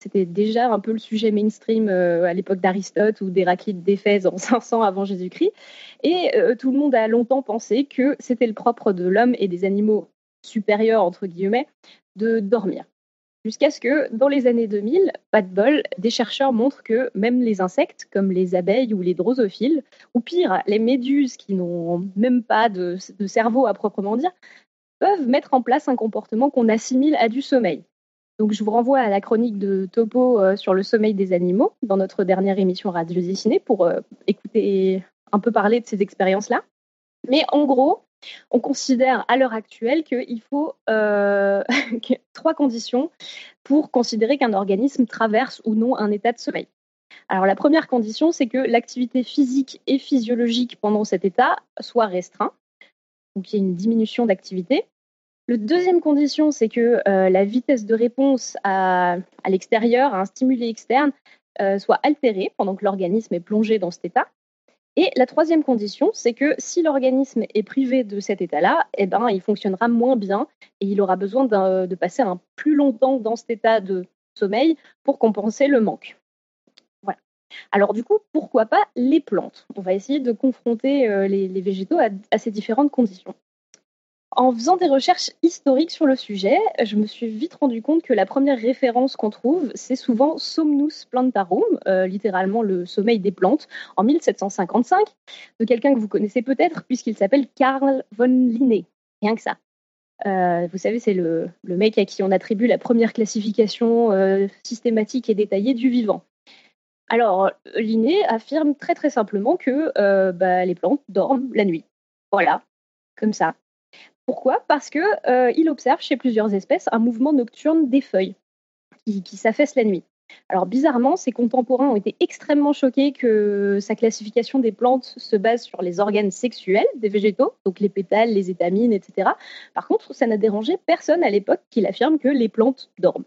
Speaker 6: C'était déjà un peu le sujet mainstream euh, à l'époque d'Aristote ou d'Héraclite d'Éphèse en 500 avant Jésus-Christ. Et tout le monde a longtemps pensé que c'était le propre de l'homme et des animaux supérieurs, entre guillemets, de dormir. Jusqu'à ce que, dans les années 2000, pas de bol, des chercheurs montrent que même les insectes, comme les abeilles ou les drosophiles, ou pire, les méduses qui n'ont même pas de, cerveau à proprement dire, peuvent mettre en place un comportement qu'on assimile à du sommeil. Donc, je vous renvoie à la chronique de Topo euh, sur le sommeil des animaux dans notre dernière émission Radio Dessinée pour euh, écouter un peu parler de ces expériences-là. Mais en gros, on considère à l'heure actuelle qu'il faut euh, trois conditions pour considérer qu'un organisme traverse ou non un état de sommeil. Alors la première condition, c'est que l'activité physique et physiologique pendant cet état soit restreinte. donc il y a une diminution d'activité. Le deuxième condition, c'est que la vitesse de réponse à, l'extérieur, à un stimuli externe, soit altérée pendant que l'organisme est plongé dans cet état. Et la troisième condition, c'est que si l'organisme est privé de cet état-là, eh ben, il fonctionnera moins bien et il aura besoin de passer un plus longtemps dans cet état de sommeil pour compenser le manque. Alors du coup, pourquoi pas les plantes? On va essayer de confronter euh, les, végétaux à, ces différentes conditions. En faisant des recherches historiques sur le sujet, je me suis vite rendu compte que la première référence qu'on trouve, c'est souvent Somnus plantarum, euh, littéralement le sommeil des plantes, en 1755, de quelqu'un que vous connaissez peut-être, puisqu'il s'appelle Carl von Linné. Rien que ça. Euh, vous savez, c'est le, mec à qui on attribue la première classification euh, systématique et détaillée du vivant. Alors, Linné affirme très très simplement que bah, les plantes dorment la nuit. Voilà, comme ça. Pourquoi? Parce qu'il euh, observe chez plusieurs espèces un mouvement nocturne des feuilles qui, qui s'affaissent la nuit. Alors bizarrement, ses contemporains ont été extrêmement choqués que sa classification des plantes se base sur les organes sexuels des végétaux, donc les pétales, les étamines, etc. Par contre, ça n'a dérangé personne à l'époque qu'il affirme que les plantes dorment,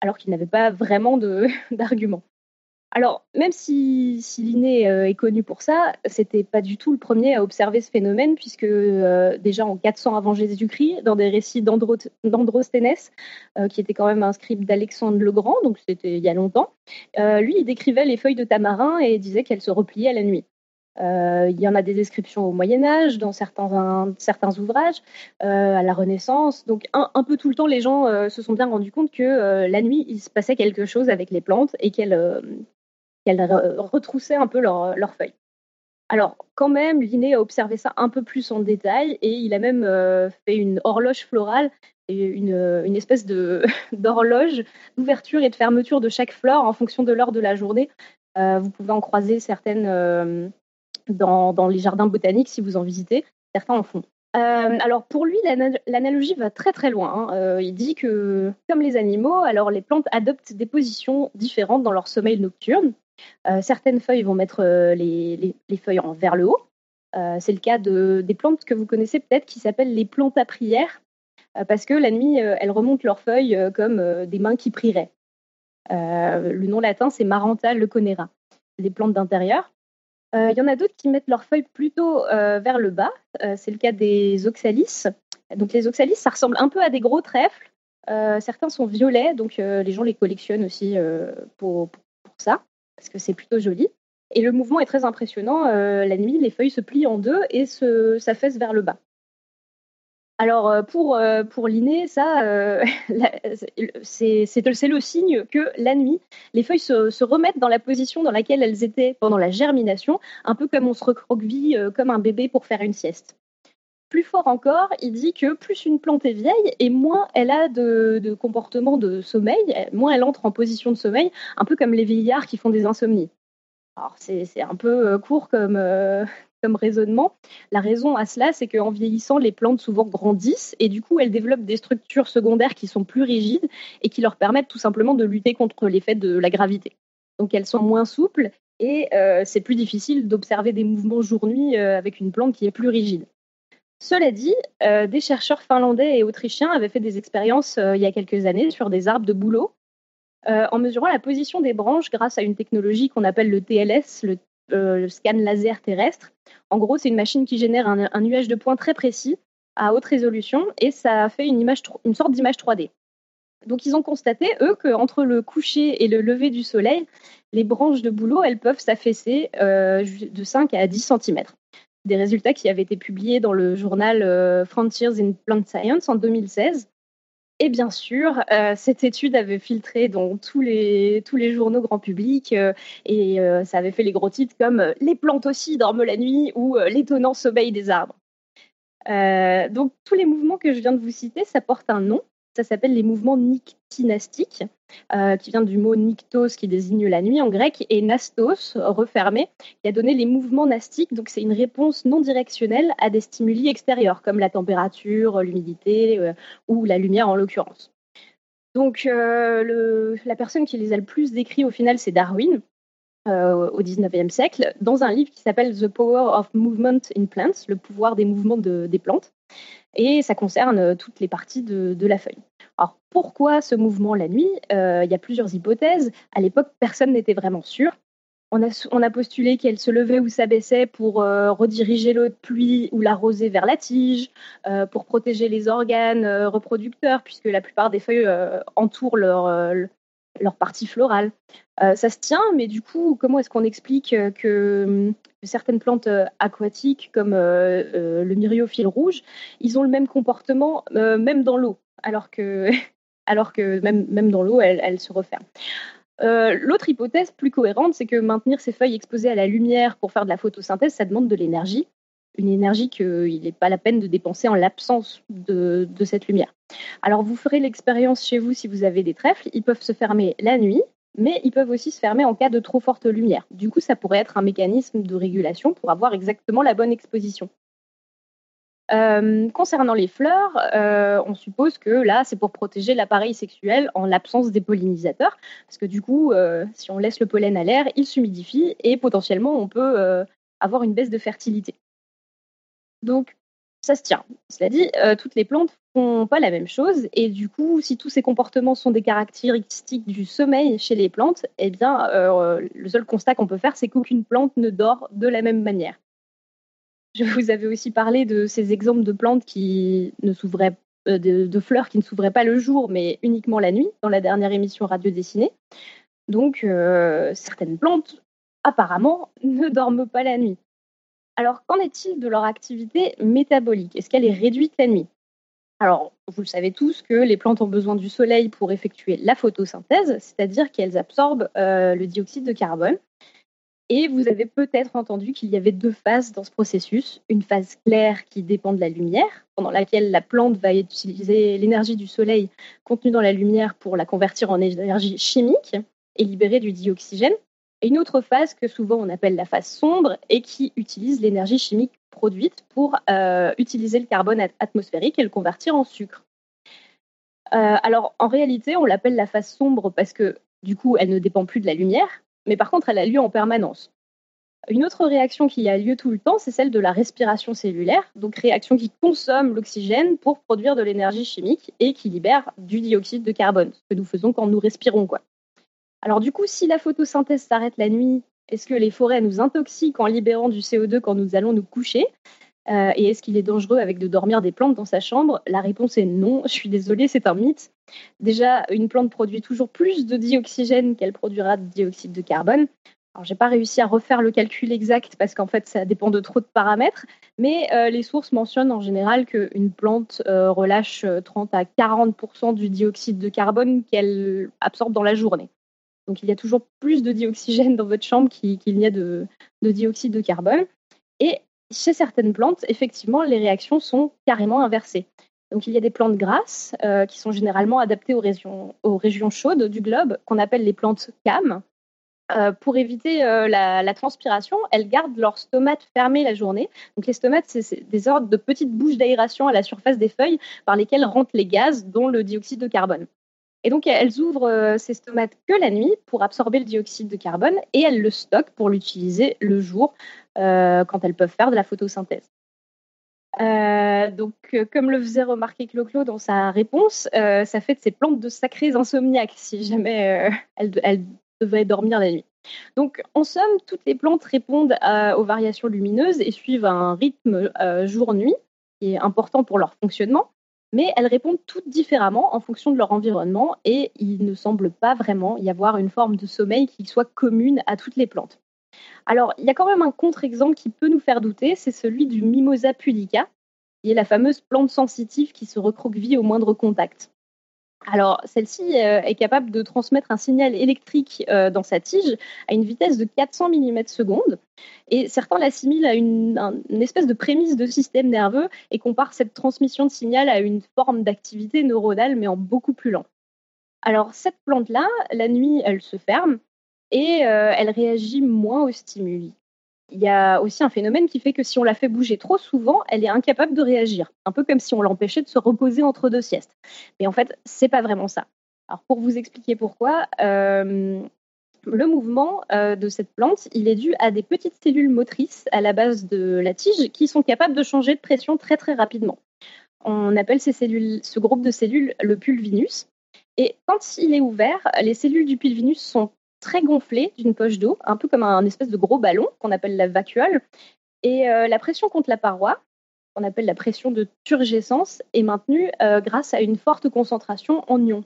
Speaker 6: alors qu'il n'avait pas vraiment d'argument. Alors, même si, si Linné euh, est connu pour ça, c'était pas du tout le premier à observer ce phénomène, puisque euh, déjà en 400 avant Jésus-Christ, dans des récits d'Androsténès, euh, qui était quand même un scribe d'Alexandre le Grand, donc c'était il y a longtemps, lui, il décrivait les feuilles de tamarin et disait qu'elles se repliaient à la nuit. il y en a des descriptions au Moyen Âge, dans certains, ouvrages, à la Renaissance. Donc un, peu tout le temps, les gens se sont bien rendus compte que la nuit, il se passait quelque chose avec les plantes et qu'elles qu'elles retroussaient un peu leurs feuilles. Alors, quand même, Linné a observé ça un peu plus en détail et il a même euh, fait une horloge florale, une, une espèce d'horloge d'ouverture et de fermeture de chaque fleur en fonction de l'heure de la journée. Euh, vous pouvez en croiser certaines euh, dans, dans, les jardins botaniques si vous en visitez. Certains en font. alors pour lui, l'analogie va très très loin. Hein. il dit que comme les animaux, alors les plantes adoptent des positions différentes dans leur sommeil nocturne. Euh, certaines feuilles vont mettre euh, les, feuilles en vers le haut. Euh, c'est le cas de, des plantes que vous connaissez peut-être qui s'appellent les plantes à prière, parce que la nuit, elles remontent leurs feuilles comme des mains qui prieraient. le nom latin, c'est Maranta leconera. C'est des plantes d'intérieur. Il y en a d'autres qui mettent leurs feuilles plutôt vers le bas. c'est le cas des oxalis. Donc les oxalis, ça ressemble un peu à des gros trèfles. certains sont violets, donc les gens les collectionnent aussi pour, ça parce que c'est plutôt joli. Et le mouvement est très impressionnant. Euh, la nuit, les feuilles se plient en deux et s'affaissent vers le bas. Alors euh, pour, euh, pour l'inné, ça, c'est le signe que la nuit, les feuilles se, remettent dans la position dans laquelle elles étaient pendant la germination, un peu comme on se recroqueville comme un bébé pour faire une sieste. Plus fort encore, il dit que plus une plante est vieille et moins elle a de, comportement de sommeil, moins elle entre en position de sommeil, un peu comme les vieillards qui font des insomnies. Alors c'est un peu euh, court comme, euh, comme raisonnement. La raison à cela, c'est qu'en vieillissant, les plantes souvent grandissent et du coup, elles développent des structures secondaires qui sont plus rigides et qui leur permettent tout simplement de lutter contre l'effet de la gravité. Donc elles sont moins souples et euh, c'est plus difficile d'observer des mouvements jour-nuit avec une plante qui est plus rigide. Cela dit, euh, des chercheurs finlandais et autrichiens avaient fait des expériences euh, il y a quelques années sur des arbres de bouleau euh, en mesurant la position des branches grâce à une technologie qu'on appelle le TLS, le, scan laser terrestre. En gros, c'est une machine qui génère un, nuage de points très précis à haute résolution et ça fait une, image, une sorte d'image 3D. Donc ils ont constaté, eux, qu'entre le coucher et le lever du soleil, les branches de bouleau, elles peuvent s'affaisser de 5 à 10 cm des résultats qui avaient été publiés dans le journal euh, Frontiers in Plant Science en 2016. Et bien sûr, euh, cette étude avait filtré dans tous les, tous les journaux grand public euh, et ça avait fait les gros titres comme Les plantes aussi dorment la nuit ou L'étonnant sommeil des arbres. donc tous les mouvements que je viens de vous citer, ça porte un nom. Ça s'appelle les mouvements nictinastiques, euh, qui vient du mot nictos qui désigne la nuit en grec, et nastos, refermé, qui a donné les mouvements nastiques. Donc c'est une réponse non directionnelle à des stimuli extérieurs, comme la température, l'humidité euh, ou la lumière en l'occurrence. Donc euh, la personne qui les a le plus décrits au final, c'est Darwin. au XIXe siècle dans un livre qui s'appelle The Power of Movement in Plants, le pouvoir des mouvements des plantes. Et ça concerne toutes les parties de, la feuille. Alors pourquoi ce mouvement la nuit? Il y a plusieurs hypothèses. À l'époque, personne n'était vraiment sûr. On a, on a postulé qu'elle se levait ou s'abaissait pour rediriger l'eau de pluie ou l'arroser vers la tige, pour protéger les organes reproducteurs, puisque la plupart des feuilles entourent leur, leur partie florale. Euh, ça se tient, mais du coup, comment est-ce qu'on explique euh, que, certaines plantes euh, aquatiques, comme le myriophylle rouge, ils ont le même comportement même dans l'eau, alors que, alors que même, même dans l'eau, elles, se referment. L'autre hypothèse plus cohérente, c'est que maintenir ces feuilles exposées à la lumière pour faire de la photosynthèse, ça demande de l'énergie une énergie qu'il n'est pas la peine de dépenser en l'absence de, cette lumière. Alors vous ferez l'expérience chez vous si vous avez des trèfles, ils peuvent se fermer la nuit, mais ils peuvent aussi se fermer en cas de trop forte lumière. Du coup, ça pourrait être un mécanisme de régulation pour avoir exactement la bonne exposition. Euh, concernant les fleurs, euh, on suppose que là, c'est pour protéger l'appareil sexuel en l'absence des pollinisateurs, parce que du coup, euh, si on laisse le pollen à l'air, il s'humidifie et potentiellement on peut avoir une baisse de fertilité. Donc, ça se tient. Cela dit, euh, toutes les plantes font pas la même chose et du coup, si tous ces comportements sont des caractéristiques du sommeil chez les plantes, eh bien, euh, le seul constat qu'on peut faire, c'est qu'aucune plante ne dort de la même manière. Je vous avais aussi parlé de ces exemples de plantes qui ne s'ouvraient euh, de, fleurs qui ne s'ouvraient pas le jour, mais uniquement la nuit, dans la dernière émission radio dessinée. Donc, certaines plantes, apparemment, ne dorment pas la nuit. Alors, qu'en est-il de leur activité métabolique? Est-ce qu'elle est réduite la nuit? Alors, vous le savez tous que les plantes ont besoin du soleil pour effectuer la photosynthèse, c'est-à-dire qu'elles absorbent euh, le dioxyde de carbone. Et vous avez peut-être entendu qu'il y avait deux phases dans ce processus. Une phase claire qui dépend de la lumière, pendant laquelle la plante va utiliser l'énergie du soleil contenue dans la lumière pour la convertir en énergie chimique et libérer du dioxygène une autre phase que souvent on appelle la phase sombre et qui utilise l'énergie chimique produite pour euh, utiliser le carbone atmosphérique et le convertir en sucre. Euh, alors en réalité, on l'appelle la phase sombre parce que du coup, elle ne dépend plus de la lumière, mais par contre, elle a lieu en permanence. Une autre réaction qui a lieu tout le temps, c'est celle de la respiration cellulaire, donc réaction qui consomme l'oxygène pour produire de l'énergie chimique et qui libère du dioxyde de carbone, ce que nous faisons quand nous respirons. Alors du coup, si la photosynthèse s'arrête la nuit, est-ce que les forêts nous intoxiquent en libérant du CO2 quand nous allons nous coucher? Euh, Et est-ce qu'il est dangereux avec de dormir des plantes dans sa chambre? La réponse est non. Je suis désolée, c'est un mythe. Déjà, une plante produit toujours plus de dioxygène qu'elle produira de dioxyde de carbone. Alors, j'ai pas réussi à refaire le calcul exact parce qu'en fait, ça dépend de trop de paramètres, mais euh, les sources mentionnent en général qu'une plante euh, relâche 30 à 40% du dioxyde de carbone qu'elle absorbe dans la journée. Donc il y a toujours plus de dioxygène dans votre chambre qu'il n'y a de, dioxyde de carbone. Et chez certaines plantes, effectivement, les réactions sont carrément inversées. Donc il y a des plantes grasses euh, qui sont généralement adaptées aux régions, chaudes du globe, qu'on appelle les plantes CAM. Euh, pour éviter euh, la, transpiration, elles gardent leurs stomates fermés la journée. Donc les stomates, c'est des ordres de petites bouches d'aération à la surface des feuilles par lesquelles rentrent les gaz, dont le dioxyde de carbone. Et donc, elles ouvrent euh, ces stomates que la nuit pour absorber le dioxyde de carbone et elles le stockent pour l'utiliser le jour euh, quand elles peuvent faire de la photosynthèse. Euh, donc, comme le faisait remarquer Clo-Clo dans sa réponse, ça fait de ces plantes de sacrés insomniaques si jamais elles, devaient dormir la nuit. Donc, en somme, toutes les plantes répondent aux variations lumineuses et suivent un rythme jour-nuit qui est important pour leur fonctionnement mais elles répondent toutes différemment en fonction de leur environnement et il ne semble pas vraiment y avoir une forme de sommeil qui soit commune à toutes les plantes. Alors, il y a quand même un contre-exemple qui peut nous faire douter, c'est celui du Mimosa pudica, qui est la fameuse plante sensitive qui se recroqueville au moindre contact. Alors, celle-ci euh, est capable de transmettre un signal électrique euh, dans sa tige à une vitesse de 400 mm seconde. Et certains l'assimilent à une, espèce de prémisse de système nerveux et comparent cette transmission de signal à une forme d'activité neuronale, mais en beaucoup plus lent. Alors, cette plante-là, la nuit, elle se ferme et euh, elle réagit moins aux stimuli il y a aussi un phénomène qui fait que si on la fait bouger trop souvent, elle est incapable de réagir. Un peu comme si on l'empêchait de se reposer entre deux siestes. Mais en fait, c'est pas vraiment ça. Alors pour vous expliquer pourquoi, euh, le mouvement de cette plante, il est dû à des petites cellules motrices à la base de la tige qui sont capables de changer de pression très très rapidement. On appelle ces cellules, ce groupe de cellules le pulvinus. Et quand il est ouvert, les cellules du pulvinus sont très gonflées d'une poche d'eau, un peu comme un espèce de gros ballon qu'on appelle la vacuole. Et la pression contre la paroi, qu'on appelle la pression de turgescence, est maintenue grâce à une forte concentration en ions.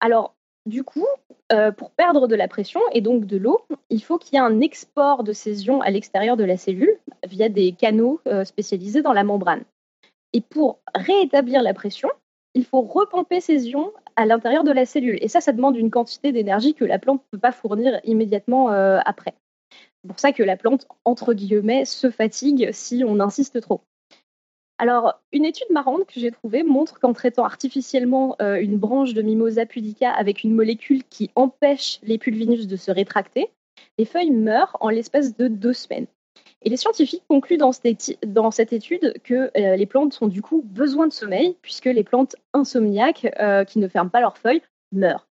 Speaker 6: Alors, du coup, euh, pour perdre de la pression et donc de l'eau, il faut qu'il y ait un export de ces ions à l'extérieur de la cellule via des canaux euh, spécialisés dans la membrane. Et pour rétablir la pression, il faut repomper ces ions à l'intérieur de la cellule. Et ça, ça demande une quantité d'énergie que la plante ne peut pas fournir immédiatement euh, après. C'est pour ça que la plante, entre guillemets, se fatigue si on insiste trop. Alors, une étude marrante que j'ai trouvée montre qu'en traitant artificiellement euh, une branche de Mimosa pudica avec une molécule qui empêche les pulvinus de se rétracter, les feuilles meurent en l'espace de deux semaines. Et les scientifiques concluent dans cette, étude que euh, les plantes ont du coup besoin de sommeil, puisque les plantes insomniaques euh, qui ne ferment pas leurs feuilles meurent.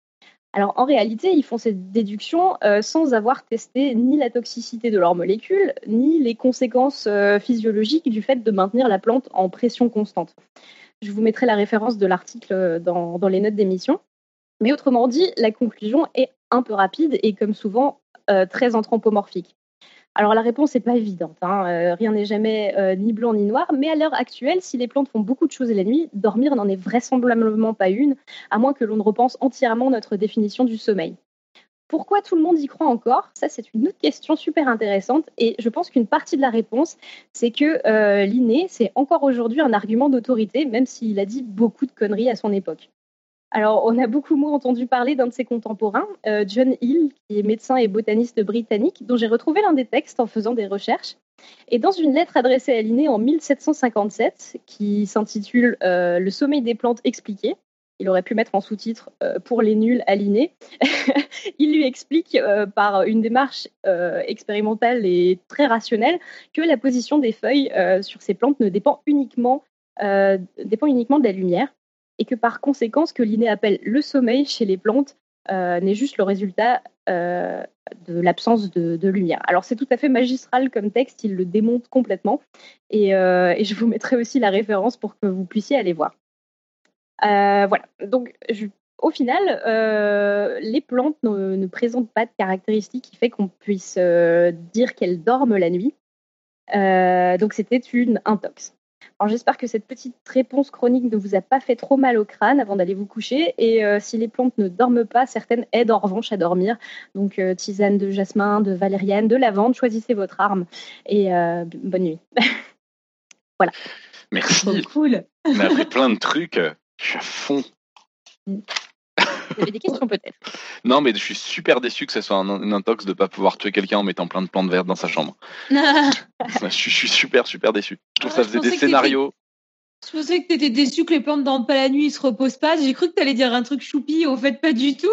Speaker 6: Alors en réalité, ils font cette déduction euh, sans avoir testé ni la toxicité de leurs molécules, ni les conséquences physiologiques du fait de maintenir la plante en pression constante. Je vous mettrai la référence de l'article dans, les notes d'émission. Mais autrement dit, la conclusion est un peu rapide et comme souvent très anthropomorphique. Alors la réponse n'est pas évidente, hein. euh, rien n'est jamais euh, ni blanc ni noir, mais à l'heure actuelle, si les plantes font beaucoup de choses la nuit, dormir n'en est vraisemblablement pas une, à moins que l'on ne repense entièrement notre définition du sommeil. Pourquoi tout le monde y croit encore? Ça, c'est une autre question super intéressante. Et je pense qu'une partie de la réponse, c'est que euh, l'inné, c'est encore aujourd'hui un argument d'autorité, même s'il a dit beaucoup de conneries à son époque. Alors, on a beaucoup moins entendu parler d'un de ses contemporains, euh, John Hill, qui est médecin et botaniste britannique, dont j'ai retrouvé l'un des textes en faisant des recherches. Et dans une lettre adressée à Linné en 1757, qui s'intitule euh, Le sommeil des plantes expliqué, il aurait pu mettre en sous-titre euh, pour les nuls à Linné, il lui explique par une démarche expérimentale et très rationnelle que la position des feuilles sur ces plantes ne dépend uniquement, dépend uniquement de la lumière et que par conséquent, ce que Linné appelle le sommeil chez les plantes euh, n'est juste le résultat euh, de l'absence de, lumière. Alors c'est tout à fait magistral comme texte, il le démonte complètement, et, euh, je vous mettrai aussi la référence pour que vous puissiez aller voir. voilà, donc au final, les plantes ne, présentent pas de caractéristiques qui fait qu'on puisse dire qu'elles dorment la nuit. donc c'était une intox. Alors j'espère que cette petite réponse chronique ne vous a pas fait trop mal au crâne avant d'aller vous coucher. Et euh, si les plantes ne dorment pas, certaines aident en revanche à dormir. Donc euh, tisane de jasmin, de valériane, de lavande, choisissez votre arme. Et euh, bonne nuit. voilà.
Speaker 5: Merci.
Speaker 4: cool.
Speaker 5: On a appris plein de trucs. Je suis à fond.
Speaker 6: Mm. Vous avez des questions peut-être
Speaker 5: Non, mais je suis super déçu que ce soit un, une intox de ne pas pouvoir tuer quelqu'un en mettant plein de plantes vertes dans sa chambre. je, suis super, super déçu. Je trouve que ça faisait des scénarios.
Speaker 4: Je pensais que tu étais déçu que les plantes dorment pas la nuit, ils se reposent pas. J'ai cru que tu allais dire un truc choupi, au fait, pas du tout.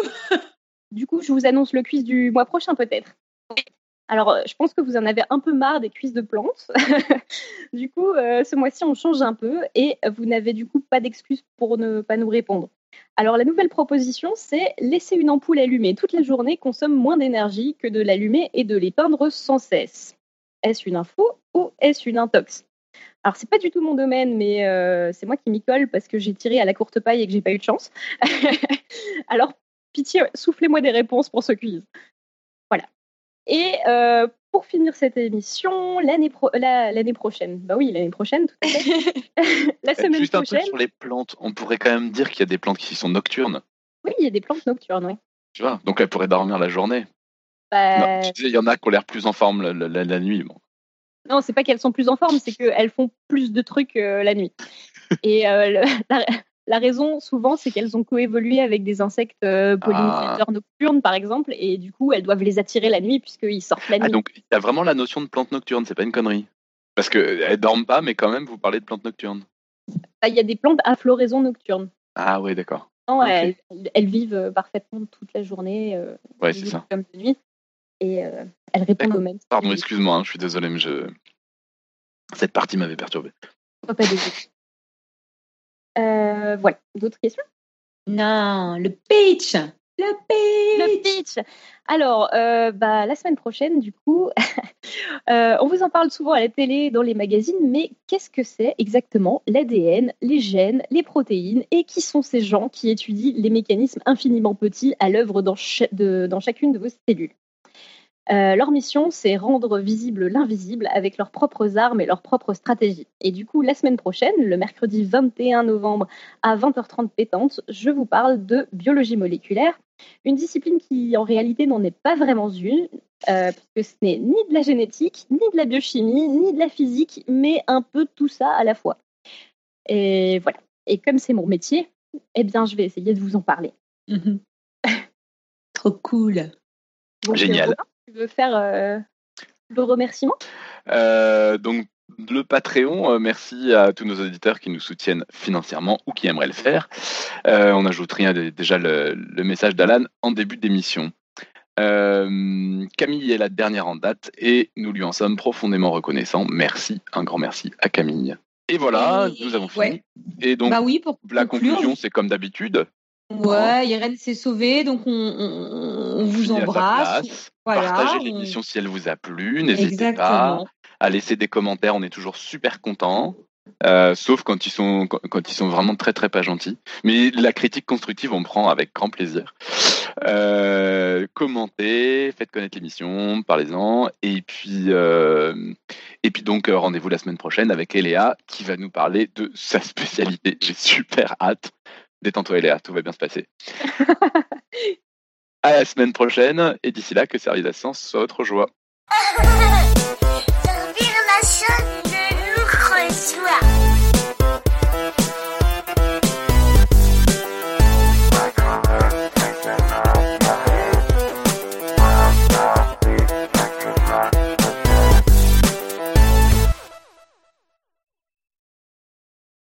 Speaker 6: du coup, je vous annonce le quiz du mois prochain peut-être. Alors, euh, je pense que vous en avez un peu marre des quiz de plantes. du coup, euh, ce mois-ci, on change un peu et vous n'avez du coup pas d'excuses pour ne pas nous répondre. Alors la nouvelle proposition, c'est laisser une ampoule allumée toute la journée consomme moins d'énergie que de l'allumer et de l'éteindre sans cesse. Est-ce une info ou est-ce une intox? Alors c'est pas du tout mon domaine, mais euh, c'est moi qui m'y colle parce que j'ai tiré à la courte paille et que j'ai pas eu de chance. Alors pitié, soufflez-moi des réponses pour ce quiz. Voilà. Et euh, pour finir cette émission, l'année prochaine. Bah oui, l'année prochaine, tout à fait.
Speaker 5: la semaine Juste prochaine. Un truc sur les plantes, on pourrait quand même dire qu'il y a des plantes qui sont nocturnes.
Speaker 6: Oui, il y a des plantes nocturnes, oui.
Speaker 5: Tu vois, donc elles pourraient dormir la journée.
Speaker 6: Bah...
Speaker 5: il y en a qui ont l'air plus en forme la, nuit. Bon.
Speaker 6: Non, c'est pas qu'elles sont plus en forme, c'est qu'elles font plus de trucs euh, la nuit. Et euh, la raison, souvent, c'est qu'elles ont coévolué avec des insectes euh, pollinisateurs ah. nocturnes, par exemple, et du coup, elles doivent les attirer la nuit puisqu'ils sortent la ah, nuit.
Speaker 5: Ah, donc, il y a vraiment la notion de plantes nocturnes, c'est pas une connerie. Parce qu'elles dorment pas, mais quand même, vous parlez de plantes nocturnes.
Speaker 6: Il y a des plantes à floraison nocturne.
Speaker 5: Ah oui, d'accord.
Speaker 6: elles, vivent euh, parfaitement toute la journée. Euh,
Speaker 5: ouais, c'est ça.
Speaker 6: Comme de nuit. Et elles répondent au même.
Speaker 5: Pardon, excuse-moi, hein, je suis désolé, mais je... cette partie m'avait perturbé.
Speaker 6: Pas. Euh, voilà. D'autres questions?
Speaker 4: Non, le pitch. Le pitch
Speaker 6: Le pitch Alors, euh, bah, la semaine prochaine, du coup, euh, on vous en parle souvent à la télé, dans les magazines, mais qu'est-ce que c'est exactement l'ADN, les gènes, les protéines et qui sont ces gens qui étudient les mécanismes infiniment petits à l'œuvre dans, dans chacune de vos cellules? Euh, leur mission, c'est rendre visible l'invisible avec leurs propres armes et leurs propres stratégies. Et du coup, la semaine prochaine, le mercredi 21 novembre à 20h30 pétante, je vous parle de biologie moléculaire, une discipline qui en réalité n'en est pas vraiment une, euh, puisque ce n'est ni de la génétique, ni de la biochimie, ni de la physique, mais un peu tout ça à la fois. Et voilà. Et comme c'est mon métier, eh bien, je vais essayer de vous en parler.
Speaker 4: Mhm. Trop cool.
Speaker 5: Génial.
Speaker 6: Tu veux faire euh, le remerciement
Speaker 5: euh, Donc, le Patreon, euh, merci à tous nos auditeurs qui nous soutiennent financièrement ou qui aimeraient le faire. on ajoute rien déjà le, message d'Alan en début d'émission. Camille est la dernière en date et nous lui en sommes profondément reconnaissants. Merci, un grand merci à Camille. Et voilà, nous avons fini. Et donc,
Speaker 4: bah oui, pour
Speaker 5: la conclusion, c'est comme d'habitude.
Speaker 4: Ouais, Irène s'est sauvée, donc on, vous embrasse.
Speaker 5: Partagez l'émission si elle vous a plu. N'hésitez pas à laisser des commentaires. On est toujours super contents. Euh, sauf quand ils sont quand ils sont vraiment très très pas gentils. Mais la critique constructive, on prend avec grand plaisir. Euh, commentez, faites connaître l'émission, parlez-en, et puis euh, et puis donc rendez-vous la semaine prochaine avec Eléa qui va nous parler de sa spécialité. J'ai super hâte. Détends-toi, Eléa, tout va bien se passer. à la semaine prochaine, et d'ici là, que Service Science soit votre joie.